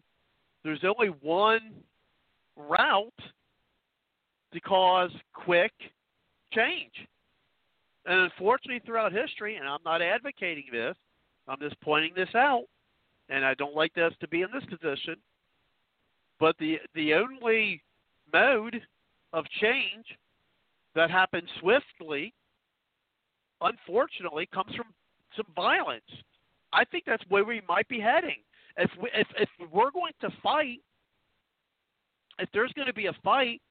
there's only one route to cause quick change, And unfortunately, throughout history, and I'm not advocating this, I'm just pointing this out, and I don't like us to be in this position. But the the only mode of change that happens swiftly, unfortunately, comes from some violence. I think that's where we might be heading. If we, if if we're going to fight, if there's going to be a fight,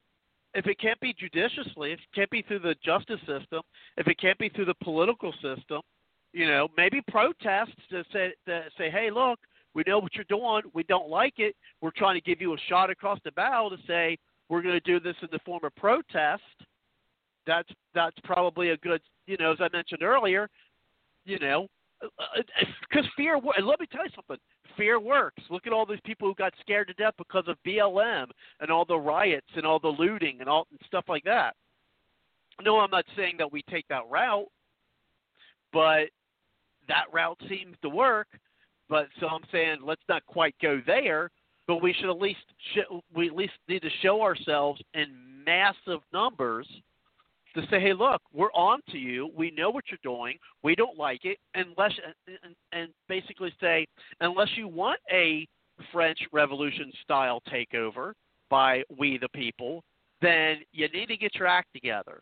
if it can't be judiciously, if it can't be through the justice system, if it can't be through the political system, you know, maybe protests to say to say, hey, look, we know what you're doing, we don't like it, we're trying to give you a shot across the bow to say we're going to do this in the form of protest. That's that's probably a good, you know, as I mentioned earlier, you know, because uh, uh, fear. And let me tell you something. Fear works. Look at all these people who got scared to death because of BLM and all the riots and all the looting and all and stuff like that. No, I'm not saying that we take that route, but that route seems to work. But so I'm saying let's not quite go there, but we should at least sh- we at least need to show ourselves in massive numbers to say, hey, look, we're on to you. We know what you're doing. We don't like it, unless and, and basically say, unless you want a French Revolution style takeover by we the people, then you need to get your act together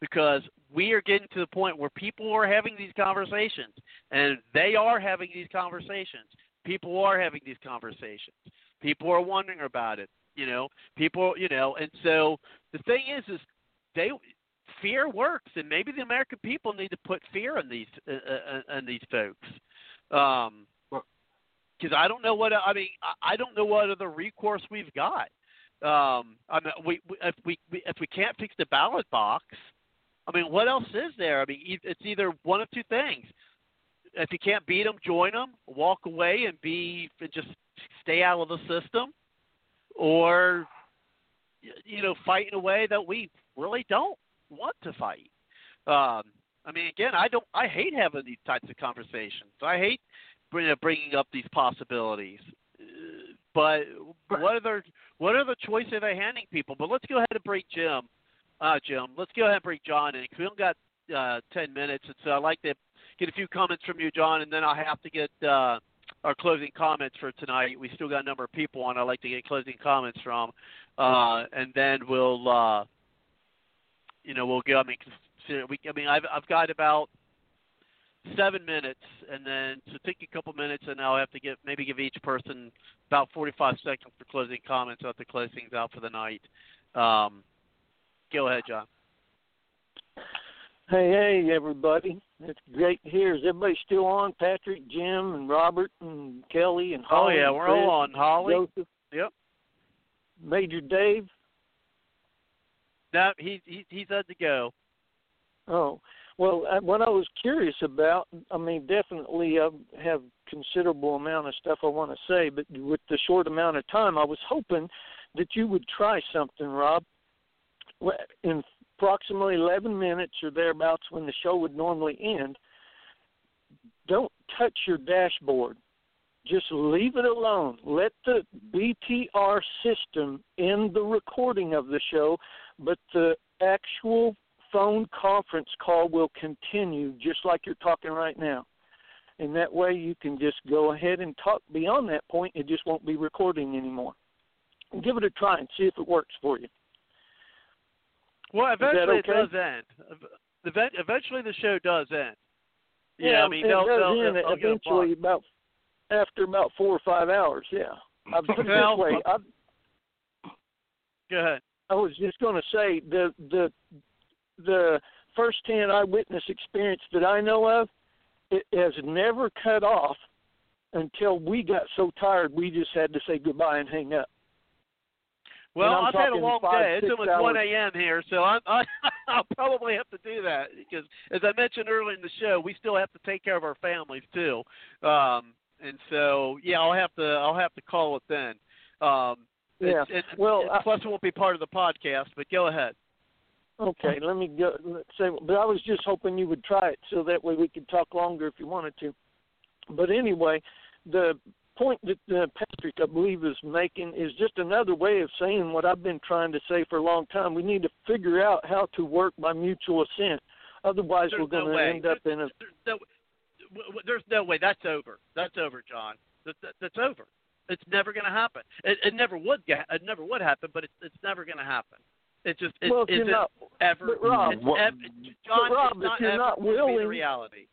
because we are getting to the point where people are having these conversations and they are having these conversations. People are having these conversations. People are wondering about it. You know, people, you know, and so the thing is, is they fear works, and maybe the American people need to put fear in these uh, uh, uh in these folks. Um, because I don't know what I mean. I don't know what other recourse we've got. Um, I mean, we, we if we if we can't fix the ballot box, I mean, what else is there? I mean, it's either one of two things. If you can't beat them, join them, walk away, and be and just stay out of the system, or you know, fight in a way that we really don't want to fight. Um, I mean, again, I don't. I hate having these types of conversations. I hate bringing bringing up these possibilities. But what other what other choice are they handing people? But let's go ahead and break Jim. Uh, Jim, let's go ahead and break John in. We only got uh, ten minutes, and so I'd like to get a few comments from you, John, and then I'll have to get uh, our closing comments for tonight. We still got a number of people on. I'd like to get closing comments from, uh, and then we'll uh, you know, we'll go. I mean, we. I mean, I've I've got about seven minutes, and then to take a couple minutes, and I'll have to give maybe give each person about 45 seconds for closing comments. I'll have to close things out for the night. Um, go ahead, John. Hey, hey, everybody! It's great to hear. Is everybody still on? Patrick, Jim, and Robert, and Kelly, and Holly. Oh yeah, we're all on. Holly. Joseph. Yep. Major Dave. No, he, he he's had to go. Oh well, uh, what I was curious about, I mean, definitely I have considerable amount of stuff I want to say, but with the short amount of time, I was hoping that you would try something, Rob. In approximately 11 minutes or thereabouts, when the show would normally end, don't touch your dashboard. Just leave it alone. Let the BTR system end the recording of the show but the actual phone conference call will continue just like you're talking right now. And that way you can just go ahead and talk beyond that point. It just won't be recording anymore. Give it a try and see if it works for you. Well, eventually okay? it does end. Eventually the show does end. Yeah, yeah I mean, it they'll, does they'll, end they'll eventually about after about four or five hours. Yeah, I've put it well, this way. I've, go ahead. I was just going to say the the the firsthand eyewitness experience that I know of, it has never cut off until we got so tired we just had to say goodbye and hang up. Well, I've had a long five, day. It's almost hours. 1 a.m. here, so I, I, I'll probably have to do that because, as I mentioned earlier in the show, we still have to take care of our families too. Um, and so, yeah, I'll have to I'll have to call it then. Um, yeah. It, it, well, it, plus it won't be part of the podcast, but go ahead. Okay, let me go. Say, but I was just hoping you would try it so that way we could talk longer if you wanted to. But anyway, the point that uh, Patrick, I believe, is making is just another way of saying what I've been trying to say for a long time. We need to figure out how to work by mutual assent. Otherwise, there's we're going to way. end up in a. There's no, w- w- there's no way. That's over. That's over, John. That, that, that's over. It's never going to happen. It, it never would get. It never would happen, but it's it's never going to happen. It just it Well, if isn't not- ever. but Rob, it's what- ev- John, but Rob, it's not if you're not going to be the willing- reality.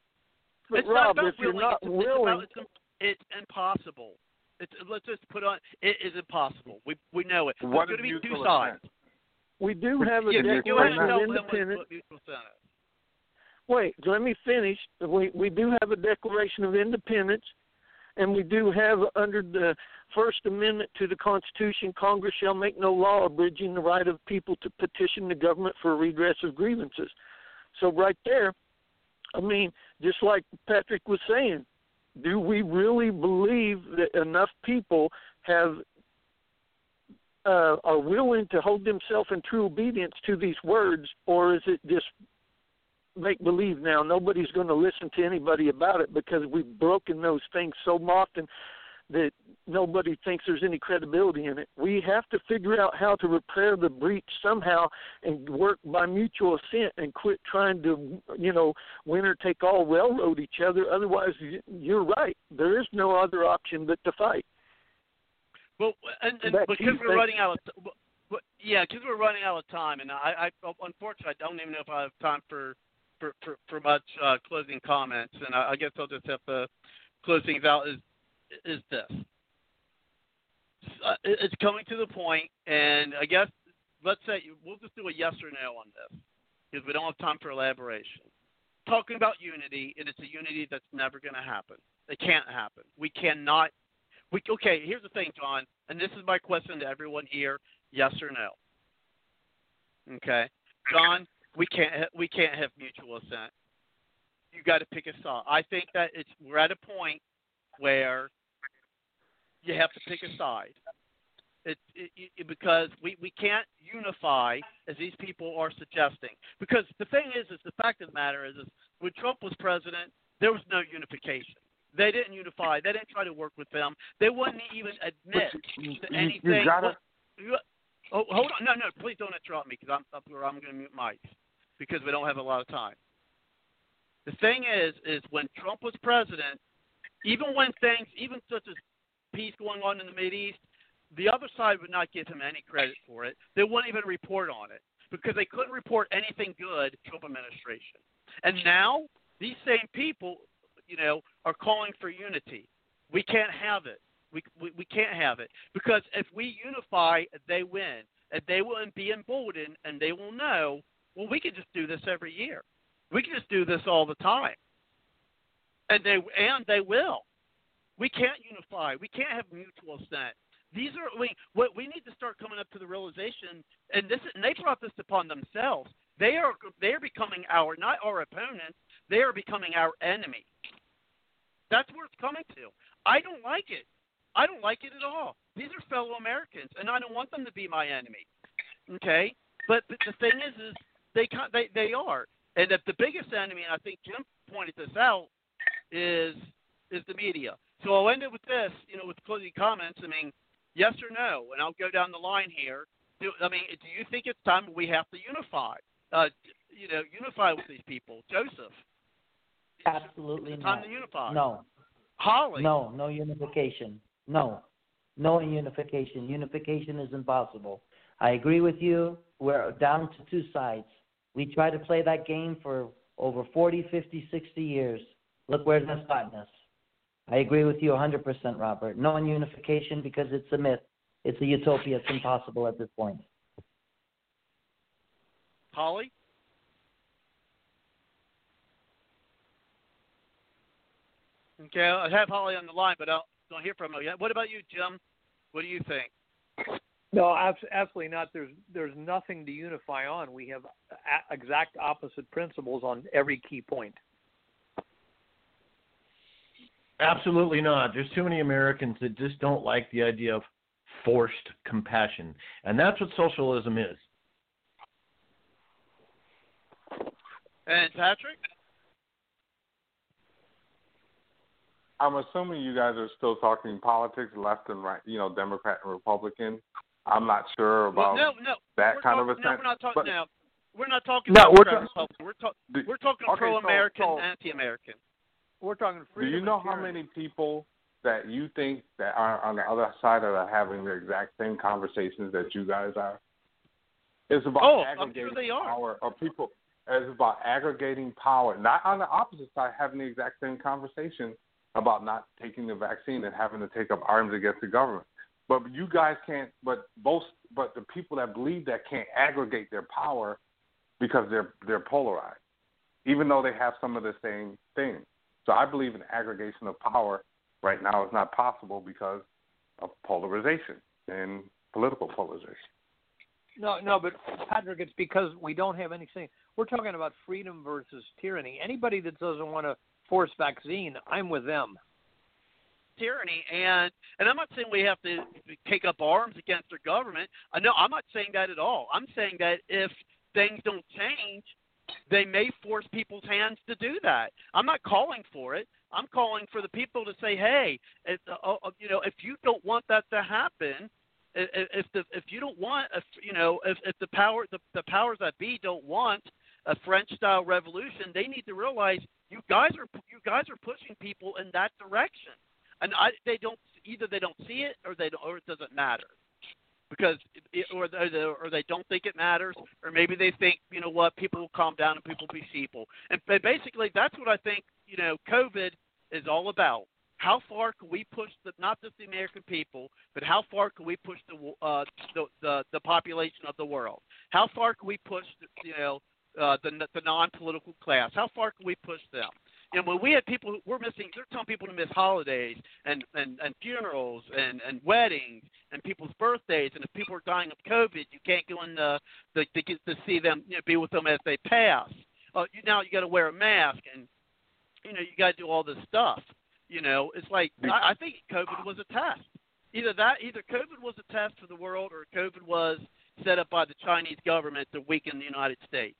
But it's Rob, not about if you're willing, not it's, willing, it's, about, it's, it's impossible. It's let's just put on. It is impossible. We we know it. What There's going to be two sides. we do have a Yeah, go Declaration of Independence. what mutual assent is. Wait, let me finish. We we do have a Declaration of Independence, and we do have under the First Amendment to the Constitution, Congress shall make no law abridging the right of people to petition the government for redress of grievances. So right there, I mean, just like Patrick was saying, do we really believe that enough people have uh, are willing to hold themselves in true obedience to these words, or is it just make believe now? Nobody's going to listen to anybody about it because we've broken those things so often that nobody thinks there's any credibility in it. We have to figure out how to repair the breach somehow and work by mutual assent and quit trying to, you know, winner take all railroad each other. Otherwise, you're right. There is no other option but to fight. Well, and, and because you, we're running out of t- w- w- yeah, because we're running out of time, and I, I unfortunately I don't even know if I have time for for for, for much uh, closing comments, and I, I guess I'll just have to close things out. Is is this? Uh, it's coming to the point, and I guess let's say we'll just do a yes or no on this because we don't have time for elaboration. Talking about unity, and it's a unity that's never going to happen. It can't happen. We cannot we, okay, here's the thing, John, and this is my question to everyone here: yes or no? Okay, John, we can't ha- we can't have mutual assent. You got to pick a side. I think that it's we're at a point where you have to pick a side. It, it, it, because we, we can't unify as these people are suggesting. Because the thing is, is the fact of the matter is, is when Trump was president, there was no unification. They didn't unify. They didn't try to work with them. They wouldn't even admit you- to you anything. gotta- You- oh, hold on. No, no, please don't interrupt me because I'm up here. I'm going to mute Mike because we don't have a lot of time. The thing is, is when Trump was president, even when things, even such as peace going on in the Middle East, the other side would not give him any credit for it. They wouldn't even report on it because they couldn't report anything good Trump administration. And now these same people, you know, are calling for unity. We can't have it. We, we we can't have it because if we unify, they win, and they will be emboldened, and they will know. Well, we can just do this every year. We can just do this all the time, and they and they will. We can't unify. We can't have mutual assent. These are we what we need to start coming up to the realization, and this and they brought this upon themselves. They are they are becoming our not our opponents. They are becoming our enemy. That's where it's coming to. I don't like it. I don't like it at all. These are fellow Americans, and I don't want them to be my enemy. Okay, but, but the thing is, is they they they are, and if the biggest enemy, and I think Jim pointed this out, is is the media. So I'll end it with this, you know, with closing comments. I mean, yes or no, and I'll go down the line here. Do, I mean, do you think it's time we have to unify? Uh, you know, unify with these people, Joseph. Absolutely It's time not. to unify. No. Holly. No, no unification. No. No unification. Unification is impossible. I agree with you. We're down to two sides. We try to play that game for over 40, 50, 60 years. Look where that's gotten us. I agree with you 100%, Robert. No unification because it's a myth. It's a utopia. It's impossible at this point. Holly. Okay, I have Holly on the line, but I don't hear from her yet. What about you, Jim? What do you think? No, absolutely not. There's there's nothing to unify on. We have a- exact opposite principles on every key point. Absolutely not. There's too many Americans that just don't like the idea of forced compassion. And that's what socialism is. And Patrick? I'm assuming you guys are still talking politics, left and right, you know, Democrat and Republican. I'm not sure Well, about no, no. that we're kind talking, of a No, we're not talking but, now. We're not talking No, we're Democrat, ta- We're, talk, Do- we're talking okay, pro-American, so- anti-American. We're talking Do you know how many people that you think that are on the other side are having the exact same conversations that you guys are? It's about Oh, I'm aggregating sure they are. power, or people. It's about aggregating power, not on the opposite side having the exact same conversation about not taking the vaccine and having to take up arms against the government. But you guys can't. But both. But the people that believe that can't aggregate their power because they're they're polarized, even though they have some of the same things. So I believe an aggregation of power right now is not possible because of polarization and political polarization. No, no, but Patrick, it's because we don't have anything. We're talking about freedom versus tyranny. Anybody that doesn't want to force vaccine, I'm with them. Tyranny and and I'm not saying we have to take up arms against their government. I know I'm not saying that at all. I'm saying that if things don't change, they may force people's hands to do that. I'm not calling for it. I'm calling for the people to say, "Hey, if, uh, uh, you know, if you don't want that to happen, if the if you don't want, if you know, if if the power the, the powers that be don't want a French style revolution, they need to realize you guys are you guys are pushing people in that direction and I, they don't either they don't see it or they don't, or it doesn't matter because it, or they, or they don't think it matters or maybe they think you know what people will calm down and people will be sheeple and ba- basically that's what I think you know COVID is all about. How far can we push the not just the American people, but how far can we push the uh, the, the the population of the world? How far can we push the, you know uh, the the non-political class? How far can we push them? And when we had people, we're missing. They're telling people to miss holidays and and and funerals and and weddings and people's birthdays. And if people are dying of COVID, you can't go in the the to get to see them, you know, be with them as they pass. Uh, you now you got to wear a mask and you know you got to do all this stuff. You know, it's like I, I think COVID was a test. Either that, either COVID was a test for the world, or COVID was set up by the Chinese government to weaken the United States.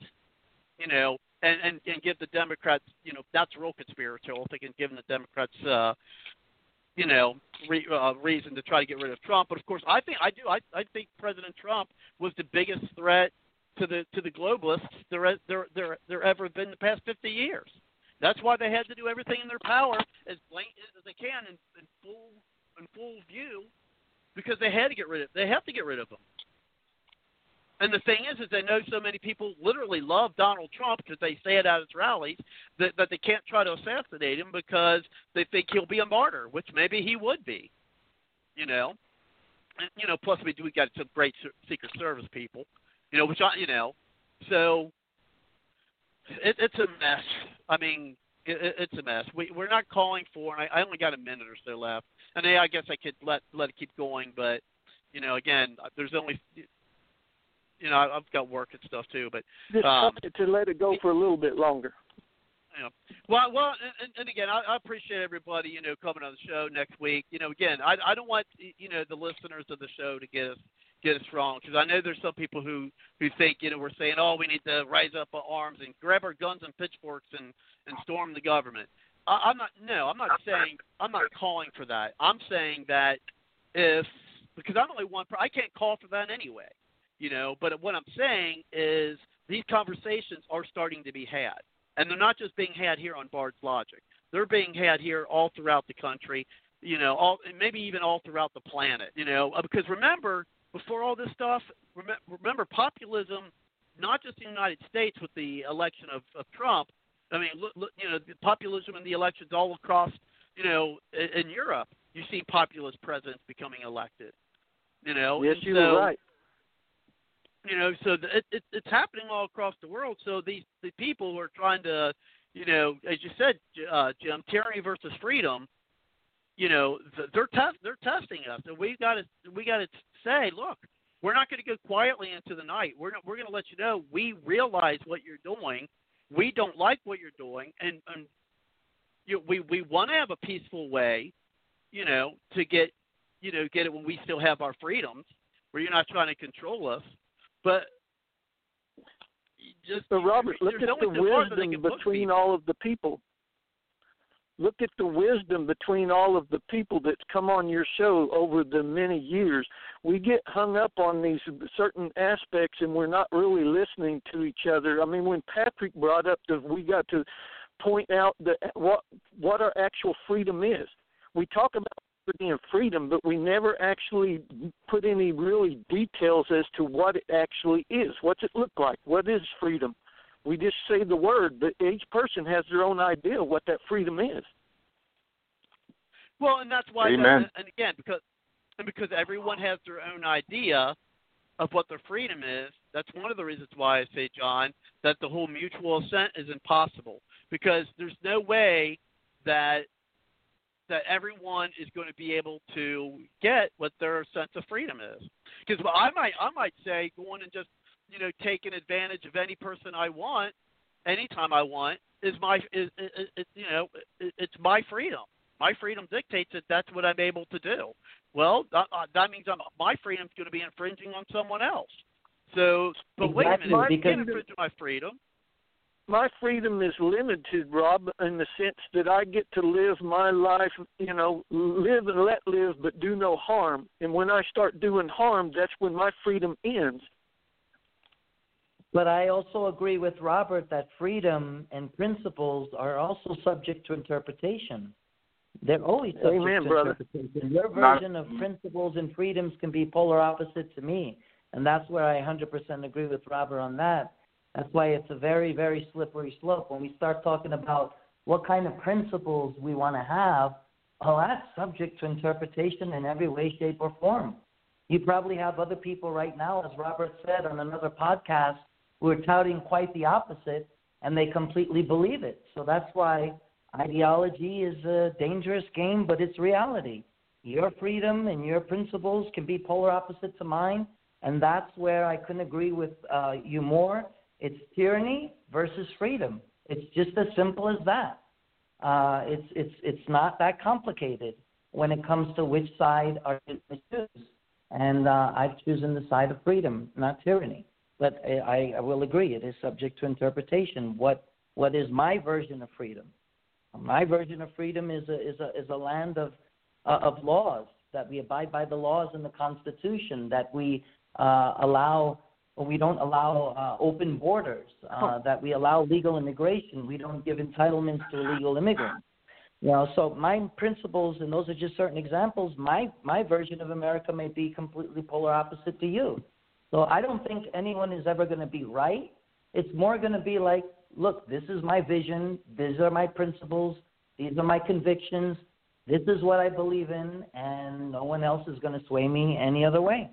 You know, and and, and give the Democrats, you know, that's real conspiratorial thinking, giving the Democrats, uh, you know, re, uh, reason to try to get rid of Trump. But of course, I think I do. I I think President Trump was the biggest threat to the to the globalists there there there there ever been the past 50 years. That's why they had to do everything in their power as blatant as they can in, in full in full view, because they had to get rid of they have to get rid of him. And the thing is, is they know so many people literally love Donald Trump because they say it at his rallies that that they can't try to assassinate him because they think he'll be a martyr, which maybe he would be. You know, and, you know. Plus, we do we got some great Secret Service people. You know, which I you know, so it, it's a mess. I mean, it, it, it's a mess. We we're not calling for. And I, I only got a minute or so left, and yeah, I guess I could let let it keep going, but you know, again, there's only you know, I've got work and stuff too, but um, to let it go for a little bit longer. you know, well, well, and, and again, I, I appreciate everybody, you know, coming on the show next week. You know, again, I, I don't want you know the listeners of the show to get us get us wrong because I know there's some people who who think you know we're saying oh we need to rise up our arms and grab our guns and pitchforks and and storm the government. I, I'm not no, I'm not saying I'm not calling for that. I'm saying that if because I'm only one, I can't call for that anyway you know. But what I'm saying is these conversations are starting to be had, and they're not just being had here on Bard's Logic. They're being had here all throughout the country, you know, all and maybe even all throughout the planet, you know. Uh, Because remember, before all this stuff, remember, remember populism, not just in the United States with the election of, of Trump. I mean, look, look, you know, the populism in the elections all across, you know, in, in Europe. You see populist presidents becoming elected. You know, Yes, and you so, were right. You know so it, it, it's happening all across the world. So these the people who are trying to you know as you said uh jim tyranny versus freedom you know they're test they're testing us. And we got to we got to say look we're not going to go quietly into the night. We're we're going to let you know we realize what you're doing. We don't like what you're doing. And and you know, we we want to have a peaceful way you know to get you know get it when we still have our freedoms where you're not trying to control us but just But Robert, look at the only so far that they wisdom between all of the people. Look at the wisdom between all of the people that come on your show over the many years. We get hung up on these certain aspects and we're not really listening to each other. I mean, when Patrick brought up that we got to point out that what what our actual freedom is. We talk about liberty and freedom, but we never actually put any really details as to what it actually is. What's it look like? What is freedom? We just say the word, but each person has their own idea of what that freedom is. Well, and that's why, Amen. and again, because and because everyone has their own idea of what their freedom is, that's one of the reasons why I say, John, that the whole mutual assent is impossible because there's no way that that everyone is going to be able to get what their sense of freedom is. Because well, I might I might say going and just you know taking advantage of any person I want anytime I want is my is, is, is you know it's my freedom. My freedom dictates that that's what I'm able to do. Well, that, uh, that means I'm, my freedom's going to be infringing on someone else. So, but exactly, wait a minute, you because can't infringe on my freedom. My freedom is limited, Rob, in the sense that I get to live my life, you know, live and let live, but do no harm. And when I start doing harm, that's when my freedom ends. But I also agree with Robert that freedom and principles are also subject to interpretation. They're always subject Amen, to brother. interpretation. Your Not- version of principles and freedoms can be polar opposite to me. And that's where I 100% agree with Robert on that. That's why it's a very, very slippery slope. When we start talking about what kind of principles we want to have, well, that's subject to interpretation in every way, shape, or form. You probably have other people right now, as Robert said on another podcast, who are touting quite the opposite, and they completely believe it. So that's why ideology is a dangerous game, but it's reality. Your freedom and your principles can be polar opposite to mine, and that's where I couldn't agree with uh, you more. It's tyranny versus freedom. It's just as simple as that. Uh, it's it's it's not that complicated when it comes to which side are you going to choose. And uh, I've chosen the side of freedom, not tyranny. But I, I will agree, it is subject to interpretation. What what is my version of freedom? My version of freedom is a is a is a land of uh, of laws that we abide by the laws in the Constitution, that we uh, allow we don't allow uh, open borders, uh, that we allow legal immigration. We don't give entitlements to illegal immigrants. You know, so my principles, and those are just certain examples. My my version of America may be completely polar opposite to you. So I don't think anyone is ever going to be right. It's more going to be like, look, this is my vision. These are my principles. These are my convictions. This is what I believe in, and no one else is going to sway me any other way.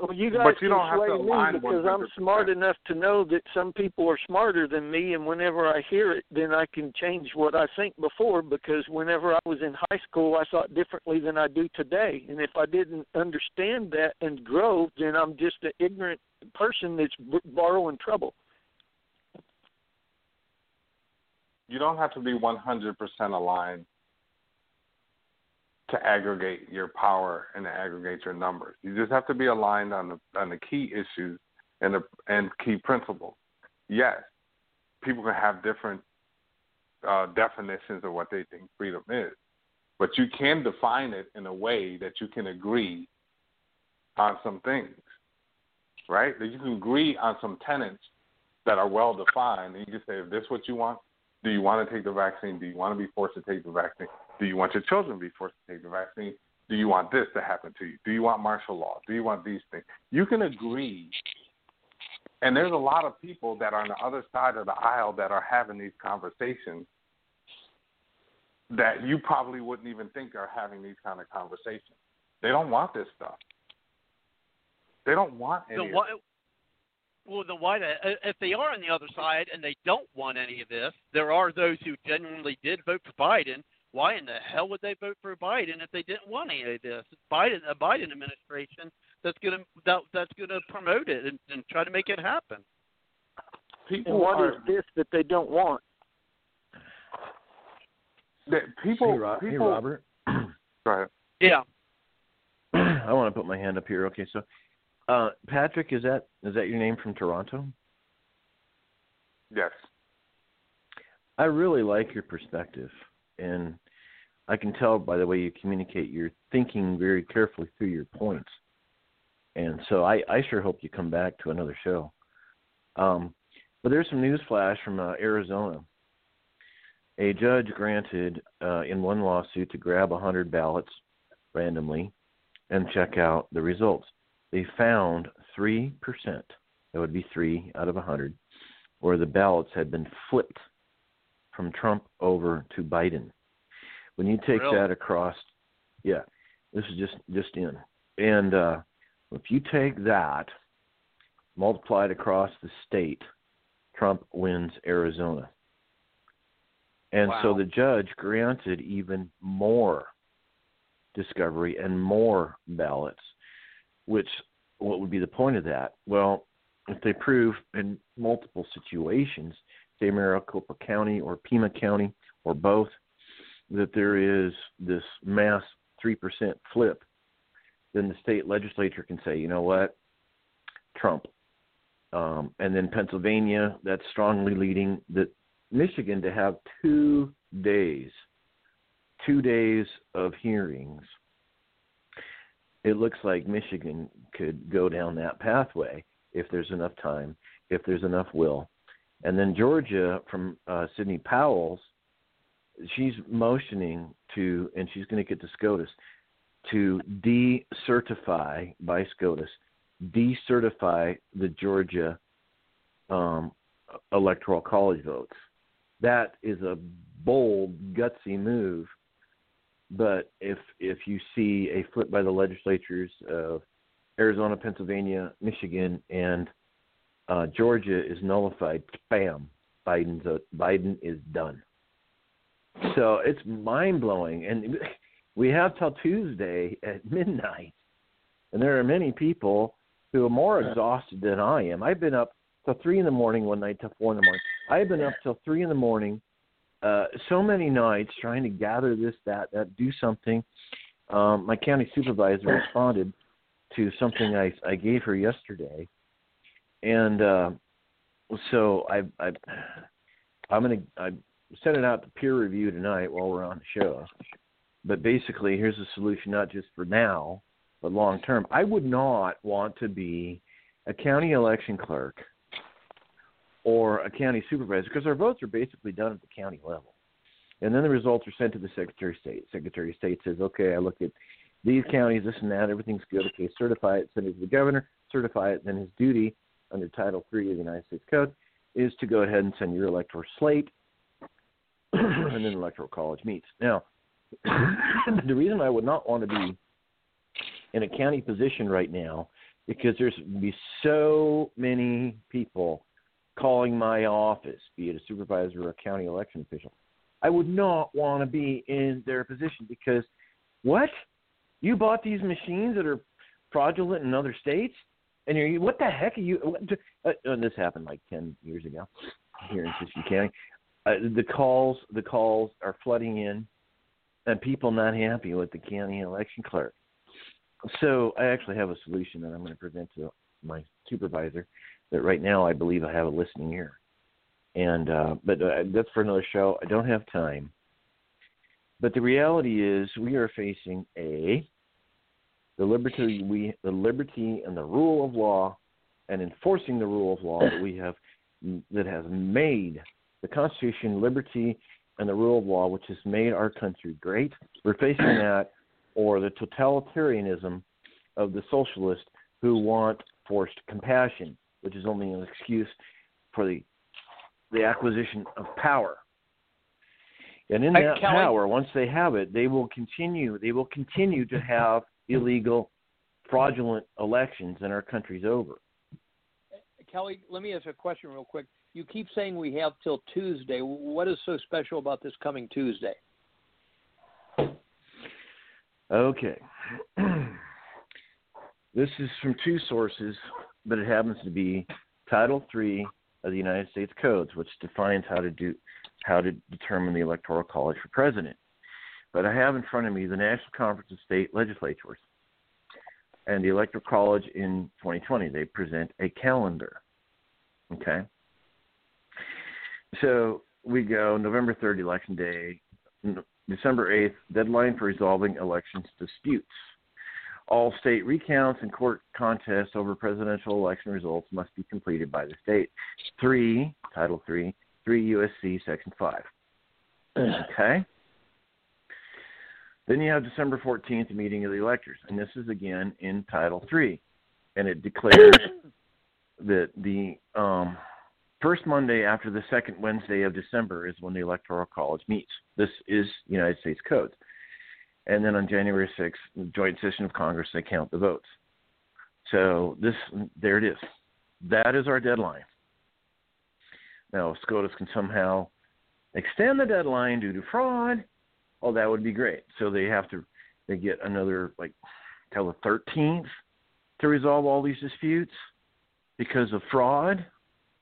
Well, you guys But you can don't have to me because 100%. I'm smart enough to know that some people are smarter than me, and whenever I hear it, then I can change what I think before. Because whenever I was in high school, I thought differently than I do today, and if I didn't understand that and grow, then I'm just an ignorant person that's b- borrowing trouble. You don't have to be 100% aligned to aggregate your power and to aggregate your numbers. You just have to be aligned on the on the key issues and the and key principles. Yes, people can have different uh, definitions of what they think freedom is, but you can define it in a way that you can agree on some things, right? That you can agree on some tenets that are well defined, and you can say, if this is what you want, do you want to take the vaccine? Do you want to be forced to take the vaccine? Do you want your children to be forced to take the vaccine? Do you want this to happen to you? Do you want martial law? Do you want these things? You can agree. And there's a lot of people that are on the other side of the aisle that are having these conversations that you probably wouldn't even think are having these kind of conversations. They don't want this stuff. They don't want any So why, well, then why? The, uh, if they are on the other side and they don't want any of this, there are those who genuinely did vote for Biden. Why in the hell would they vote for Biden if they didn't want any of this? Biden, a Biden administration that's going to that, that's going to promote it and, and try to make it happen. People and what are, is this that they don't want? that people, hey, Ro- hey, people, Robert. Go ahead. Yeah. I want to put my hand up here. Okay, so uh, Patrick, is that is that your name from Toronto? Yes. I really like your perspective, and I can tell by the way you communicate, you're thinking very carefully through your points. And so I, I sure hope you come back to another show. Um, but there's some news flash from uh, Arizona. A judge granted uh, in one lawsuit to grab 100 ballots randomly and check out the results. They found 3%, that would be 3 out of 100, where the ballots had been flipped from Trump over to Biden. When you take Really? that across, yeah, this is just just in, and uh, if you take that, multiply it across the state, Trump wins Arizona. And so the judge granted even more discovery and more ballots, which what would be the point of that? Well, if they prove in multiple situations, say Maricopa County or Pima County or both, that there is this mass 3% flip, then the state legislature can say, you know what, Trump. Um, and then Pennsylvania, that's strongly leading that Michigan to have two days, two days of hearings. It looks like Michigan could go down that pathway if there's enough time, if there's enough will. And then Georgia, from uh, Sidney Powell's, she's motioning to, and she's going to get to SCOTUS, to decertify by SCOTUS, decertify the Georgia um, electoral college votes. That is a bold, gutsy move. But if if you see a flip by the legislatures of Arizona, Pennsylvania, Michigan, and uh, Georgia is nullified, bam, Biden's a, Biden is done. So it's mind blowing, and we have till Tuesday at midnight, and there are many people who are more exhausted than I am. I've been up till three in the morning one night till four in the morning. I've been up till three in the morning, uh, so many nights trying to gather this, that, that, do something. Um, my county supervisor responded to something I I gave her yesterday, and uh, so I I I'm gonna I sent it out to peer review tonight while we're on the show. But basically, here's a solution not just for now, but long term. I would not want to be a county election clerk or a county supervisor because our votes are basically done at the county level. And then the results are sent to the Secretary of State. Secretary of State says, okay, I look at these counties, this and that, everything's good. Okay, certify it, send it to the governor, certify it. Then his duty under Title III of the United States Code is to go ahead and send your electoral slate, and then electoral college meets. Now, the reason I would not want to be in a county position right now because there's going to be so many people calling my office, be it a supervisor or a county election official. I would not want to be in their position because what? You bought these machines that are fraudulent in other states, and you're what the heck are you? What, uh, and this happened like ten years ago here in Siskiyou County. Uh, the calls, the calls are flooding in, and people not happy with the county election clerk. So I actually have a solution that I'm going to present to my supervisor. That right now I believe I have a listening ear, and uh, but uh, that's for another show. I don't have time. But the reality is, we are facing a the liberty we the liberty and the rule of law, and enforcing the rule of law that we have that has made the Constitution, liberty, and the rule of law, which has made our country great. We're facing that, or the totalitarianism of the socialists who want forced compassion, which is only an excuse for the the acquisition of power. And in that power, once they have it, they will continue. They will continue to have illegal, fraudulent elections, and our country's over. Kelly, let me ask a question real quick. You keep saying we have till Tuesday. What is so special about this coming Tuesday? Okay. this is from two sources, but it happens to be Title III of the United States Codes, which defines how to do how to determine the electoral college for president. But I have in front of me the National Conference of State Legislatures and the Electoral College in 2020. They present a calendar. Okay. So we go November 3rd, election day. December 8th, deadline for resolving elections disputes. All state recounts and court contests over presidential election results must be completed by the state. Three, Title Three, three USC Section Five. Okay. Then you have December 14th, meeting of the electors, and this is again in Title Three, and it declares that the um, first Monday after the second Wednesday of December is when the Electoral College meets. This is United States Code. And then on January 6th, the joint session of Congress, they count the votes. So this, there it is. That is our deadline. Now, if SCOTUS can somehow extend the deadline due to fraud, oh, that would be great. So they have to, they get another like till the 13th to resolve all these disputes because of fraud.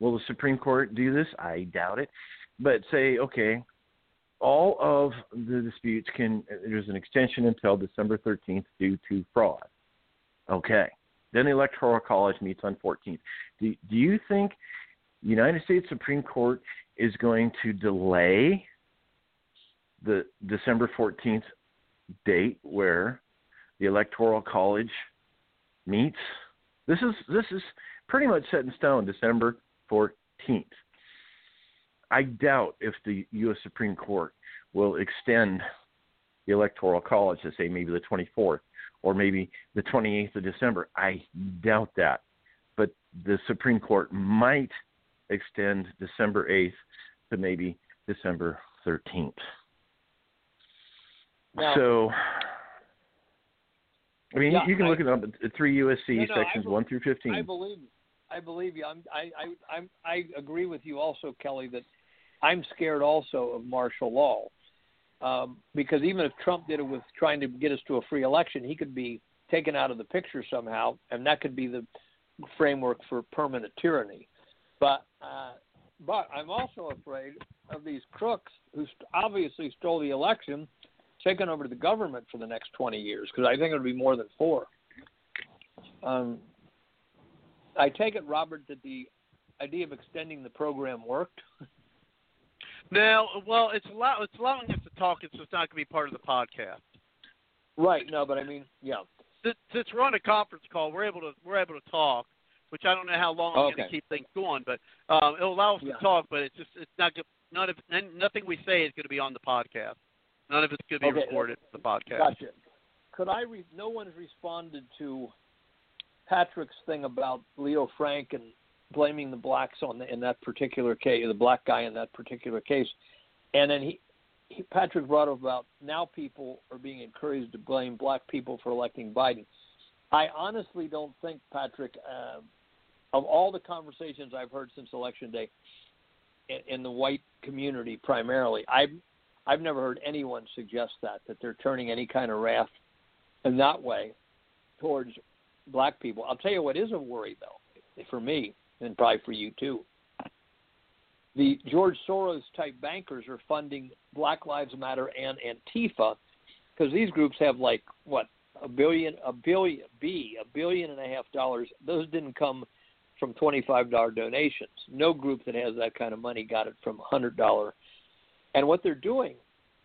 Will the Supreme Court do this? I doubt it. But say, okay, all of the disputes can there's an extension until December 13th due to fraud. Okay. Then the Electoral College meets on 14th. Do, do you think the United States Supreme Court is going to delay the December 14th date where the Electoral College meets? This is this is pretty much set in stone, December 14th. I doubt if the U.S. Supreme Court will extend the Electoral College to say maybe the 24th or maybe the 28th of December. I doubt that. But the Supreme Court might extend December 8th to maybe December 13th. Now, so, I mean, Yeah, you can I- look at them, three USC No, no, sections bel- 1 through 15. I believe I believe you. I'm, I I I'm, I agree with you also, Kelly. That I'm scared also of martial law um, because even if Trump did it with trying to get us to a free election, he could be taken out of the picture somehow, and that could be the framework for permanent tyranny. But uh, but I'm also afraid of these crooks who st- obviously stole the election, taking over the government for the next 20 years because I think it'll be more than four. Um, I take it, Robert, that the idea of extending the program worked. Now, well, it's allow it's allowing us to talk. It's just not going to be part of the podcast. Right. No, but I mean, yeah. Since, since we're on a conference call, we're able to we're able to talk, which I don't know how long I'm going to keep things going, but um, it'll allow us Yeah. to talk. But it's just it's not none of nothing we say is going to be on the podcast. None of it's going to be Okay. recorded for the podcast. Gotcha. Could I? Re- no one's responded to Patrick's thing about Leo Frank and blaming the blacks on the, in that particular case, the black guy in that particular case, and then he, he Patrick brought up about now people are being encouraged to blame black people for electing Biden. I honestly don't think Patrick, uh, of all the conversations I've heard since election day, in, in the white community primarily, I've I've never heard anyone suggest that that they're turning any kind of wrath in that way towards black people. I'll tell you what is a worry though, for me and probably for you too. The George Soros type bankers are funding Black Lives Matter and Antifa because these groups have like what a billion, a billion, B, a billion and a half dollars. Those didn't come from twenty-five dollar donations. No group that has that kind of money got it from a hundred dollar. And what they're doing,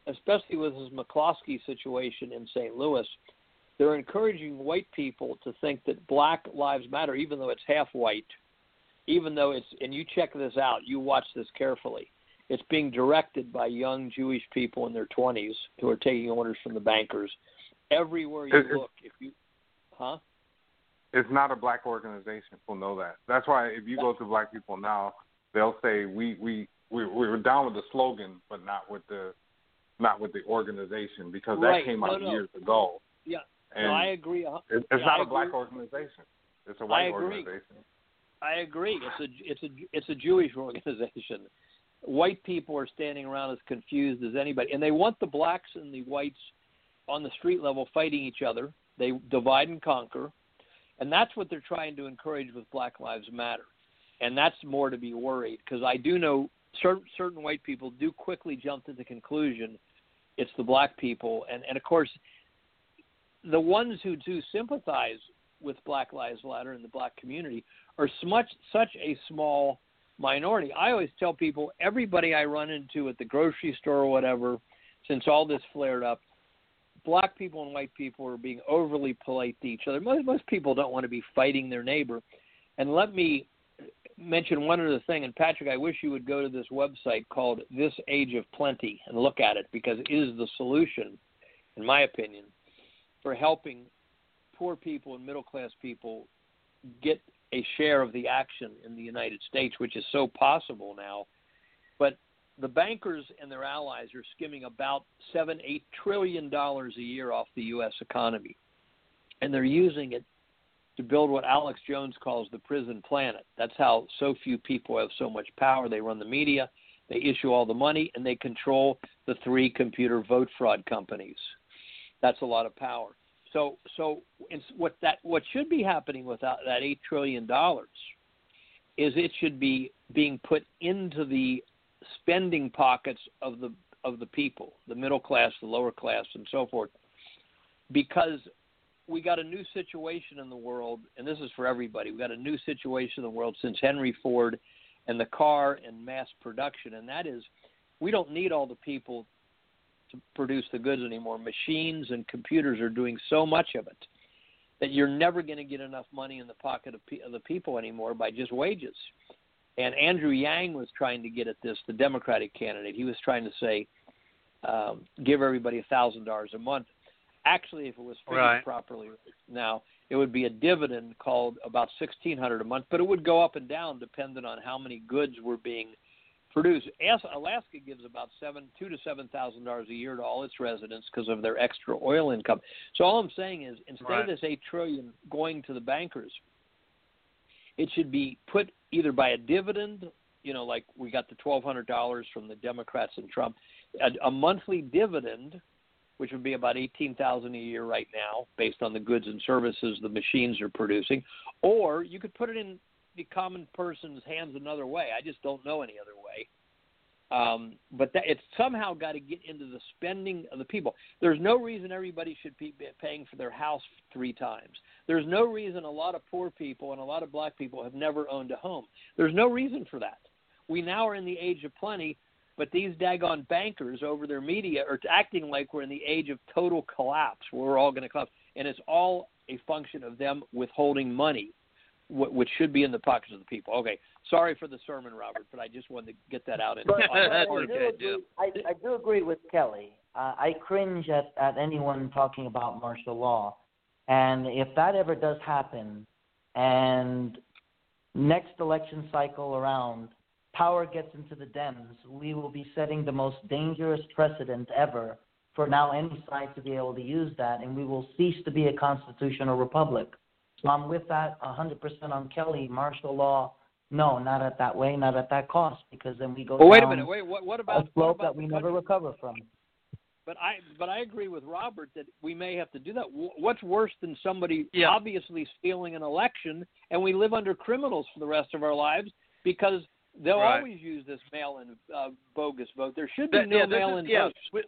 especially with this McCloskey situation in St. Louis, they're encouraging white people to think that Black Lives Matter, even though it's half white, even though it's and you check this out, you watch this carefully. It's being directed by young Jewish people in their 20s who are taking orders from the bankers. Everywhere you It- it- look, if you, huh? It's not a black organization. People know that. That's why if you go to black people now, they'll say we we we we were down with the slogan, but not with the not with the organization because that Right. came No, out no. years ago. Yeah, And no, I agree. It, it's not I a black agree. organization. It's a I white agree. organization. I agree. It's a it's a it's a Jewish organization. White people are standing around as confused as anybody, and they want the blacks and the whites on the street level fighting each other. They divide and conquer, and that's what they're trying to encourage with Black Lives Matter. And that's more to be worried because I do know certain certain white people do quickly jump to the conclusion it's the black people, and and of course the ones who do sympathize with Black Lives Matter and the black community are such a small minority. I always tell people, everybody I run into at the grocery store or whatever, since all this flared up, black people and white people are being overly polite to each other. Most, most people don't want to be fighting their neighbor. And let me mention one other thing. And Patrick, I wish you would go to this website called This Age of Plenty and look at it because it is the solution, in my opinion, for helping poor people and middle class people get a share of the action in the United States, which is so possible now. But the bankers and their allies are skimming about seven, eight trillion dollars a year off the U.S. economy, and they're using it to build what Alex Jones calls the prison planet. That's how so few people have so much power. They run the media, they issue all the money, and they control the three computer vote fraud companies. That's a lot of power. So, so what that what should be happening with that, that eight trillion dollars is it should be being put into the spending pockets of the of the people, the middle class, the lower class, and so forth, because we got a new situation in the world, and this is for everybody. We got a new situation in the world since Henry Ford and the car and mass production, and that is we don't need all the people to produce the goods anymore. Machines and computers are doing so much of it that you're never going to get enough money in the pocket of, of the people anymore by just wages. And Andrew Yang was trying to get at this, the Democratic candidate. He was trying to say, um, give everybody a thousand dollars a month. Actually, if it was figured right. properly now, it would be a dividend called about sixteen hundred a month, but it would go up and down depending on how many goods were being produced. Alaska gives about seven, two to seven thousand dollars a year to all its residents because of their extra oil income. So all I'm saying is, instead right. of this eight trillion going to the bankers, it should be put either by a dividend, you know, like we got the twelve hundred dollars from the Democrats and Trump, a, a monthly dividend, which would be about eighteen thousand a year right now, based on the goods and services the machines are producing, or you could put it in the common person's hands another way. I just don't know any other way. Um, but that, it's somehow got to get into the spending of the people. There's no reason everybody should be paying for their house three times. There's no reason a lot of poor people and a lot of black people have never owned a home. There's no reason for that. We now are in the age of plenty, but these daggone bankers over their media are acting like we're in the age of total collapse, we're all going to collapse. And it's all a function of them withholding money which should be in the pockets of the people. Okay, sorry for the sermon, Robert, but I just wanted to get that out. In, but, on, I, do agree, I, I do agree with Kelly. Uh, I cringe at, at anyone talking about martial law, and if that ever does happen, and next election cycle around, power gets into the Dems, we will be setting the most dangerous precedent ever for now any side to be able to use that, and we will cease to be a constitutional republic. So I'm with that 100% on Kelly. Martial law, no, not at that way, not at that cost, because then we go well, down wait a minute. Wait, what, what about a slope what about that we never country? recover from? But I but I agree with Robert that we may have to do that. What's worse than somebody Yeah. obviously stealing an election and we live under criminals for the rest of our lives because they'll Right. always use this mail-in uh, bogus vote. There should be That- no yeah, mail-in is, yeah, votes.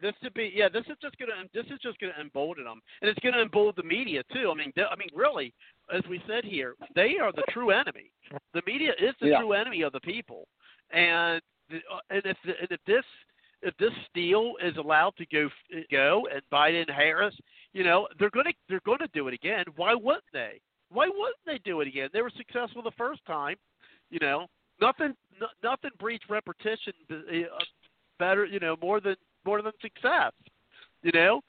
This should be yeah. This is just gonna this is just gonna embolden them, and it's gonna embolden the media too. I mean, I mean, really, as we said here, they are the true enemy. The media is the Yeah. true enemy of the people, and the, uh, and if the, and if this if this steal is allowed to go go and Biden Harris, you know, they're gonna they're gonna do it again. Why wouldn't they? Why wouldn't they do it again? They were successful the first time. You know, nothing no, nothing breeds repetition uh, better. You know, more than more than success. You know,